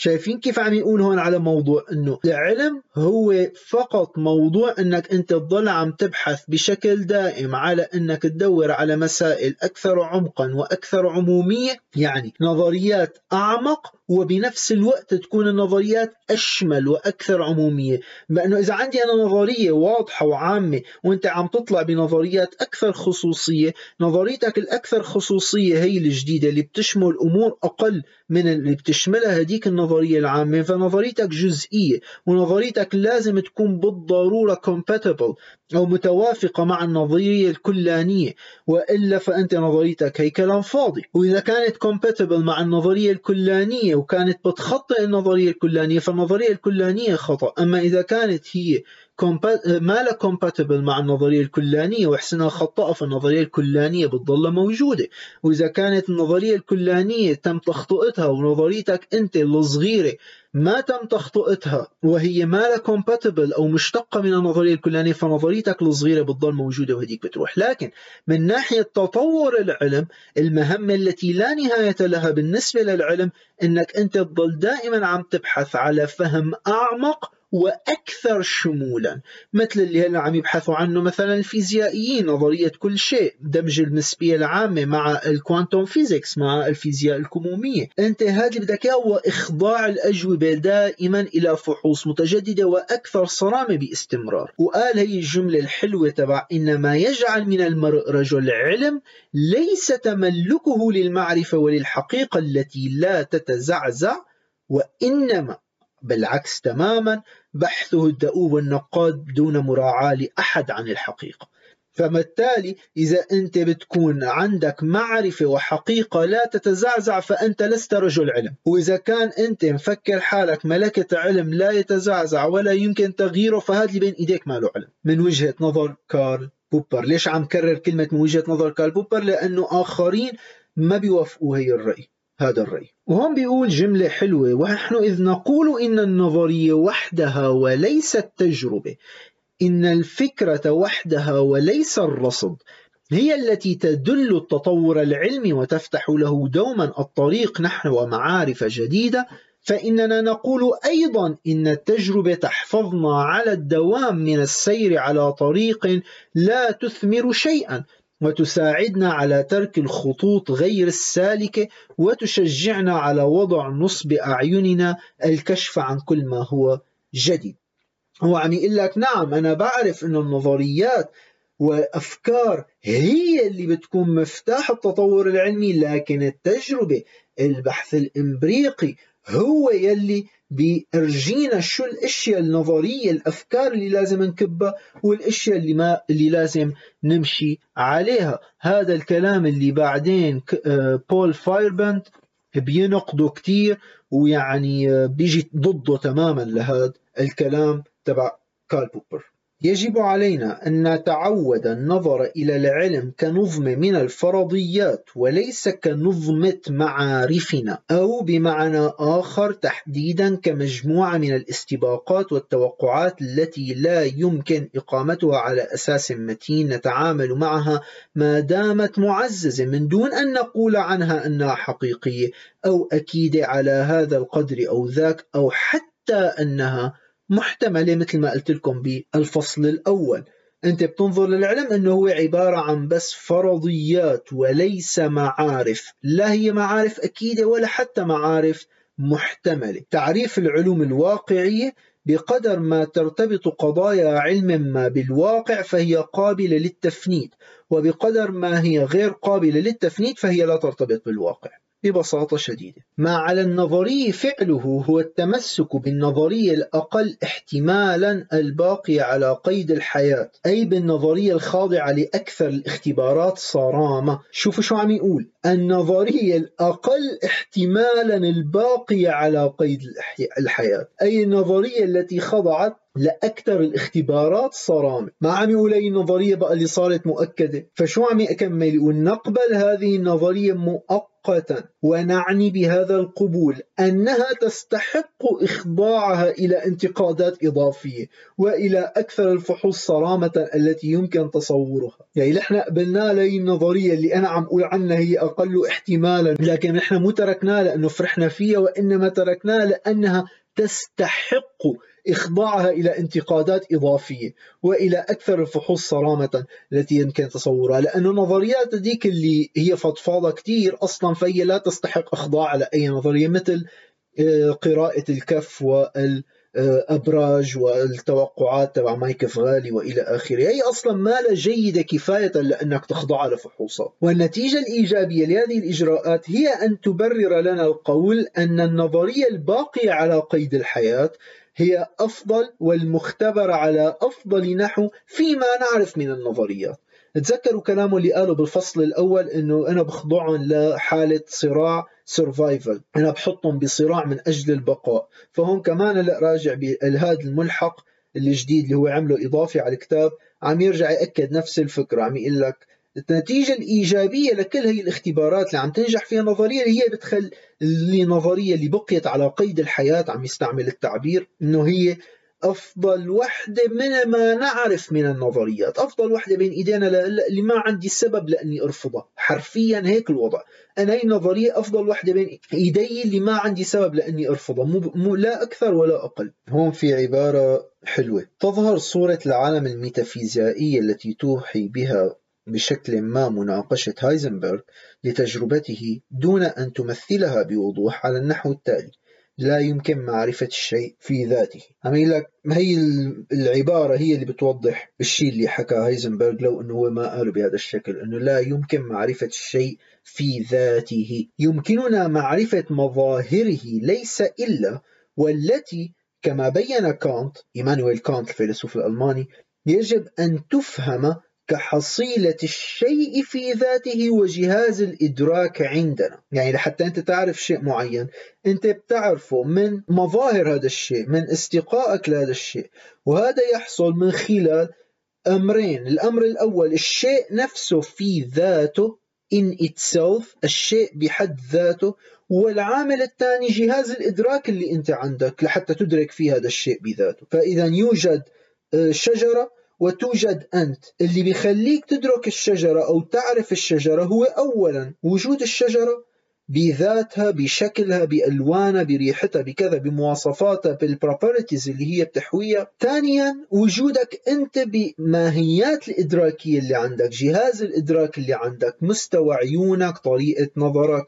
شايفين كيف عم يقول هون على موضوع إنه العلم هو فقط موضوع إنك أنت تضل عم تبحث بشكل دائم على إنك تدور على مسائل أكثر عمقا وأكثر عمومية يعني نظريات أعمق وبنفس الوقت تكون النظريات أشمل وأكثر عمومية بأنه إذا عندي أنا نظرية واضحة وعامة وأنت عم تطلع بنظريات أكثر خصوصية نظريتك الأكثر خصوصية هي الجديدة اللي بتشمل أمور أقل من اللي بتشملها هديك النظرية العامة فنظريتك جزئية ونظريتك لازم تكون بالضرورة compatible أو متوافقة مع النظرية الكلانية وإلا فأنت نظريتك هي كلام فاضي. وإذا كانت compatible مع النظرية الكلانية وكانت بتخطئ النظرية الكلانية فالنظرية الكلانية خطأ. أما إذا كانت هي ما لا compatible مع النظرية الكلانية وحسنها خطأ فالنظرية الكلانية بتضل موجودة. وإذا كانت النظرية الكلانية تم تخطئتها ونظريتك أنت الصغيرة ما تم تخطئتها وهي ما لا compatible أو مشتقة من النظرية الكلانية فنظريتك الصغيرة بتضل موجودة وهديك بتروح. لكن من ناحية تطور العلم المهمة التي لا نهاية لها بالنسبة للعلم أنك أنت تضل دائما عم تبحث على فهم أعمق وأكثر شمولا مثل اللي هلا عم يبحثوا عنه مثلا الفيزيائيين نظرية كل شيء دمج النسبية العامة مع ال quantum physics مع الفيزياء الكمومية. أنت هذا اللي بدك إياه هو إخضاع الأجوبة دائما إلى فحوص متجددة وأكثر صرامة باستمرار. وقال هي الجملة الحلوة تبع إنما يجعل من المرء رجل علم ليس تملكه للمعرفة وللحقيقة التي لا تتزعزع وإنما بالعكس تماما بحثه الدؤوب النقاد دون مراعاة لأحد عن الحقيقة. فبالتالي إذا أنت بتكون عندك معرفة وحقيقة لا تتزعزع فأنت لست رجل علم. وإذا كان أنت مفكر حالك ملكة علم لا يتزعزع ولا يمكن تغييره فهذا اللي بين إيديك ما له علم. من وجهة نظر كارل بوبر. ليش عم كرر كلمة من وجهة نظر كارل بوبر؟ لأنه آخرين ما بيوافقوا هي الرأي. هذا الرأي. وهون بيقول جملة حلوة. ونحن إذ نقول إن النظرية وحدها وليس التجربة إن الفكرة وحدها وليس الرصد هي التي تدل التطور العلمي وتفتح له دوما الطريق نحو معارف جديدة. فإننا نقول أيضا إن التجربة تحفظنا على الدوام من السير على طريق لا تثمر شيئا. وتساعدنا على ترك الخطوط غير السالكة وتشجعنا على وضع نصب أعيننا الكشف عن كل ما هو جديد. هو عم يقول لك نعم أنا بعرف أن النظريات والأفكار هي اللي بتكون مفتاح التطور العلمي لكن التجربة البحث الإمبريقي هو يلي بيرجينا شو الأشياء النظرية الأفكار اللي لازم نكبها والأشياء اللي ما اللي لازم نمشي عليها. هذا الكلام اللي بعدين آه، بول فايربند بينقده كتير ويعني آه، بيجي ضده تماما لهذا الكلام تبع كارل بوبر يجب علينا أن نتعود النظر إلى العلم كنظم من الفرضيات وليس كنظمة معارفنا أو بمعنى آخر تحديدا كمجموعة من الاستباقات والتوقعات التي لا يمكن إقامتها على أساس متين نتعامل معها ما دامت معززة من دون أن نقول عنها أنها حقيقية أو أكيدة على هذا القدر أو ذاك أو حتى أنها محتملة مثل ما قلت لكم بالفصل الأول. أنت بتنظر للعلم أنه هو عبارة عن بس فرضيات وليس معارف. لا هي معارف أكيدة ولا حتى معارف محتملة. تعريف العلوم الواقعية بقدر ما ترتبط قضايا علم ما بالواقع فهي قابلة للتفنيد وبقدر ما هي غير قابلة للتفنيد فهي لا ترتبط بالواقع. ببساطة شديدة. ما على النظري فعله هو التمسك بالنظرية الأقل احتمالا الباقية على قيد الحياة أي بالنظرية الخاضعة لأكثر الاختبارات صرامة شوفوا شو عم يقول. النظرية الأقل احتمالا الباقية على قيد الحياة أي النظرية التي خضعت لأكثر الاختبارات صرامة ما عم يقول أي النظرية بقى اللي صارت مؤكدة. فشو عم يكمل يقول نقبل هذه النظرية مؤقتا ونعني بهذا القبول أنها تستحق إخضاعها إلى انتقادات إضافية وإلى أكثر الفحوص صرامة التي يمكن تصورها. يعني نحن قبلنا لي النظرية اللي أنا عم أقول عنها هي أقل احتمالا لكن نحن مو تركناها لأنه فرحنا فيها وإنما تركناها لأنها تستحق إخضاعها إلى انتقادات إضافية وإلى أكثر الفحوص صرامة التي يمكن تصورها لأن النظريات ديك اللي هي فضفاضة كتير أصلا فهي لا تستحق إخضاع لأي نظرية مثل آه، قراءة الكف وال ابراج والتوقعات تبع مايك فغالي وإلى آخره. هي أصلا ما لا جيدة كفاية لأنك تخضع لفحوصات والنتيجة الإيجابية لهذه الإجراءات هي أن تبرر لنا القول أن النظرية الباقية على قيد الحياة هي أفضل والمختبره على أفضل نحو فيما نعرف من النظريات. تذكروا كلامه اللي قاله بالفصل الأول إنه أنا بخضعهم لحالة صراع سرفايفل أنا بحطهم بصراع من أجل البقاء. فهون كمان هلا راجع بهذا الملحق الجديد اللي هو عمله إضافي على الكتاب عم يرجع يأكد نفس الفكرة عم يقول لك النتيجة الإيجابية لكل هي الاختبارات اللي عم تنجح فيها النظرية اللي هي بتخل النظرية اللي بقيت على قيد الحياة عم يستعمل التعبير إنه هي أفضل وحدة من ما نعرف من النظريات أفضل وحدة بين إيدينا اللي ما عندي سبب لأني أرفضها. حرفيا هيك الوضع. أنا هي النظرية أفضل وحدة بين إيدي اللي ما عندي سبب لأني أرفضها. مو, مو لا أكثر ولا أقل. هون في عبارة حلوة. تظهر صورة العالم الميتافيزيائية التي توحي بها بشكل ما مناقشة هايزنبرغ لتجربته دون أن تمثلها بوضوح على النحو التالي. لا يمكن معرفة الشيء في ذاته. عم لك هي العبارة هي اللي بتوضح الشيء اللي حكى هايزنبرغ لو أنه هو ما قاله بهذا الشكل أنه لا يمكن معرفة الشيء في ذاته. يمكننا معرفة مظاهره ليس إلا والتي كما بين كانت إيمانويل كانت الفيلسوف الألماني يجب أن تفهم كحصيلة الشيء في ذاته وجهاز الإدراك عندنا. يعني لحتى أنت تعرف شيء معين أنت بتعرفه من مظاهر هذا الشيء من استقائك لهذا الشيء. وهذا يحصل من خلال أمرين. الأمر الأول الشيء نفسه في ذاته in itself الشيء بحد ذاته. والعامل الثاني جهاز الإدراك اللي أنت عندك لحتى تدرك فيه هذا الشيء بذاته. فإذا يوجد آه، شجرة وتوجد أنت اللي بيخليك تدرك الشجرة أو تعرف الشجرة هو أولا وجود الشجرة بذاتها بشكلها بألوانها بريحتها بكذا بمواصفاتها بالبروبرتيز اللي هي بتحويها. ثانيا وجودك أنت بماهيات الإدراكية اللي عندك جهاز الإدراك اللي عندك مستوى عيونك طريقة نظرك.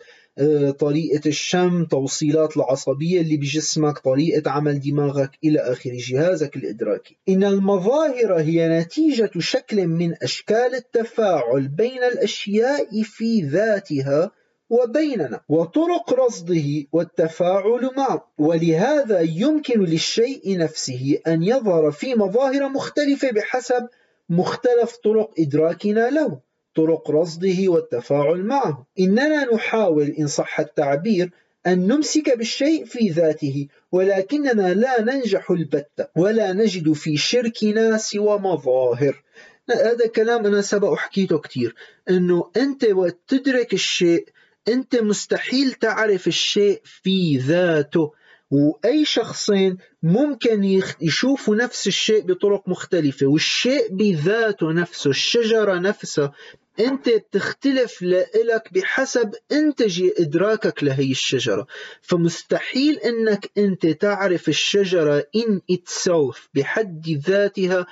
طريقة الشم توصيلات العصبية اللي بجسمك طريقة عمل دماغك إلى آخر جهازك الإدراكي. إن المظاهر هي نتيجة شكل من أشكال التفاعل بين الأشياء في ذاتها وبيننا وطرق رصده والتفاعل معه. ولهذا يمكن للشيء نفسه أن يظهر في مظاهر مختلفة بحسب مختلف طرق إدراكنا له. طرق رصده والتفاعل معه. إننا نحاول إن صح التعبير أن نمسك بالشيء في ذاته ولكننا لا ننجح البتة ولا نجد في شركنا سوى مظاهر. هذا كلام أنا سبق حكيته كتير أنه أنت وقت تدرك الشيء أنت مستحيل تعرف الشيء في ذاته. وأي شخصين ممكن يشوفوا نفس الشيء بطرق مختلفة والشيء بذاته نفسه الشجرة نفسها أنت بتختلف لإلك بحسب أنت إدراكك لهي الشجرة. فمستحيل إنك أنت تعرف الشجرة in itself بحد ذاتها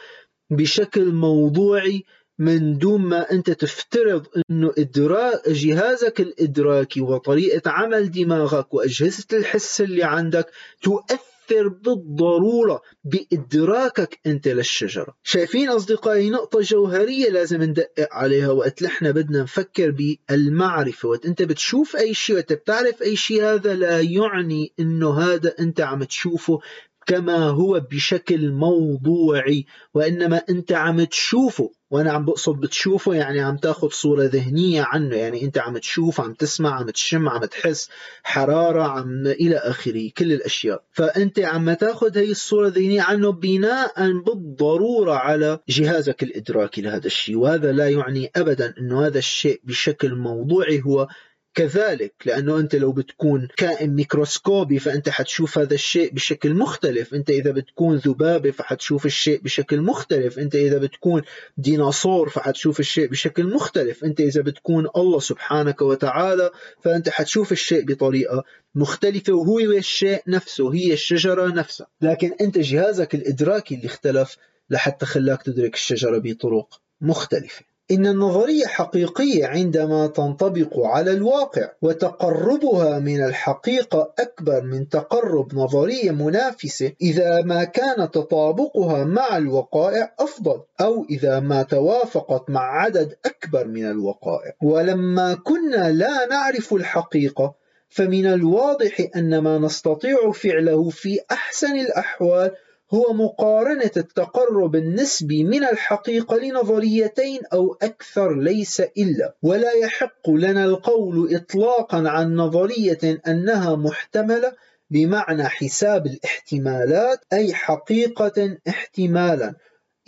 بشكل موضوعي من دون ما أنت تفترض إنه ادراك جهازك الإدراكي وطريقة عمل دماغك وأجهزة الحس اللي عندك تؤثر بالضرورة بإدراكك أنت للشجرة. شايفين أصدقائي نقطة جوهرية لازم ندقق عليها وقت نحن بدنا نفكر بالمعرفة، وقت أنت بتشوف أي شيء وقت بتعرف أي شيء هذا لا يعني إنه هذا أنت عم تشوفه كما هو بشكل موضوعي وإنما أنت عم تشوفه وأنا عم بقصد بتشوفه يعني عم تاخذ صورة ذهنية عنه. يعني أنت عم تشوف عم تسمع عم تشم عم تحس حرارة عم إلى آخره كل الأشياء. فأنت عم تاخذ هي الصورة الذهنية عنه بناء بالضرورة على جهازك الإدراكي لهذا الشيء. وهذا لا يعني ابدا إنه هذا الشيء بشكل موضوعي هو كذلك لأنه أنت لو بتكون كائن ميكروسكوبي فأنت حتشوف هذا الشيء بشكل مختلف. أنت إذا بتكون ذبابة فحتشوف الشيء بشكل مختلف. أنت إذا بتكون ديناصور فحتشوف الشيء بشكل مختلف. أنت إذا بتكون الله سبحانك وتعالى فأنت حتشوف الشيء بطريقة مختلفة وهو الشيء نفسه هي الشجرة نفسها. لكن أنت جهازك الإدراكي اللي اختلف لحتى خلاك تدرك الشجرة بطرق مختلفة. إن النظرية حقيقية عندما تنطبق على الواقع وتقربها من الحقيقة أكبر من تقرب نظرية منافسة إذا ما كان تطابقها مع الوقائع أفضل أو إذا ما توافقت مع عدد أكبر من الوقائع. ولما كنا لا نعرف الحقيقة فمن الواضح أن ما نستطيع فعله في أحسن الأحوال هو مقارنة التقرب النسبي من الحقيقة لنظريتين أو أكثر ليس إلا ولا يحق لنا القول إطلاقا عن نظرية أنها محتملة بمعنى حساب الاحتمالات أي حقيقة احتمالا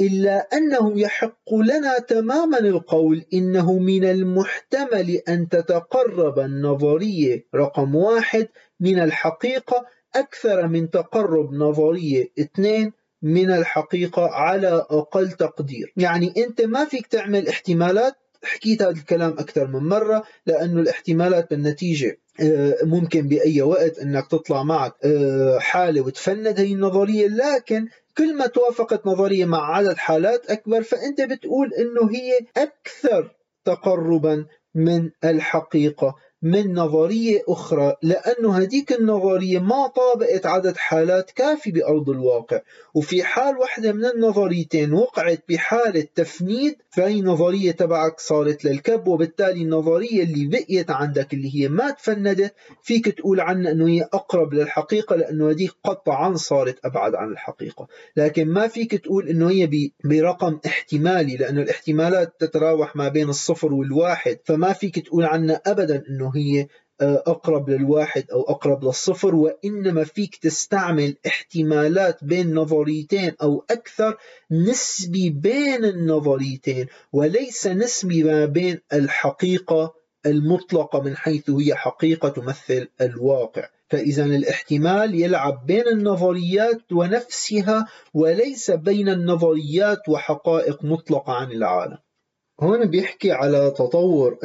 إلا أنه يحق لنا تماما القول إنه من المحتمل أن تتقرب النظرية رقم واحد من الحقيقة أكثر من تقرب نظرية اثنين من الحقيقة على أقل تقدير. يعني أنت ما فيك تعمل احتمالات حكيت هذا الكلام أكثر من مرة لأنه الاحتمالات بالنتيجة آه، ممكن بأي وقت أنك تطلع معك آه، حالة وتفند هي النظرية. لكن كل ما توافقت نظرية مع عدد حالات أكبر فأنت بتقول أنه هي أكثر تقربا من الحقيقة. من نظرية أخرى لأنه هذيك النظرية ما طابقت عدد حالات كافي بأرض الواقع. وفي حال واحدة من النظريتين وقعت بحالة تفنيد فهي نظرية تبعك صارت للكب وبالتالي النظرية اللي بقيت عندك اللي هي ما تفندت فيك تقول عنها أنه هي أقرب للحقيقة لأنه هذيك قطعا صارت أبعد عن الحقيقة. لكن ما فيك تقول أنه هي برقم احتمالي لأنه الاحتمالات تتراوح ما بين الصفر والواحد فما فيك تقول عنها أبدا أنه هي آه، أقرب للواحد أو أقرب للصفر. وإنما فيك تستعمل احتمالات بين نظريتين أو أكثر نسبي بين النظريتين وليس نسبي ما بين الحقيقة المطلقة من حيث هي حقيقة تمثل الواقع. فإذا الاحتمال يلعب بين النظريات ونفسها وليس بين النظريات وحقائق مطلقة عن العالم. هون بيحكي على تطور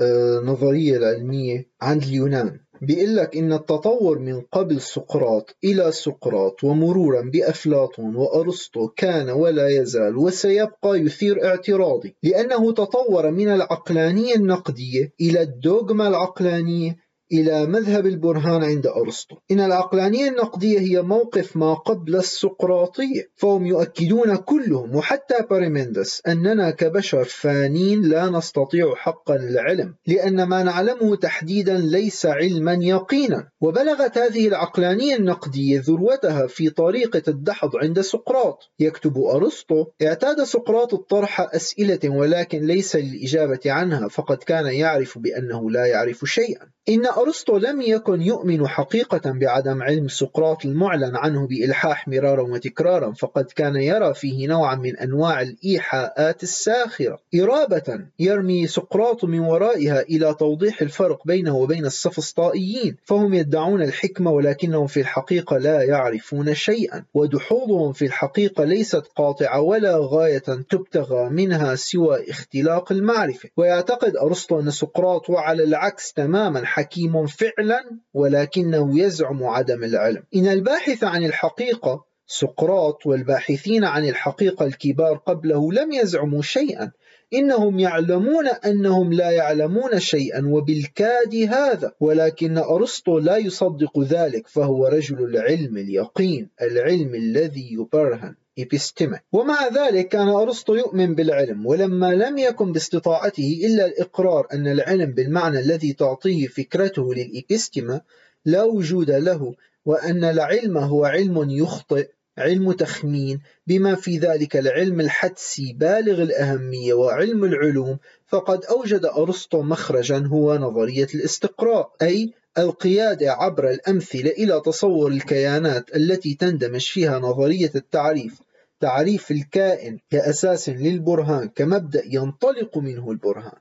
النظرية العلمية عند اليونان. بيقول لك إن التطور من قبل سقراط إلى سقراط ومرورا بأفلاطون وأرسطو كان ولا يزال وسيبقى يثير اعتراضي لأنه تطور من العقلانية النقدية إلى الدوغما العقلانية إلى مذهب البرهان عند أرسطو. إن العقلانية النقدية هي موقف ما قبل السقراطية فهم يؤكدون كلهم وحتى باريمندس أننا كبشر فانين لا نستطيع حقا العلم لأن ما نعلمه تحديدا ليس علما يقينا. وبلغت هذه العقلانية النقدية ذروتها في طريقة الدحض عند سقراط. يكتب أرسطو اعتاد سقراط الطرح أسئلة ولكن ليس للإجابة عنها فقد كان يعرف بأنه لا يعرف شيئا. إن أرسطو لم يكن يؤمن حقيقة بعدم علم سقراط المعلن عنه بإلحاح مرارا وتكرارا فقد كان يرى فيه نوعا من أنواع الإيحاءات الساخرة. إرابة يرمي سقراط من ورائها إلى توضيح الفرق بينه وبين السفسطائيين فهم يدعون الحكمة ولكنهم في الحقيقة لا يعرفون شيئا ودحوظهم في الحقيقة ليست قاطعة ولا غاية تبتغى منها سوى اختلاق المعرفة. ويعتقد أرسطو أن سقراط وعلى العكس تماما حكيم فعلا ولكنه يزعم عدم العلم. إن الباحث عن الحقيقة سقراط والباحثين عن الحقيقة الكبار قبله لم يزعموا شيئا. إنهم يعلمون أنهم لا يعلمون شيئا وبالكاد هذا. ولكن أرسطو لا يصدق ذلك فهو رجل العلم اليقين العلم الذي يبرهن. إبستمة. ومع ذلك كان أرسطو يؤمن بالعلم ولما لم يكن باستطاعته إلا الإقرار أن العلم بالمعنى الذي تعطيه فكرته للإبستمة لا وجود له وأن العلم هو علم يخطئ علم تخمين بما في ذلك العلم الحدسي بالغ الأهمية وعلم العلوم فقد أوجد أرسطو مخرجا هو نظرية الاستقراء أي القيادة عبر الأمثلة إلى تصور الكيانات التي تندمج فيها نظرية التعريف. تعريف الكائن كأساس للبرهان كمبدأ ينطلق منه البرهان.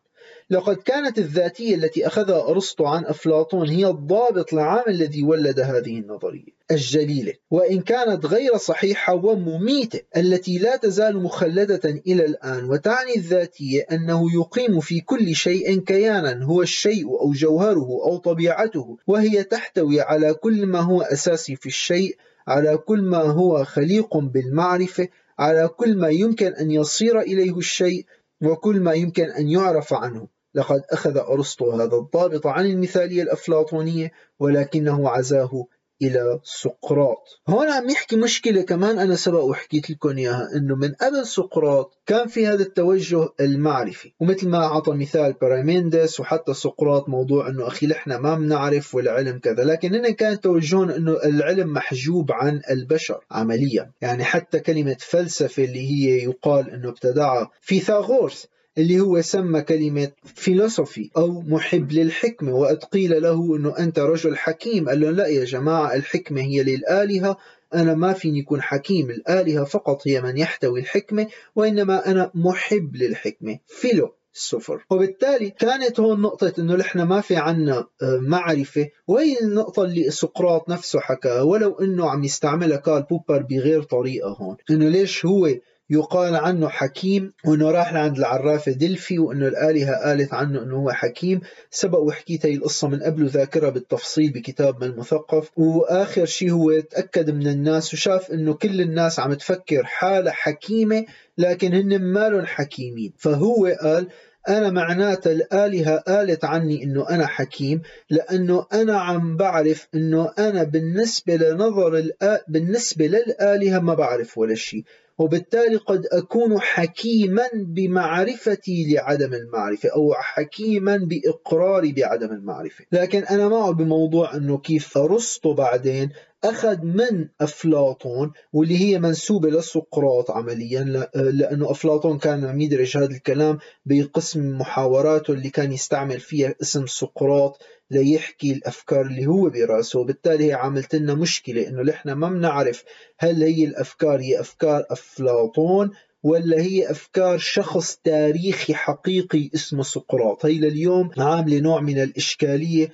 لقد كانت الذاتية التي أخذها أرسطو عن أفلاطون هي الضابط العام الذي ولد هذه النظرية الجليلة. وإن كانت غير صحيحة ومميتة التي لا تزال مخلدة إلى الآن وتعني الذاتية أنه يقيم في كل شيء كيانا هو الشيء أو جوهره أو طبيعته وهي تحتوي على كل ما هو أساسي في الشيء على كل ما هو خليق بالمعرفة على كل ما يمكن أن يصير إليه الشيء وكل ما يمكن أن يعرف عنه. لقد أخذ أرسطو هذا الضابط عن المثالية الأفلاطونية ولكنه عزاه إلى سقراط. هون عم يحكي مشكلة كمان أنا سبق وحكيت لكم إياها إنه من قبل سقراط كان في هذا التوجه المعرفي. ومثل ما أعطى مثال باراميندس وحتى سقراط موضوع إنه أخي نحن ما بنعرف والعلم كذا لكن هن كان توجههم إنه العلم محجوب عن البشر عمليا. يعني حتى كلمة فلسفة اللي هي يقال إنه ابتدعها فيثاغورس اللي هو سمى كلمة philosophy أو محب للحكمة وقد قيل له أنه أنت رجل حكيم. قال له لا يا جماعة الحكمة هي للآلهة. أنا ما فيني يكون حكيم. الآلهة فقط هي من يحتوي الحكمة وإنما أنا محب للحكمة. فيلو السفر وبالتالي كانت هون نقطة إنه نحن ما في عنا آه، معرفة. وهي النقطة اللي سقراط نفسه حكاها؟ ولو إنه عم يستعملها كارل بوبر بغير طريقة هون. إنه ليش هو يقال عنه حكيم وإنه راح لعند العرافة دلفي وإنه الآلهة قالت عنه إنه هو حكيم. سبق وحكيت هي القصة من قبل وذاكرها بالتفصيل بكتاب من المثقف. وآخر شيء هو تأكد من الناس وشاف إنه كل الناس عم تفكر حالها حكيمة لكن هن مالهم حكيمين. فهو قال أنا معناته الآلهة قالت عني إنه أنا حكيم لأنه أنا عم بعرف إنه أنا بالنسبة لنظر الآ... بالنسبة للآلهة ما بعرف ولا شيء وبالتالي قد أكون حكيما بمعرفتي لعدم المعرفة أو حكيما بإقراري بعدم المعرفة. لكن أنا معه بموضوع أنه كيف أرسطو بعدين أخذ من أفلاطون واللي هي منسوبة لسقراط عمليا لأنه أفلاطون كان عم يدرج هذا الكلام بقسم محاوراته اللي كان يستعمل فيها اسم سقراط ليحكي الأفكار اللي هو برأسه. وبالتالي هي عملت لنا مشكلة إنه نحن ما بنعرف هل هي الأفكار هي أفكار أفلاطون ولا هي أفكار شخص تاريخي حقيقي اسمه سقراط. هي لليوم عاملة نوع من الإشكالية آه،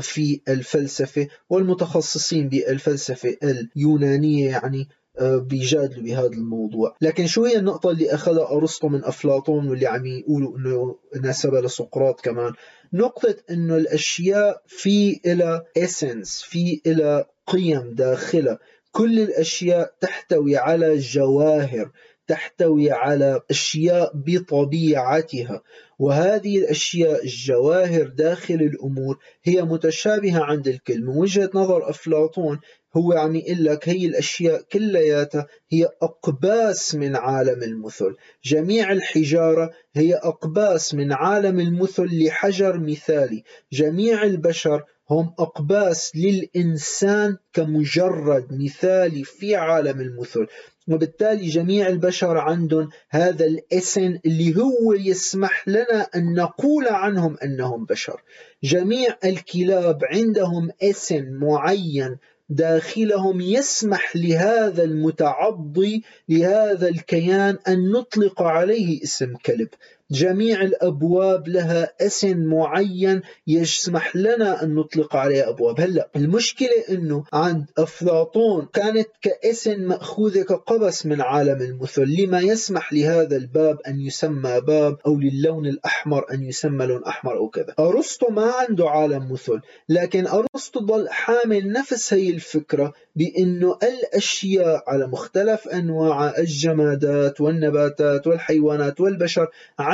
في الفلسفة والمتخصصين بالفلسفة اليونانية يعني آه، بيجادلوا بهذا الموضوع. لكن شو هي النقطة اللي أخذها أرسطو من أفلاطون واللي عم يقولوا أنه نسبها لسقراط كمان. نقطة أنه الأشياء في إلى essence في إلى قيم داخلها. كل الأشياء تحتوي على جواهر. تحتوي على أشياء بطبيعتها. وهذه الأشياء الجواهر داخل الأمور هي متشابهة عند الكل. من وجهة نظر أفلاطون هو عم يقول لك هي الأشياء كلياتها هي أقباس من عالم المثل. جميع الحجارة هي أقباس من عالم المثل لحجر مثالي. جميع البشر هم أقباس للإنسان كمجرد مثالي في عالم المثل. وبالتالي جميع البشر عندهم هذا الاسن اللي هو يسمح لنا أن نقول عنهم أنهم بشر. جميع الكلاب عندهم اسن معين داخلهم يسمح لهذا المتعضي لهذا الكيان أن نطلق عليه اسم كلب. جميع الأبواب لها اسم معين يسمح لنا أن نطلق عليها أبواب. هلأ المشكلة أنه عند أفلاطون كانت كاسم مأخوذة كقبس من عالم المثل. لما يسمح لهذا الباب أن يسمى باب أو للون الأحمر أن يسمى لون أحمر أو كذا. أرسطو ما عنده عالم مثل لكن أرسطو ضل حامل نفس هي الفكرة بأنه الأشياء على مختلف أنواع الجمادات والنباتات والحيوانات والبشر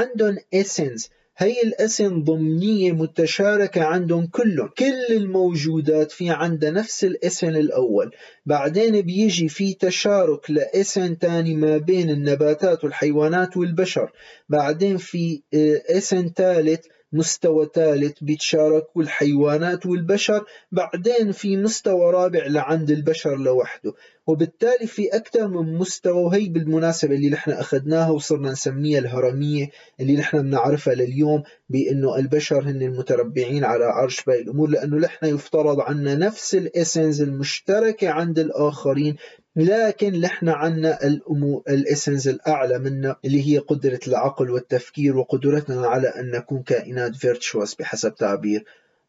عندهم اسنس هي الاسن ضمنية متشاركة عندهم كلهم. كل الموجودات في عندها نفس الاسن الأول. بعدين بيجي في تشارك لاسن تاني ما بين النباتات والحيوانات والبشر. بعدين في اسن ثالث مستوى ثالث بيتشاركوا الحيوانات والبشر بعدين في مستوى رابع لعند البشر لوحده. وبالتالي في أكثر من مستوى وهي بالمناسبة اللي نحن أخذناها وصرنا نسميها الهرمية اللي نحن بنعرفها لليوم بأنه البشر هن المتربعين على عرش باقي الأمور لأنه نحن يفترض عنا نفس الإسنز المشتركة عند الآخرين لكن نحن عنا الأمور ال essence الأعلى منا اللي هي قدرة العقل والتفكير وقدرتنا على أن نكون كائنات virtuous بحسب تعبير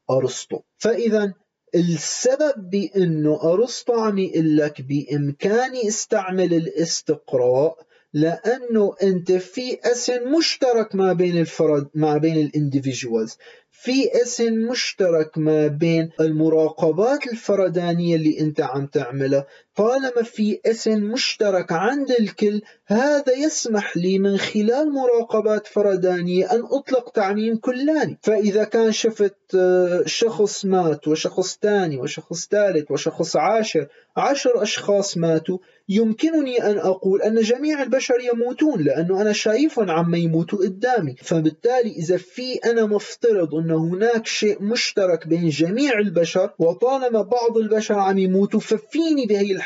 أرسطو. فإذا السبب بأنه أرسطو عم يقول لك بإمكاني استعمل الاستقراء لأنه أنت في اسم مشترك ما بين الفرد ما بين ال individuals في essence مشترك ما بين المراقبات الفردانية اللي أنت عم تعملها طالما في اسم مشترك عند الكل هذا يسمح لي من خلال مراقبات فردانية أن أطلق تعميم كلاني. فإذا كان شفت آه، شخص مات وشخص ثاني وشخص ثالث وشخص عاشر عشر أشخاص ماتوا يمكنني أن أقول أن جميع البشر يموتون لأنه أنا شايفهم عم يموتوا قدامي. فبالتالي إذا في أنا مفترض أن هناك شيء مشترك بين جميع البشر وطالما بعض البشر عم يموتوا ففيني بهي الحالة.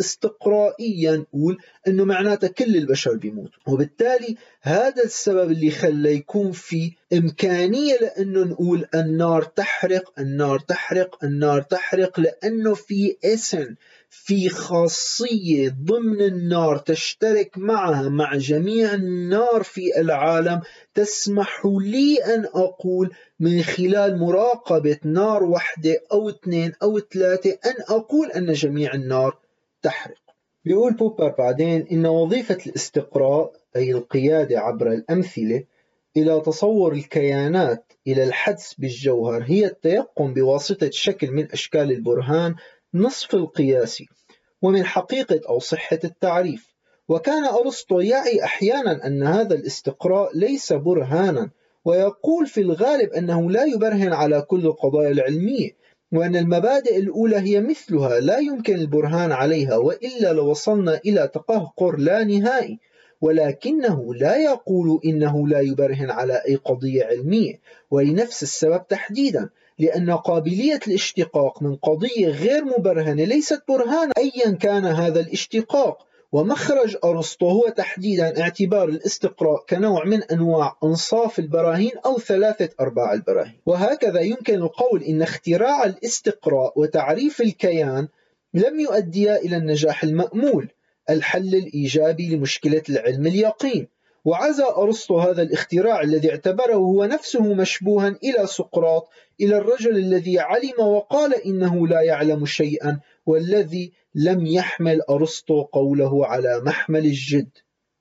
استقرائيا نقول أنه معناتها كل البشر بيموتوا. وبالتالي هذا السبب اللي خلى يكون في إمكانية لأنه نقول النار تحرق النار تحرق النار تحرق لأنه في اسم في خاصية ضمن النار تشترك معها مع جميع النار في العالم تسمح لي أن أقول من خلال مراقبة نار واحدة أو اثنين أو ثلاثة أن أقول أن جميع النار تحرق. بيقول بوبر بعدين إن وظيفة الاستقراء أي القيادة عبر الأمثلة إلى تصور الكيانات إلى الحدس بالجوهر هي التيقن بواسطة شكل من أشكال البرهان نصف القياسي ومن حقيقة أو صحة التعريف. وكان أرسطو يعي أحيانا أن هذا الاستقراء ليس برهانا ويقول في الغالب أنه لا يبرهن على كل القضايا العلمية وأن المبادئ الأولى هي مثلها لا يمكن البرهان عليها وإلا لوصلنا إلى تقهقر لا نهائي. ولكنه لا يقول إنه لا يبرهن على أي قضية علمية ولنفس السبب تحديدا. لأن قابلية الاشتقاق من قضية غير مبرهنة ليست برهانا أيا كان هذا الاشتقاق. ومخرج أرسطو هو تحديدا اعتبار الاستقراء كنوع من أنواع أنصاف البراهين أو ثلاثة أرباع البراهين. وهكذا يمكن القول إن اختراع الاستقراء وتعريف الكيان لم يؤديا إلى النجاح المأمول الحل الإيجابي لمشكلة العلم اليقين. وعزى أرسطو هذا الاختراع الذي اعتبره هو نفسه مشبوها إلى سقراط إلى الرجل الذي علم وقال إنه لا يعلم شيئا والذي لم يحمل أرسطو قوله على محمل الجد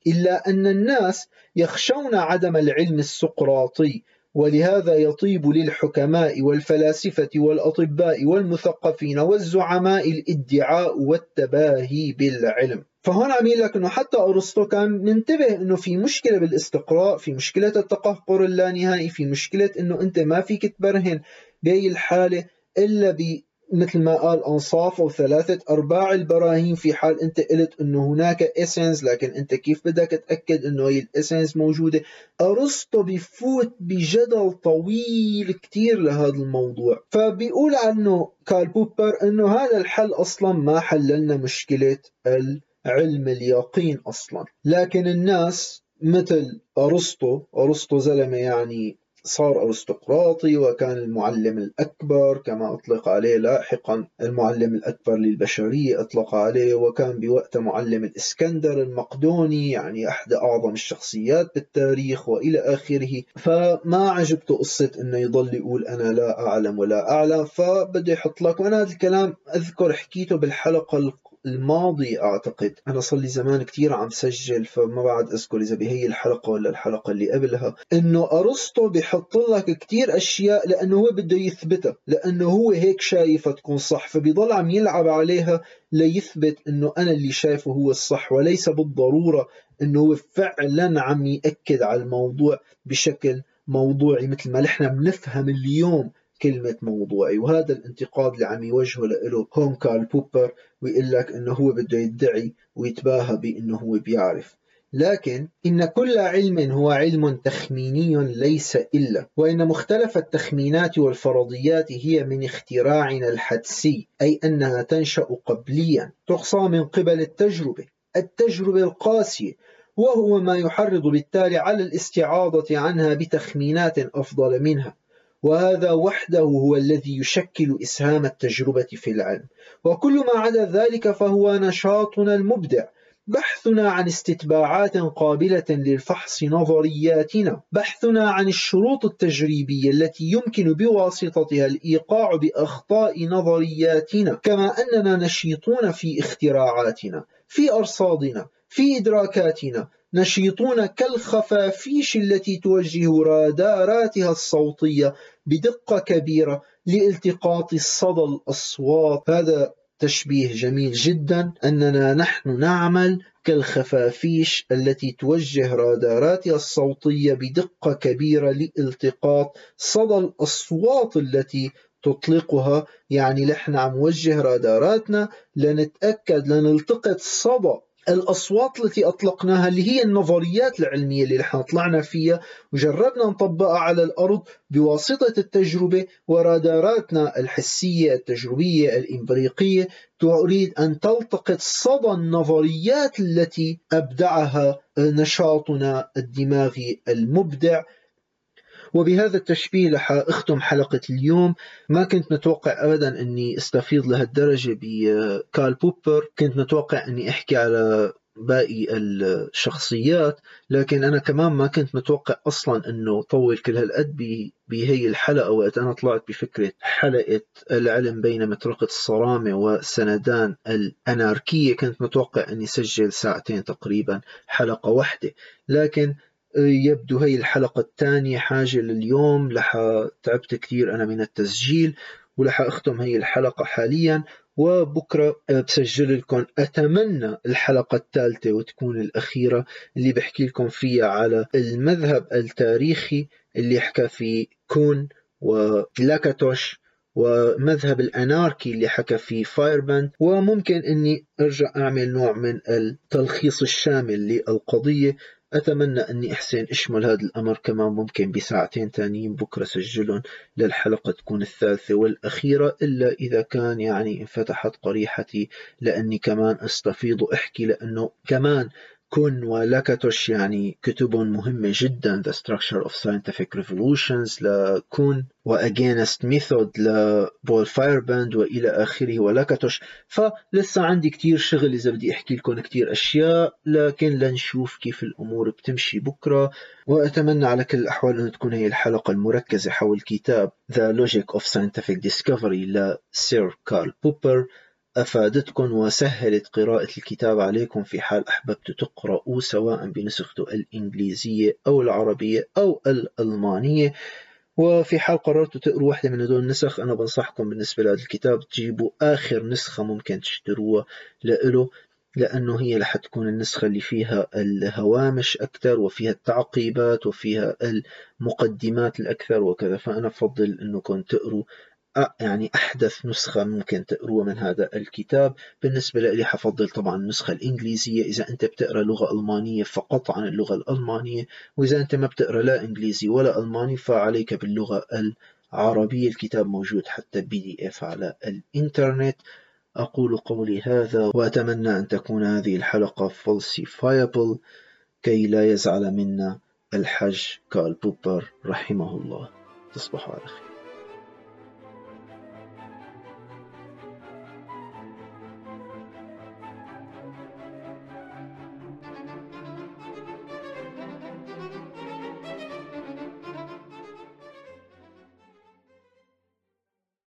إلا أن الناس يخشون عدم العلم السقراطي ولهذا يطيب للحكماء والفلاسفة والأطباء والمثقفين والزعماء الادعاء والتباهي بالعلم. فهون عم لك إنه حتى أرسطو كان منتبه إنه في مشكلة بالاستقراء في مشكلة التقهقر اللانهائي في مشكلة إنه أنت ما فيك تبرهن بهي الحالة إلا ب مثل ما قال أنصاف أو ثلاثة أرباع البراهين في حال أنت قلت إنه هناك essence لكن أنت كيف بدك تأكد إنه هي ال essence موجودة؟ أرسطو بفوت بجدل طويل كتير لهذا الموضوع. فبيقول عنه كارل بوبر إنه هذا الحل أصلا ما حللنا مشكلة ال علم اليقين أصلا. لكن الناس مثل أرسطو أرسطو زلمة يعني صار أرستقراطي وكان المعلم الأكبر كما أطلق عليه لاحقا المعلم الأكبر للبشرية أطلق عليه وكان بوقت معلم الإسكندر المقدوني يعني أحد أعظم الشخصيات بالتاريخ وإلى آخره. فما عجبته قصة أنه يضل يقول أنا لا أعلم ولا أعلم فبده يحط لك وأنا هذا الكلام أذكر حكيته بالحلقة الماضي أعتقد أنا صار لي زمان كثير عم سجل فما بعد أذكر إذا بهي الحلقة ولا الحلقة اللي قبلها إنه أرسطو بحط لك كثير أشياء لأنه هو بده يثبتها لأنه هو هيك شايفها تكون صح فبيضل عم يلعب عليها ليثبت إنه أنا اللي شايفه هو الصح وليس بالضرورة إنه هو فعلا عم يأكد على الموضوع بشكل موضوعي مثل ما نحن بنفهم اليوم كلمة موضوعي وهذا الانتقاد اللي عم يوجهه له هون كارل بوبر ويقول لك إنه هو بده يدعي ويتباهى بإنه هو بيعرف. لكن إن كل علم هو علم تخميني ليس إلا وإن مختلف التخمينات والفرضيات هي من اختراعنا الحدسي أي أنها تنشأ قبليا تقصى من قبل التجربة التجربة القاسية وهو ما يحرض بالتالي على الاستعاضة عنها بتخمينات أفضل منها. وهذا وحده هو الذي يشكل إسهام التجربة في العلم. وكل ما عدا ذلك فهو نشاطنا المبدع بحثنا عن استتباعات قابلة للفحص نظرياتنا بحثنا عن الشروط التجريبية التي يمكن بواسطتها الإيقاع بأخطاء نظرياتنا كما أننا نشيطون في اختراعاتنا في أرصادنا في إدراكاتنا نشيطون كالخفافيش التي توجه راداراتها الصوتية بدقة كبيرة لالتقاط الصدى الأصوات. هذا تشبيه جميل جدا أننا نحن نعمل كالخفافيش التي توجه راداراتها الصوتية بدقة كبيرة لالتقاط صدى الأصوات التي تطلقها. يعني نحن عم نوجه راداراتنا. لنتأكد لنلتقط صدى الأصوات التي أطلقناها اللي هي النظريات العلمية اللي نحن طلعنا فيها وجربنا نطبقها على الأرض بواسطة التجربة وراداراتنا الحسية التجربية الإمبريقية تريد أن تلتقط صدى النظريات التي أبدعها نشاطنا الدماغي المبدع. وبهذا التشبيه رح أختم حلقة اليوم. ما كنت متوقع أبدا أني أستفيض لهالدرجة بكارل بوبر. كنت متوقع أني أحكي على باقي الشخصيات لكن أنا كمان ما كنت متوقع أصلا أنه طول كل هالقد بهي الحلقة وقت أنا طلعت بفكرة حلقة العلم بين مطرقة الصرامة وسندان الأناركية. كنت متوقع أني سجل ساعتين تقريبا حلقة واحدة. لكن يبدو هي الحلقة الثانية حاجة لليوم لح تعبت كثير أنا من التسجيل ولح أختم هي الحلقة حاليا وبكرة بسجل لكم أتمنى الحلقة الثالثة وتكون الأخيرة اللي بحكي لكم فيها على المذهب التاريخي اللي حكى فيه كون ولاكاتوش ومذهب الأناركي اللي حكى فيه فايرباند وممكن أني أرجع أعمل نوع من التلخيص الشامل للقضية. أتمنى أني أحسن أشمل هذا الأمر كمان ممكن بساعتين تانيين. بكرة سجلهم للحلقة تكون الثالثة والأخيرة إلا إذا كان يعني انفتحت قريحتي لأني كمان أستفيض وأحكي لأنه كمان كون ولاكاتوش يعني كتب مهمة جدا The Structure of Scientific Revolutions لكون و Against Method لبول فايرباند وإلى آخره ولاكاتوش فلسه عندي كتير شغل إذا بدي أحكي لكم كتير أشياء لكن لنشوف كيف الأمور بتمشي بكرة. وأتمنى على كل الأحوال أن تكون هي الحلقة المركزة حول كتاب The Logic of Scientific Discovery لسير كارل بوبر. أفادتكم وسهلت قراءة الكتاب عليكم في حال أحببت تقرأوا سواء بنسخته الإنجليزية أو العربية أو الألمانية. وفي حال قررتوا تقروا واحدة من هدول النسخ أنا بنصحكم بالنسبة لهذا الكتاب تجيبوا آخر نسخة ممكن تشتروها لإله لأنه هي رح تكون النسخة اللي فيها الهوامش أكثر وفيها التعقيبات وفيها المقدمات الأكثر وكذا. فأنا بفضل أنكم تقروا يعني أحدث نسخة ممكن تقروها من هذا الكتاب. بالنسبة لي حفضل طبعا النسخة الإنجليزية. إذا أنت بتقرأ لغة ألمانية فقط عن اللغة الألمانية وإذا أنت ما بتقرأ لا إنجليزي ولا ألماني فعليك باللغة العربية. الكتاب موجود حتى بي دي إف على الإنترنت. أقول قولي هذا وأتمنى أن تكون هذه الحلقة falsifiable كي لا يزعل منا الحج كارل بوبر رحمه الله. تصبحوا على خير.